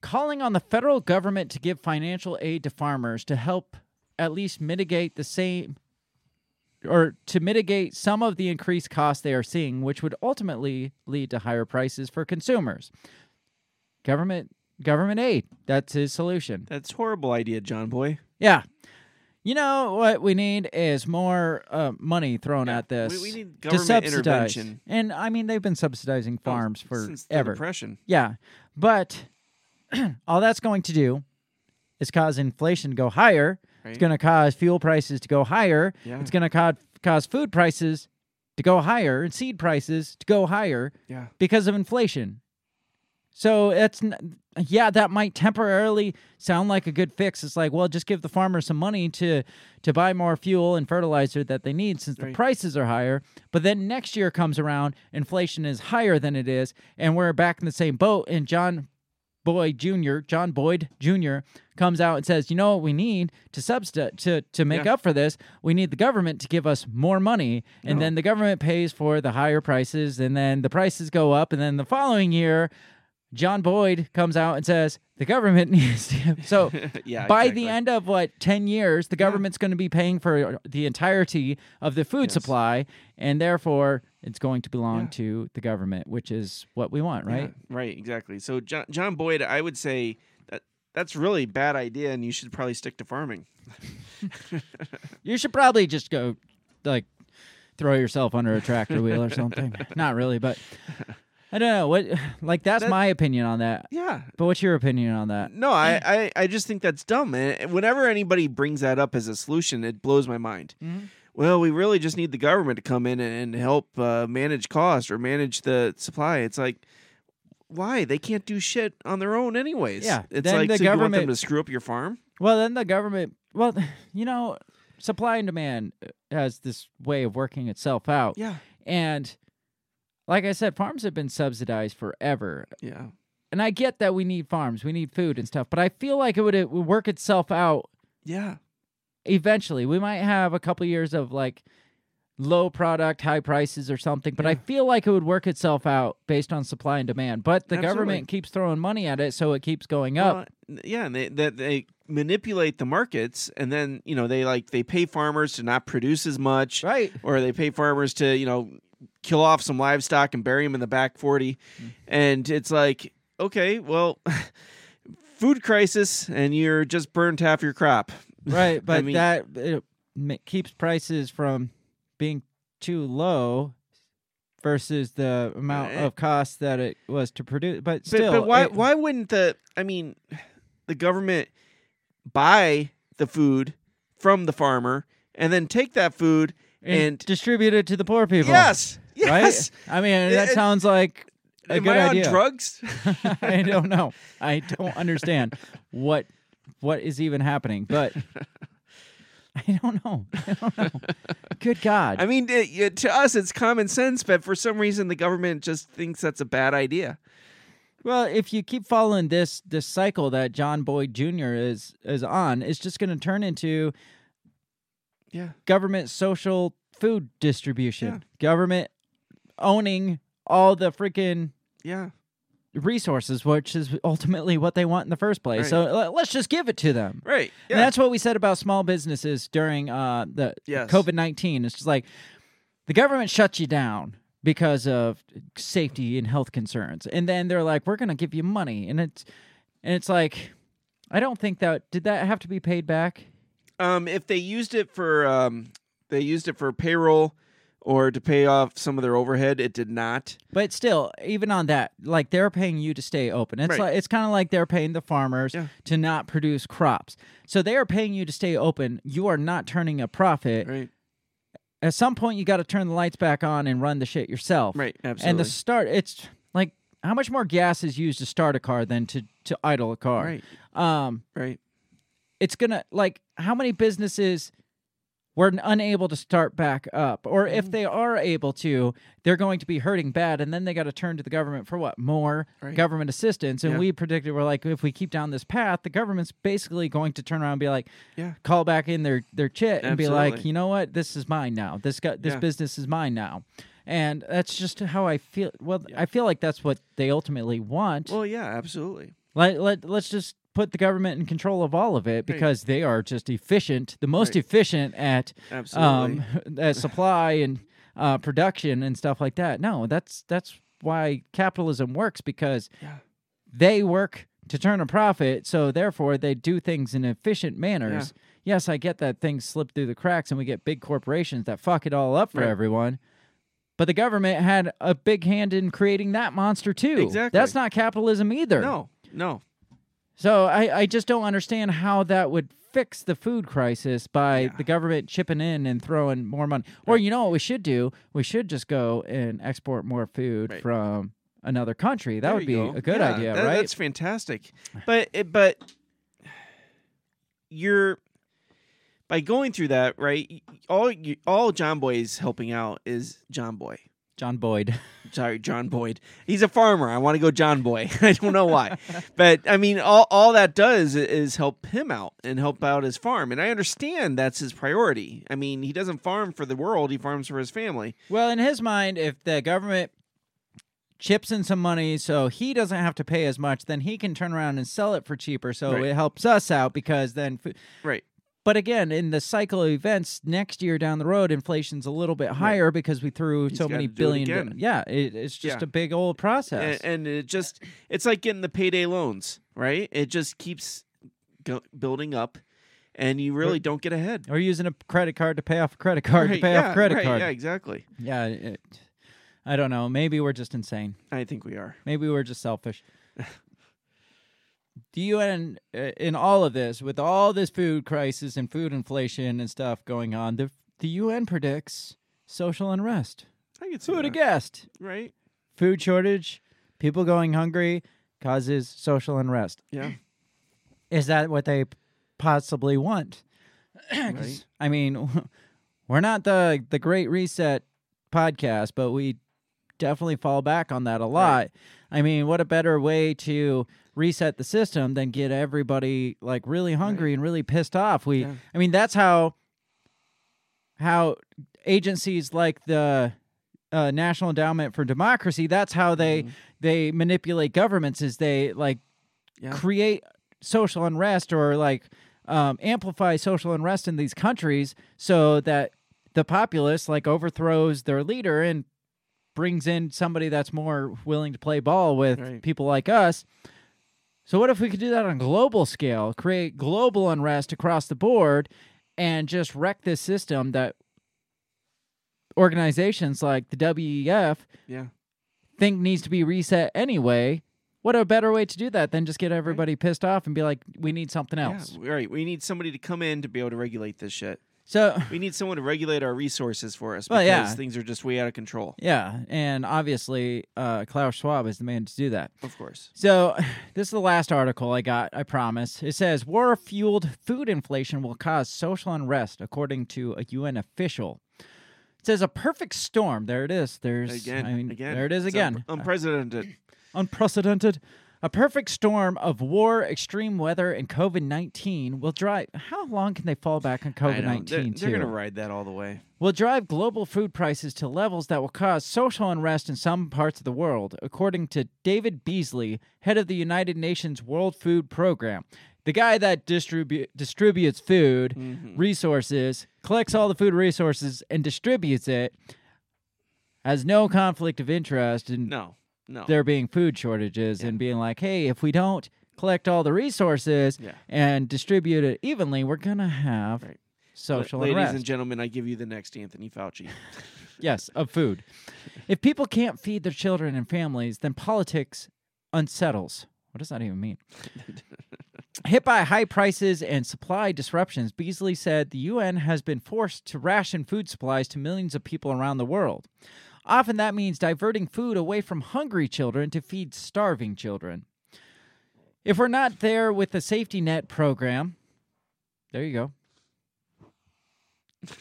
Calling on the federal government to give financial aid to farmers to help at least mitigate the same or to mitigate some of the increased costs they are seeing, which would ultimately lead to higher prices for consumers. Government government aid. That's his solution. That's a horrible idea, John Boy. Yeah. You know what we need is more uh, money thrown at this. we- we need to government subsidize. intervention. And I mean, they've been subsidizing farms for Oh, since the ever. Depression. Yeah, but all that's going to do is cause inflation to go higher. It's going to cause fuel prices to go higher. Yeah. It's going to cause cause food prices to go higher and seed prices to go higher Yeah. because of inflation. So it's yeah, that might temporarily sound like a good fix. It's like, well, just give the farmer some money to to buy more fuel and fertilizer that they need since the prices are higher. But then next year comes around, inflation is higher than it is, and we're back in the same boat. And John Boyd Jr., John Boyd Jr. comes out and says, "You know what we need to substitute to to make Yeah. up for this? We need the government to give us more money, and No. then the government pays for the higher prices, and then the prices go up, and then the following year." John Boyd comes out and says the government needs to. So Yeah, by exactly. the end of what ten years, the government's going to be paying for the entirety of the food Yes. supply, and therefore it's going to belong Yeah. to the government, which is what we want, right? Yeah, right, exactly. So John, John Boyd, I would say that that's really a bad idea, and you should probably stick to farming. You should probably just go, like, throw yourself under a tractor wheel or something. Not really, but I don't know what. Like that's That- my opinion on that. Yeah. But what's your opinion on that? No, I, I, I just think that's dumb. And whenever anybody brings that up as a solution, it blows my mind. Mm-hmm. Well, we really just need the government to come in and help uh, manage cost or manage the supply. It's like, why? They can't do shit on their own, anyways. Yeah, It's then like the so you want them government- to screw up your farm. Well, then the government. Well, you know, supply and demand has this way of working itself out. Yeah. And like I said, farms have been subsidized forever. Yeah. And I get that we need farms, we need food and stuff, but I feel like it would, it would work itself out Yeah. eventually. We might have a couple years of like low product, high prices or something, but I feel like it would work itself out based on supply and demand. But the Absolutely. government keeps throwing money at it, so it keeps going up. Well, yeah, and they that they manipulate the markets, and then you know they like they pay farmers to not produce as much, right? Or they pay farmers to you know kill off some livestock and bury them in the back forty, Mm. and it's like okay, well, food crisis, and you're just burnt half your crop, right I but mean- that it keeps prices from being too low versus the amount Eh. of cost that it was to produce but But, still but why it- why wouldn't the I mean the government buy the food from the farmer and then take that food and, and distribute it to the poor people Yes, right yes. i mean that It- sounds like a Am good I on idea drugs? i don't know i don't understand what what is even happening but i don't know i don't know good god I mean, it, it- to us, it's common sense, but for some reason, the government just thinks that's a bad idea. Well, if you keep following this this cycle that John Boyd Jr. is is on, it's just going to turn into Yeah. government social food distribution, government owning all the freaking Yeah. resources, which is ultimately what they want in the first place. Right. So le- let's just give it to them. Right. And that's what we said about small businesses during uh, the Yes. COVID nineteen. It's just like the government shuts you down because of safety and health concerns, and then they're like, "We're going to give you money," and it's and it's like, I don't think that did that have to be paid back. Um, if they used it for um, they used it for payroll or to pay off some of their overhead, it did not. But still, even on that, like they're paying you to stay open. It's Right. like it's kind of like they're paying the farmers Yeah. to not produce crops. So they are paying you to stay open. You are not turning a profit. Right. At some point, you got to turn the lights back on and run the shit yourself. Right, Absolutely. And the start, it's like how much more gas is used to start a car than to to idle a car. Right. Um. Right. It's gonna like how many businesses were unable to start back up, or Mm-hmm. if they are able to, they're going to be hurting bad, and then they got to turn to the government for what more Right. government assistance. And Yeah. we predicted we're like, if we keep down this path, the government's basically going to turn around and be like, Yeah. call back in their their chit and be like, you know what, this is mine now. This got this Yeah. business is mine now. And that's just how I feel. Well, I feel like that's what they ultimately want. Well, yeah, absolutely. Let, let, let's just put the government in control of all of it because they are just efficient, the most Right. efficient at um, at supply and uh, production and stuff like that. No, that's that's why capitalism works because Yeah. they work to turn a profit, so therefore they do things in efficient manners. Yes, I get that things slip through the cracks and we get big corporations that fuck it all up for Right. everyone. But the government had a big hand in creating that monster too. Exactly. That's not capitalism either. No, no. So I, I just don't understand how that would fix the food crisis by the government chipping in and throwing more money. Or you know what we should do? We should just go and export more food Right. from another country. That There would be go. a good Yeah, idea, that- right? That's fantastic. But it, but you're by going through that, right? All you, all John Boy is helping out is John Boy. John Boyd. Sorry, John Boyd. He's a farmer. I want to go John Boy. I don't know why, but I mean, all all that does is help him out and help out his farm. And I understand that's his priority. I mean, he doesn't farm for the world; he farms for his family. Well, in his mind, if the government chips in some money so he doesn't have to pay as much, then he can turn around and sell it for cheaper. So Right. it helps us out because then. Right. But again, in the cycle of events, next year down the road, inflation's a little bit higher because we threw He's so many it billion. do- yeah, it, it's just Yeah. a big old process. and, and it just it's like getting the payday loans right it just keeps go- building up and you really don't get ahead or using a credit card to pay off a credit card Right, to pay yeah, off a credit right, card. yeah exactly Yeah, it, I don't know. Maybe we're just insane. i think we are Maybe we're just selfish. the UN, uh, in all of this, with all this food crisis and food inflation and stuff going on, the the UN predicts social unrest. I see Who would have guessed? right Food shortage, people going hungry causes social unrest. yeah Is that what they possibly want? Right. I mean, we're not the the Great Reset podcast, but we definitely fall back on that a lot. I mean, what a better way to reset the system than get everybody like really hungry and really pissed off. We, Yeah. I mean, that's how how agencies like the uh, National Endowment for Democracy. That's how they they manipulate governments. Is they like Yeah. create social unrest or like um, amplify social unrest in these countries so that the populace like overthrows their leader and brings in somebody that's more willing to play ball with Right. people like us. So what if we could do that on a global scale, create global unrest across the board and just wreck this system that organizations like the WEF Yeah. think needs to be reset anyway? What a better way to do that than just get everybody pissed off and be like, we need something else. Yeah, right. We need somebody to come in to be able to regulate this shit. So We need someone to regulate our resources for us Well, yeah. things are just way out of control. Yeah, and obviously uh, Klaus Schwab is the man to do that. Of course. So, this is the last article I got, I promise. It says war fueled food inflation will cause social unrest, according to a UN official. It says a perfect storm. There it is. There's Again, I mean, again. there it is again. un- unprecedented. Unprecedented. A perfect storm of war, extreme weather, and COVID 19 will drive. How long can they fall back on COVID 19? They're, they're going to ride that all the way. will drive global food prices to levels that will cause social unrest in some parts of the world, according to David Beasley, head of the United Nations World Food Program. The guy that distribu- distributes food Mm-hmm. resources, collects all the food resources, and distributes it, has no conflict of interest in No. No. there being food shortages and being like, hey, if we don't collect all the resources Yeah. and distribute it evenly, we're going to have Right. social Ladies unrest. and gentlemen, I give you the next Anthony Fauci. Yes, of food. If people can't feed their children and families, then politics unsettles. What does that even mean? Hit by high prices and supply disruptions, Beasley said the UN has been forced to ration food supplies to millions of people around the world. Often that means diverting food away from hungry children to feed starving children. If we're not there with the safety net program, there you go.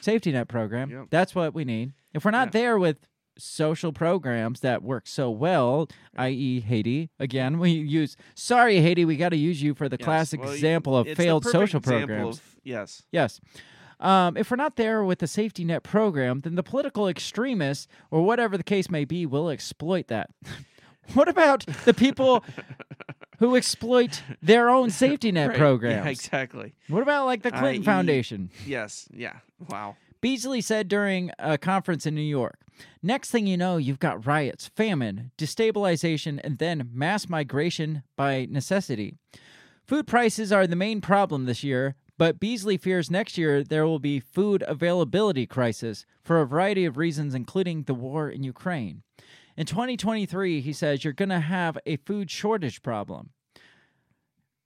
Safety net program. Yep. That's what we need. If we're not there with social programs that work so well, i.e., Haiti, again, we use, sorry, Haiti, we got to use you for the Yes, classic well, example of failed social programs. of- yes. Yes. Um, if we're not there with the safety net program, then the political extremists, or whatever the case may be, will exploit that. what about the people who exploit their own safety net Right. programs? Yeah, exactly. What about like the Clinton i.e. Foundation? Yes. Yeah. Wow. Beasley said during a conference in New York Next thing you know, you've got riots, famine, destabilization, and then mass migration by necessity. Food prices are the main problem this year, but Beasley fears next year there will be food availability crisis for a variety of reasons, including the war in Ukraine. In 2023, he says you're going to have a food shortage problem.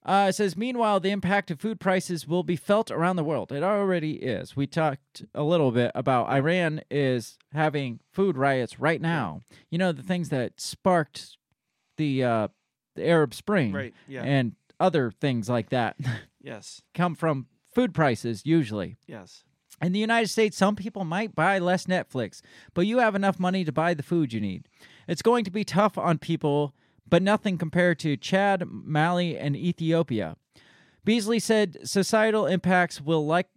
Uh, it says, meanwhile, the impact of food prices will be felt around the world. It already is. We talked a little bit about Iran is having food riots right now. You know, the things that sparked the, uh, the Arab Spring Right, yeah. and other things like that Yes. come from food prices, usually. Yes. In the United States, some people might buy less Netflix, but you have enough money to buy the food you need. It's going to be tough on people, but nothing compared to Chad, Mali, and Ethiopia. Beasley said societal impacts will like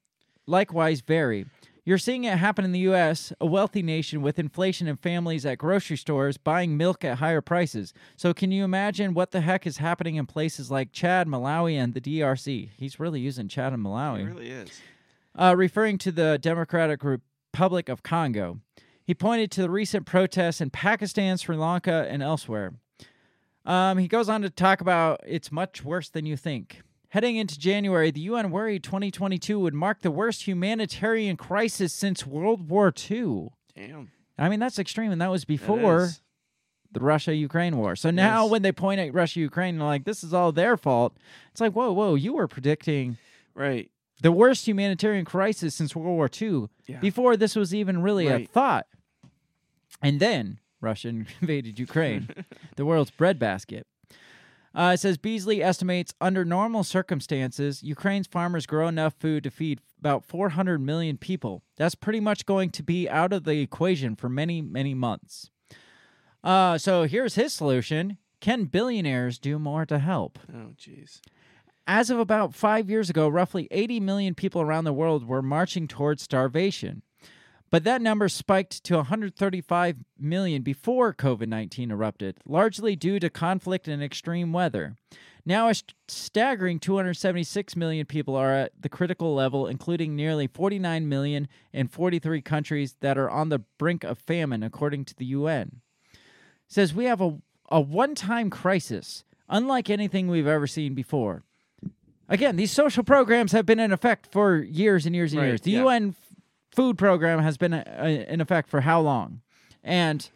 likewise vary. You're seeing it happen in the US, a wealthy nation with inflation and families at grocery stores buying milk at higher prices. So can you imagine what the heck is happening in places like Chad, Malawi, and the DRC? He's really using Chad and Malawi It really is. uh, referring to the Democratic Republic of Congo. He pointed to the recent protests in Pakistan, Sri Lanka, and elsewhere. Um, he goes on to talk about it's much worse than you think. Heading into January, the UN worried 2022 would mark the worst humanitarian crisis since World War II. Damn. I mean, that's extreme, and that was before is. the Russia Ukraine war. So now, Yes. when they point at Russia Ukraine, they're like, this is all their fault. It's like, whoa, whoa, you were predicting Right. the worst humanitarian crisis since World War II Yeah. before this was even really a Right. thought. And then Russia invaded Ukraine, the world's breadbasket. Uh, it says Beasley estimates under normal circumstances, Ukraine's farmers grow enough food to feed about 400 million people. That's pretty much going to be out of the equation for many, many months. Uh, so here's his solution Can billionaires do more to help? Oh, jeez. As of about five years ago, roughly 80 million people around the world were marching towards starvation. But that number spiked to 135 million before COVID 19 erupted, largely due to conflict and extreme weather. Now, a st- staggering 276 million people are at the critical level, including nearly 49 million in 43 countries that are on the brink of famine, according to the UN. It says we have a, a one time crisis, unlike anything we've ever seen before. Again, these social programs have been in effect for years and years and Right, years. The yeah. UN food program has been uh, uh, in effect for how long? And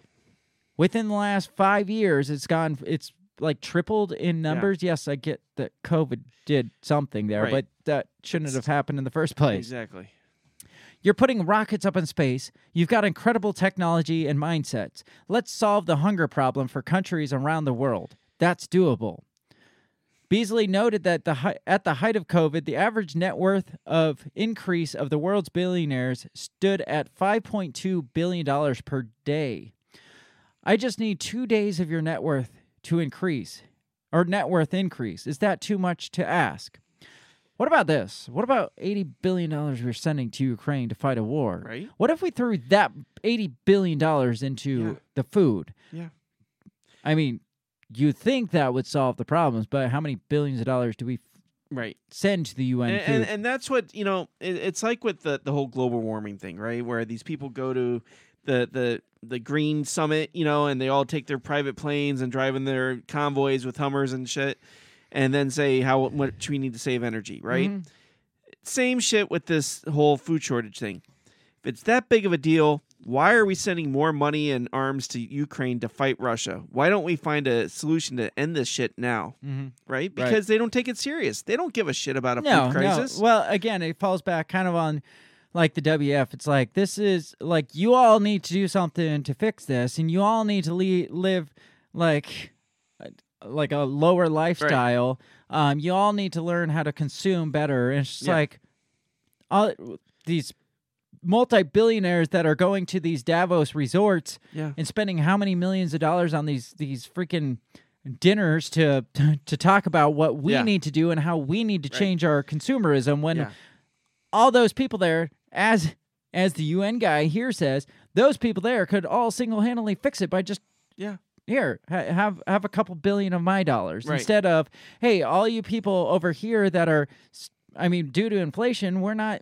within the last five years, it's gone. It's like tripled in numbers. Yes, I get that COVID did something there, Right. but that shouldn't have happened in the first place. Exactly. You're putting rockets up in space. You've got incredible technology and mindsets. Let's solve the hunger problem for countries around the world. That's doable. Beasley noted that the at the height of COVID, the average net worth of increase of the world's billionaires stood at 5.2 billion dollars per day. I just need 2 days of your net worth to increase or net worth increase. Is that too much to ask? What about this? What about eighty billion dollars we're sending to Ukraine to fight a war? Right. What if we threw that eighty billion dollars into Yeah. the food? Yeah. I mean, you think that would solve the problems, but how many billions of dollars do we Right. send to the UN and, and and that's what you know. It, it's like with the the whole global warming thing, right? Where these people go to the the the green summit, you know, and they all take their private planes and drive in their convoys with Hummers and shit, and then say how much we need to save energy, right? Mhm. Same shit with this whole food shortage thing. If it's that big of a deal, why are we sending more money and arms to Ukraine to fight Russia? Why don't we find a solution to end this shit now? Mhm. Right? Right. Because they don't take it serious. They don't give a shit about a no, food crisis. no. Well, again, it falls back kind of on like the WF. It's like this is like you all need to do something to fix this, and you all need to le- live like like a lower lifestyle. Um, you all need to learn how to consume better. And it's just Yeah. like all these multi-billionaires that are going to these Davos resorts Yeah. and spending how many millions of dollars on these these freaking dinners to to talk about what we Yeah. need to do and how we need to Right. change our consumerism when Yeah. all those people there as as the UN guy here says those people there could all single-handedly fix it by just Yeah. here ha- have have a couple billion of my dollars Right. instead of hey all you people over here that are I mean due to inflation we're not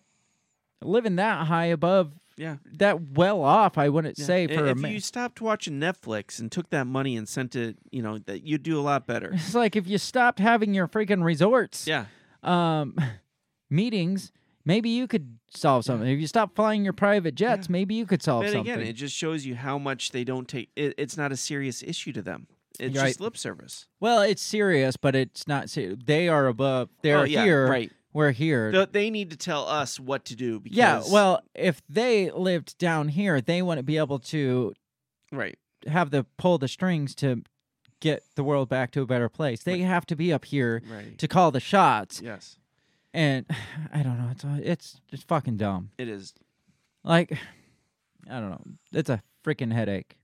living that high above Yeah. that well off I wouldn't Yeah. say for a if ma- you stopped watching Netflix and took that money and sent it, you know, that you'd do a lot better. It's like if you stopped having your freaking resorts Yeah. um meetings, maybe you could solve something. If you stop flying your private jets, maybe you could solve But something. again, it just shows you how much they don't take. It, it's not a serious issue to them. It's You're just lip service. well, it's serious, but it's not serious. They are above. They're Oh, yeah, here. right. We're here. Th- They need to tell us what to do. Because, yeah. Well, if they lived down here, they wouldn't be able to right. have the pull the strings to get the world back to a better place. They have to be up here Right. to call the shots. Yes, And I don't know. It's uh, it's just fucking dumb. it is. Like, I don't know. It's a freaking headache.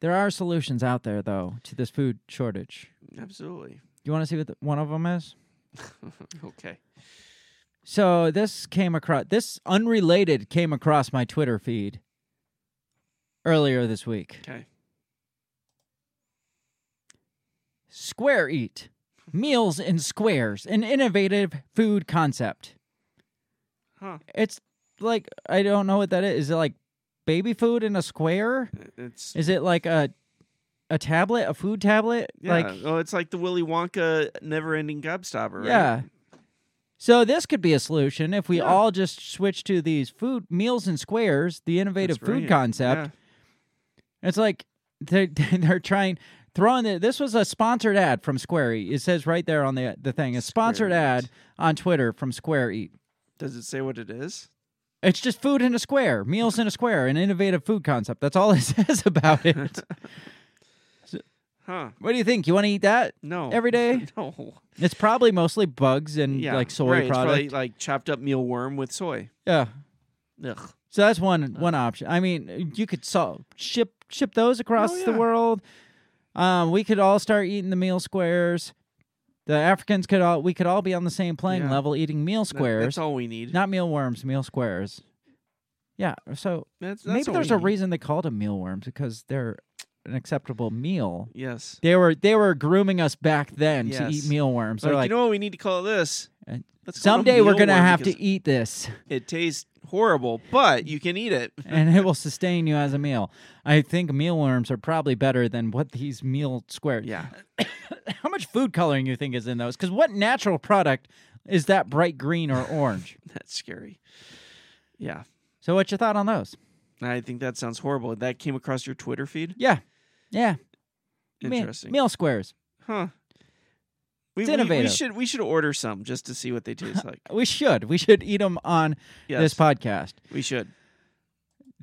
There are solutions out there, though, to this food shortage. Absolutely. You want to see what the, one of them is? okay. So this came across. This unrelated came across my Twitter feed earlier this week. Okay. SquarEat meals in squares, an innovative food concept. Huh. It's like I don't know what that is. Is it like baby food in a square? It's Is it like a a tablet, a food tablet? yeah. Like oh, it's like the Willy Wonka never-ending gobstopper. Right? yeah. So this could be a solution if we Yeah. all just switch to these food meals and squares, the innovative That's food brilliant. concept. It's like they they're trying throwing the, this was a sponsored ad from SquarEat. It says right there on the the thing, a sponsored ad on Twitter from SquarEat. Does it say what it is? It's just food in a square, meals in a square, an innovative food concept. That's all it says about it. Huh. What do you think? You want to eat that? No. Every day? no. It's probably mostly bugs and Yeah. like soy right. It's product. probably like chopped up mealworm with soy. yeah. Ugh. So that's one one option. I mean, you could ship ship those across Oh, the world. Um, we could all start eating the meal squares. The Africans could all we could all be on the same playing Yeah. level eating meal That- squares. that's all we need. Not mealworms, meal squares. Yeah. So That's, that's maybe there's a need. reason they called them mealworms because they're an acceptable meal. Yes. They were they were grooming us back then to eat mealworms. They're Like, like, you know what we need to call this? Uh, Let's call someday we're gonna have to eat this. It tastes horrible, but you can eat it. and it will sustain you as a meal. I think mealworms are probably better than what these meal squares. Yeah. How much food coloring you think is in those? Because what natural product is that bright green or orange? That's scary. Yeah. so, what's your thought on those? I think that sounds horrible. That came across your Twitter feed? Yeah, yeah. Interesting. meal squares. Huh. We, It's we- we, innovative. should we should order some just to see what they taste like. We should. We should eat them on Yes. this podcast. We should.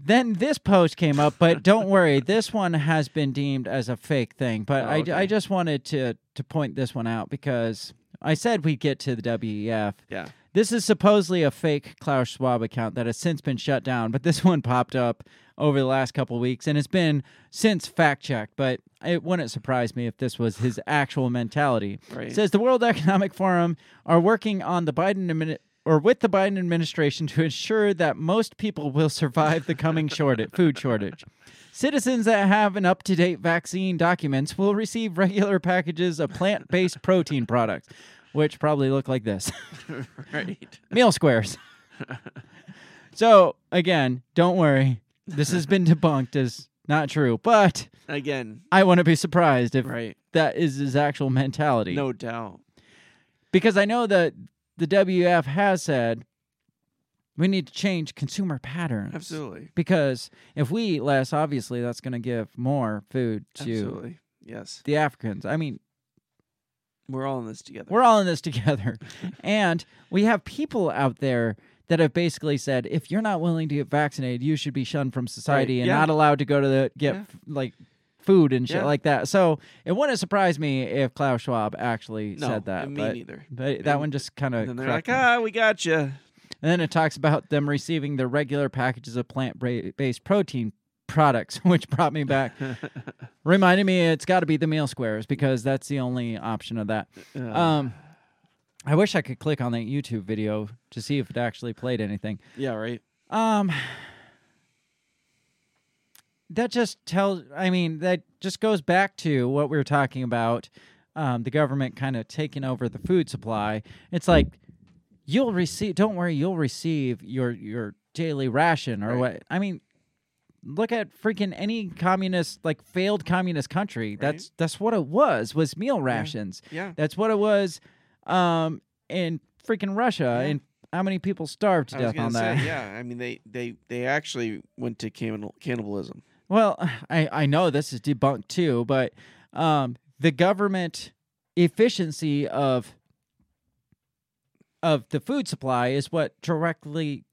Then this post came up, but don't worry, this one has been deemed as a fake thing. But Oh, I, okay. I just wanted to to point this one out because I said we'd get to the WEF. Yeah. This is supposedly a fake Klaus Schwab account that has since been shut down, but this one popped up over the last couple weeks and it's been since fact checked. But it wouldn't surprise me if this was his actual mentality. Right. It says the World Economic Forum are working on the Biden or with the Biden administration to ensure that most people will survive the coming shortage, food shortage. Citizens that have an up to date vaccine documents will receive regular packages of plant based protein products, which probably look like this right. meal squares. so, again, don't worry. This has been debunked as not true, but Again, I wouldn't be surprised if right. that is his actual mentality. No doubt. Because I know that the WF has said we need to change consumer patterns. Absolutely. Because if we eat less, obviously that's going to give more food to Absolutely. Yes. the Africans. I mean, We're all in this together. we're all in this together. and we have people out there that have basically said if you're not willing to get vaccinated, you should be shunned from society and yeah. not allowed to go to the get Yeah. f- like food and shit Yeah. like that. So it wouldn't surprise me if Klaus Schwab actually No, said that. me but, neither. But that one just kind of. and they're like, ah, we got you. And then it talks about them receiving their regular packages of plant-based protein products, which brought me back. reminded me it's got to be the meal squares because that's the only option of that. Uh, Um, I wish I could click on that YouTube video to see if it actually played anything. yeah, right. Um, that just tells. I mean, that just goes back to what we were talking about. Um, the government kind of taking over the food supply. It's like you'll receive. Don't worry, you'll receive your your daily ration or Right. what. I mean, look at freaking any communist like failed communist country. That's that's what it was. Was meal rations. Yeah. That's what it was. Um, in freaking Russia, and how many people starved to I death on say, that? yeah. I mean, they they they actually went to cannibal, cannibalism. Well, I, I know this is debunked too, but um, the government efficiency of of the food supply is what directly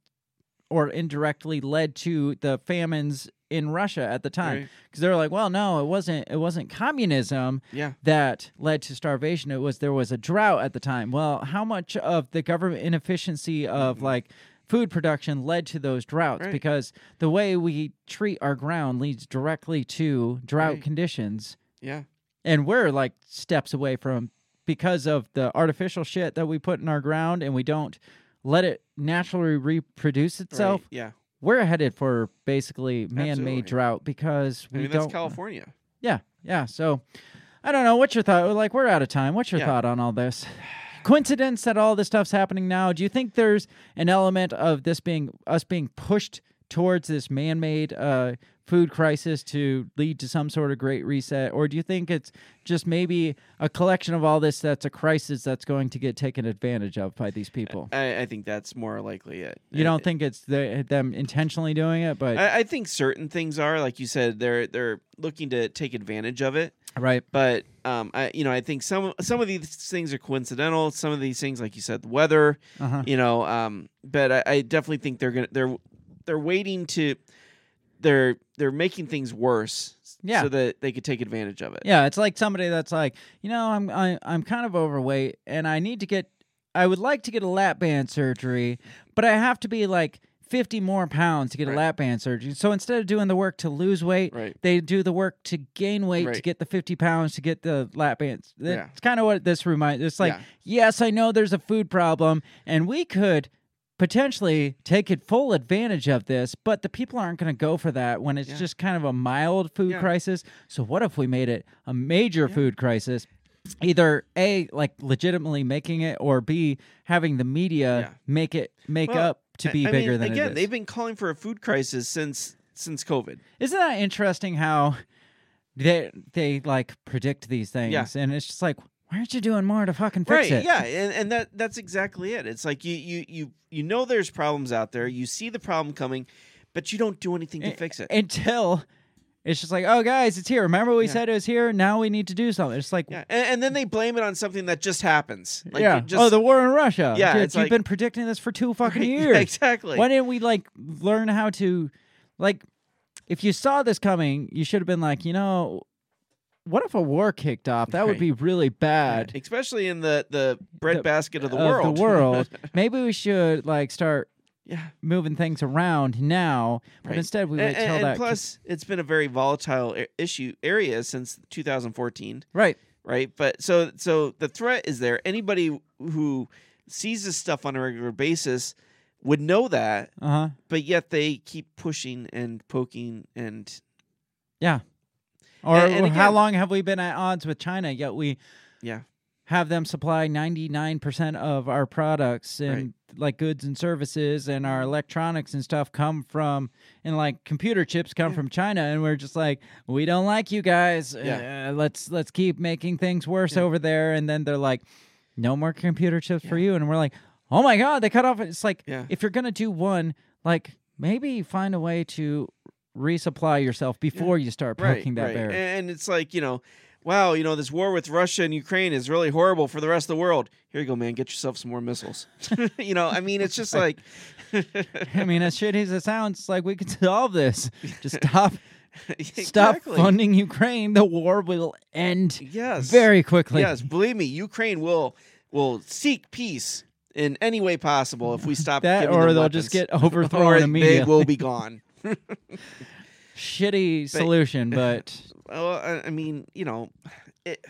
or indirectly led to the famines in Russia at the time. Right. Because they were like, well, no, it wasn't. It wasn't communism Yeah. that led to starvation. It was there was a drought at the time. Well, how much of the government inefficiency of like food production led to those droughts? Mm-hmm. Right. Because the way we treat our ground leads directly to drought Right. conditions, Yeah. and we're like steps away from because of the artificial shit that we put in our ground, and we don't let it naturally reproduce itself. Right. Yeah. We're headed for basically man-made Absolutely. drought because I we mean, don't. that's California. Yeah, yeah. So I don't know. What's your thought? Like we're out of time. What's your Yeah. thought on all this? Coincidence that all this stuff's happening now? Do you think there's an element of this being us being pushed towards this man-made uh, food crisis to lead to some sort of great reset, or do you think it's just maybe a collection of all this that's a crisis that's going to get taken advantage of by these people? I, I think that's more likely it. You don't think it's the, them intentionally doing it, but I, I think certain things are like you said. They're they're looking to take advantage of it. right? But um, I you know I think some some of these things are coincidental. Some of these things, like you said, the weather. Uh-huh. You know, um, but I, I definitely think they're gonna they're they're waiting to they're they're making things worse Yeah. so that they could take advantage of it. Yeah, it's like somebody that's like, you know, I'm I, I'm kind of overweight and I need to get I would like to get a lap band surgery, but I have to be like 50 more pounds to get a lap band surgery. So instead of doing the work to lose weight, Right. they do the work to gain weight to get the 50 pounds to get the lap bands. That's Yeah. kind of what this reminds. It's like, Yeah. yes, I know there's a food problem and we could potentially take it full advantage of this, but the people aren't going to go for that when it's Yeah. just kind of a mild food Yeah. crisis. So what if we made it a major food crisis? Either a like legitimately making it, or b having the media Yeah. make it make Well, up to be I bigger mean, than again. it is. They've been calling for a food crisis since since COVID. Isn't that interesting how they they like predict these things, Yeah. and it's just like, why aren't you doing more to fucking fix right? it? Yeah, and, and that that's exactly it. It's like you you you you know there's problems out there. You see the problem coming, but you don't do anything to fix it. Until it's just like, oh guys, it's here. Remember we Yeah. said it was here. Now we need to do something. It's like, Yeah, and, and then they blame it on something that just happens. Like yeah. just, oh, the war in Russia. Yeah, Dude, it's you've like- been predicting this for two fucking Right, yeah, years. exactly. Why didn't we like learn how to, like, if you saw this coming, you should have been like, you know, what if a war kicked off? That would be really bad. especially in the the breadbasket of the of world. the world. Maybe we should like start yeah. moving things around now, but Right. instead we and, wait till and- that. plus, it's been a very volatile issue area since 2014. right. right? But so so the threat is there. Anybody who sees this stuff on a regular basis would know that, Uh huh. but yet they keep pushing and poking and Yeah. Or, And- and or how long have we been at odds with China? Yet we yeah, have them supply 99% of our products and like goods and services and our electronics and stuff come from and like computer chips come from China and we're just like we don't like you guys. Yeah. uh, let's let's keep making things worse over there. And then they're like no more computer chips for you. And we're like oh my god they cut off it's like Yeah. if you're going to do one like maybe find a way to resupply yourself before you start right, that right. bear And it's like you know. Wow, you know this war with Russia and Ukraine is really horrible for the rest of the world. Here you go, man. Get yourself some more missiles. you know, I mean, it's just like, I mean, as shitty as it sounds, like we could solve this. Just stop, stop funding Ukraine. The war will end yes, very quickly. Yes, believe me, Ukraine will will seek peace in any way possible if we stop That, or they'll just get overthrown or They immediately. will be gone. Shitty solution, but Well, I, I mean, you know, it,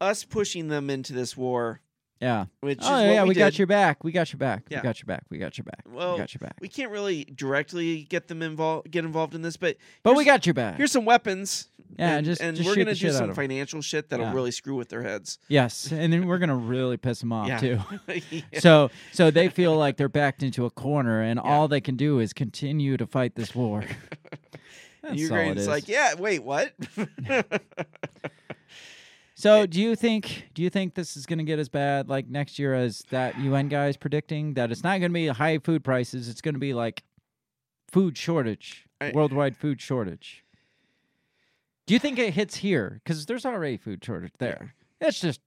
us pushing them into this war, yeah. which oh yeah, we, we, got your back. We got your back. Yeah. We got your back. We got your back. Well, we got your back. we can't really directly get them involved, get involved in this, but But we got your back. Here's some weapons. Yeah, and, just- and just we're gonna do some financial shit that'll Yeah. really screw with their heads. Yes, and then we're gonna really piss them off Yeah. too. So, so they feel like they're backed into a corner, and all they can do is continue to fight this war. And That's it Ukraine's like, yeah, wait, what? So, do you think do you think this is going to get as bad like next year as that UN guy is predicting that it's not going to be high food prices, it's going to be like food shortage, I- worldwide food shortage. Do you think it hits here cuz there's already food shortage there. It's just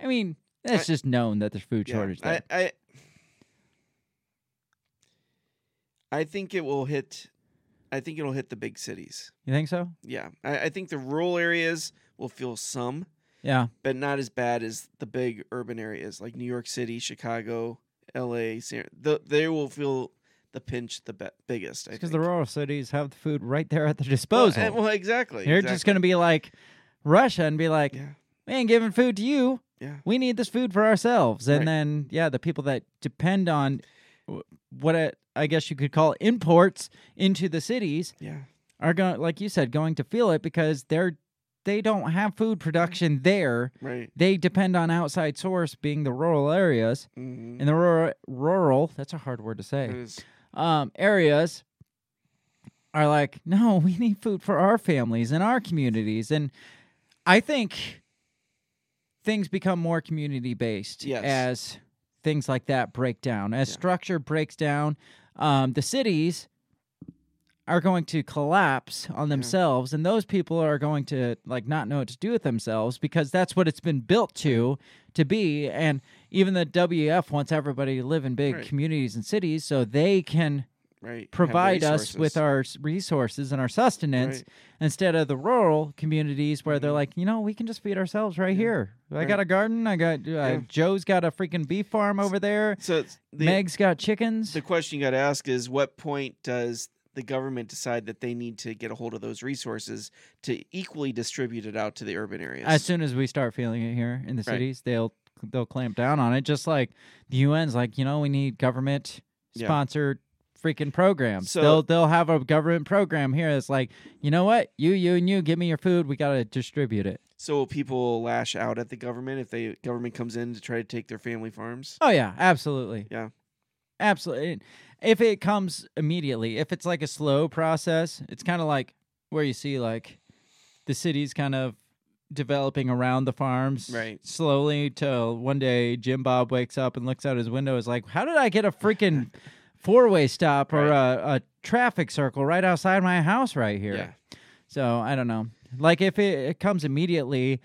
I mean, it's I- just known that there's food Yeah, shortage there. I, I I think it will hit. I think it'll hit the big cities. you think so? Yeah, I, I think the rural areas will feel some, Yeah. but not as bad as the big urban areas like New York City, Chicago, L.A. San, the, they will feel the pinch the be- biggest. Because the rural cities have the food right there at their well, disposal. and- well, exactly. They're exactly. just going to be like Russia and be like, Yeah. we ain't giving food to you. Yeah. We need this food for ourselves. And Right. then, yeah, the people that depend on what it, I guess you could call imports into the cities Yeah. are going, like you said, going to feel it because they're they don't have food production there. Right. They depend on outside source, being the rural areas. Mhm. In the rural, rural, that's a hard word to say um, areas are like, no, we need food for our families and our communities. And I think things become more community based Yes. as things like that break down. As structure breaks down, um, the cities are going to collapse on themselves and those people are going to like not know what to do with themselves because that's what it's been built to to be and even the WF wants everybody to live in big Right. communities and cities so they can Right. Provide us with our resources and our sustenance Right. instead of the rural communities where they're like, you know, we can just feed ourselves right here. I got a garden. I got uh, Yeah. Joe's got a freaking beef farm over there. So the, Meg's got chickens. the question you got to ask is what point does the government decide that they need to get a hold of those resources to equally distribute it out to the urban areas? As soon as we start feeling it here in the Right. cities, they'll they'll clamp down on it. Just like the UN's like, you know, we need government Yeah. sponsored freaking programs. So- they'll they'll have a government program here that's like, you know what, you you and you, give me your food. We gotta distribute it. so will people lash out at the government if the government comes in to try to take their family farms? Oh yeah, absolutely. Yeah. Absolutely. If it comes immediately, if it's like a slow process, it's kind of like where you see like the cities kind of developing around the farms Right. slowly till one day Jim Bob wakes up and looks out his window is like, how did I get a freaking four way stop or a, a traffic circle right outside my house right here? Yeah. So I don't know. Like if it, it comes immediately,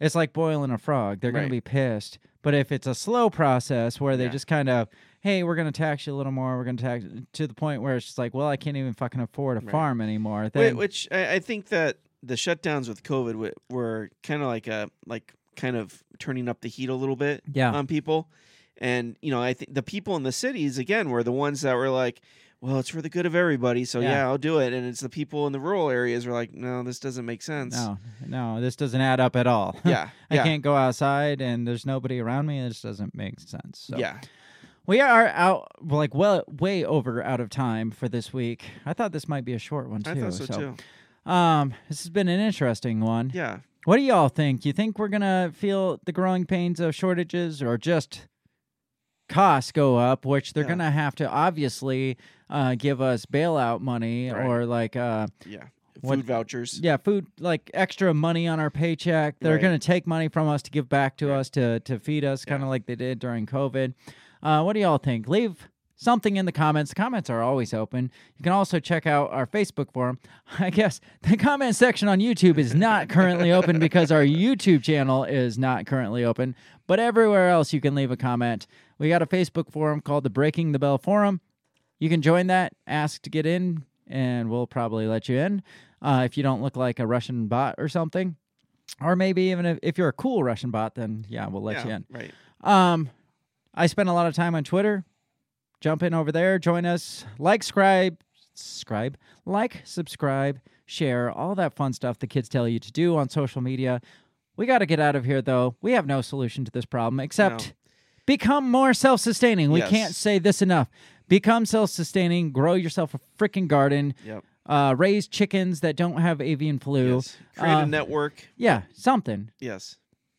it's like boiling a frog. They're Right. gonna be pissed. But if it's a slow process where they Yeah. just kind of, hey, we're gonna tax you a little more, we're gonna tax to the point where it's just like, well, I can't even fucking afford a Right. farm anymore. Wait, Then which I, I think that the shutdowns with COVID w- were kind of like a like kind of turning up the heat a little bit Yeah. on people, and you know I think the people in the cities again were the ones that were like, well, it's for the good of everybody, so yeah, Yeah. I'll do it, and it's the people in the rural areas were like, no, this doesn't make sense. no, no, this doesn't add up at all. Yeah, I yeah. can't go outside and there's nobody around me. It just doesn't make sense. So. Yeah. We are out, like, well, way over out of time for this week. I thought this might be a short one too. I thought so, too. Um, this has been an interesting one. Yeah. What do y'all think? You think we're gonna feel the growing pains of shortages, or just costs go up, which they're Yeah. gonna have to obviously uh, give us bailout money Right. or like uh, Yeah. what- Food vouchers. yeah, food like extra money on our paycheck. They're Right. going to take money from us to give back to us to to feed us, kind of like they did during COVID. Uh, what do y'all think? Leave something in the comments. The comments are always open. You can also check out our Facebook forum. I guess the comment section on YouTube is not currently open because our YouTube channel is not currently open, but everywhere else you can leave a comment. We got a Facebook forum called the Breaking the Bell Forum. You can join that, ask to get in, and we'll probably let you in uh, if you don't look like a Russian bot or something. Or maybe even if, if you're a cool Russian bot, then yeah, we'll let you in. right. Um, I spend a lot of time on Twitter. Jump in over there, join us, like, subscribe, subscribe, like, subscribe, share, all that fun stuff the kids tell you to do on social media. We got to get out of here, though. We have no solution to this problem except No. become more self sustaining. We Yes. can't say this enough. Become self sustaining, grow yourself a freaking garden, Yep. uh, raise chickens that don't have avian flu. Yes. Create Uh, a network. Yeah, something. Yes.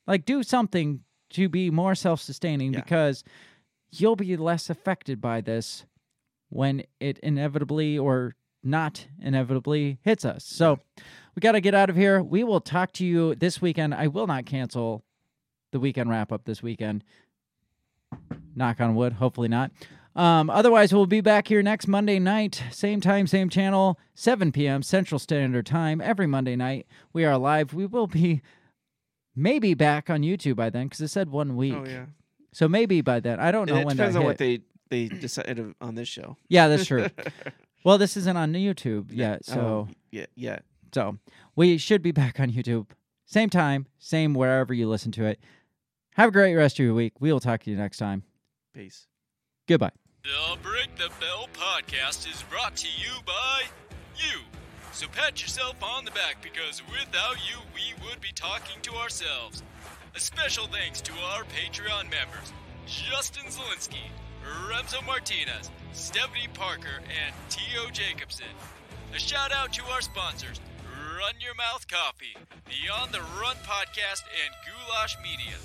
Like do something to be more self-sustaining Yeah. because you'll be less affected by this when it inevitably or not inevitably hits us. So we got to get out of here. We will talk to you this weekend. I will not cancel the weekend wrap up this weekend. Knock on wood. Hopefully not. Um, otherwise, we'll be back here next Monday night, same time, same channel, 7 p.m. Central Standard Time every Monday night. We are live. We will be maybe back on YouTube by then because it said one oh, week. Oh yeah. So maybe by then. I don't know it when It depends that on hit. what they they decided on this show. Yeah, that's true. well, this isn't on YouTube yet, so Oh, yeah, yeah. so we should be back on YouTube, same time, same wherever you listen to it. Have a great rest of your week. We will talk to you next time. Peace. Goodbye. The Break the Bell podcast is brought to you by you. So pat yourself on the back because without you, we would be talking to ourselves. A special thanks to our Patreon members Justin Zielinski, Remso Martinez, Stephanie Parker, and T.O. Jacobson. A shout out to our sponsors Run Your Mouth Coffee, On the Run podcast, and Goulash Media.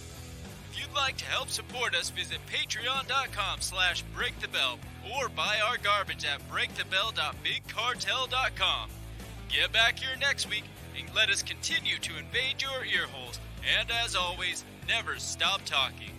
If you'd like to help support us, visit patreon.com slash breakthebell or buy our garbage at breakthebell.bigcartel.com. Get back here next week and let us continue to invade your earholes. And as always, never stop talking.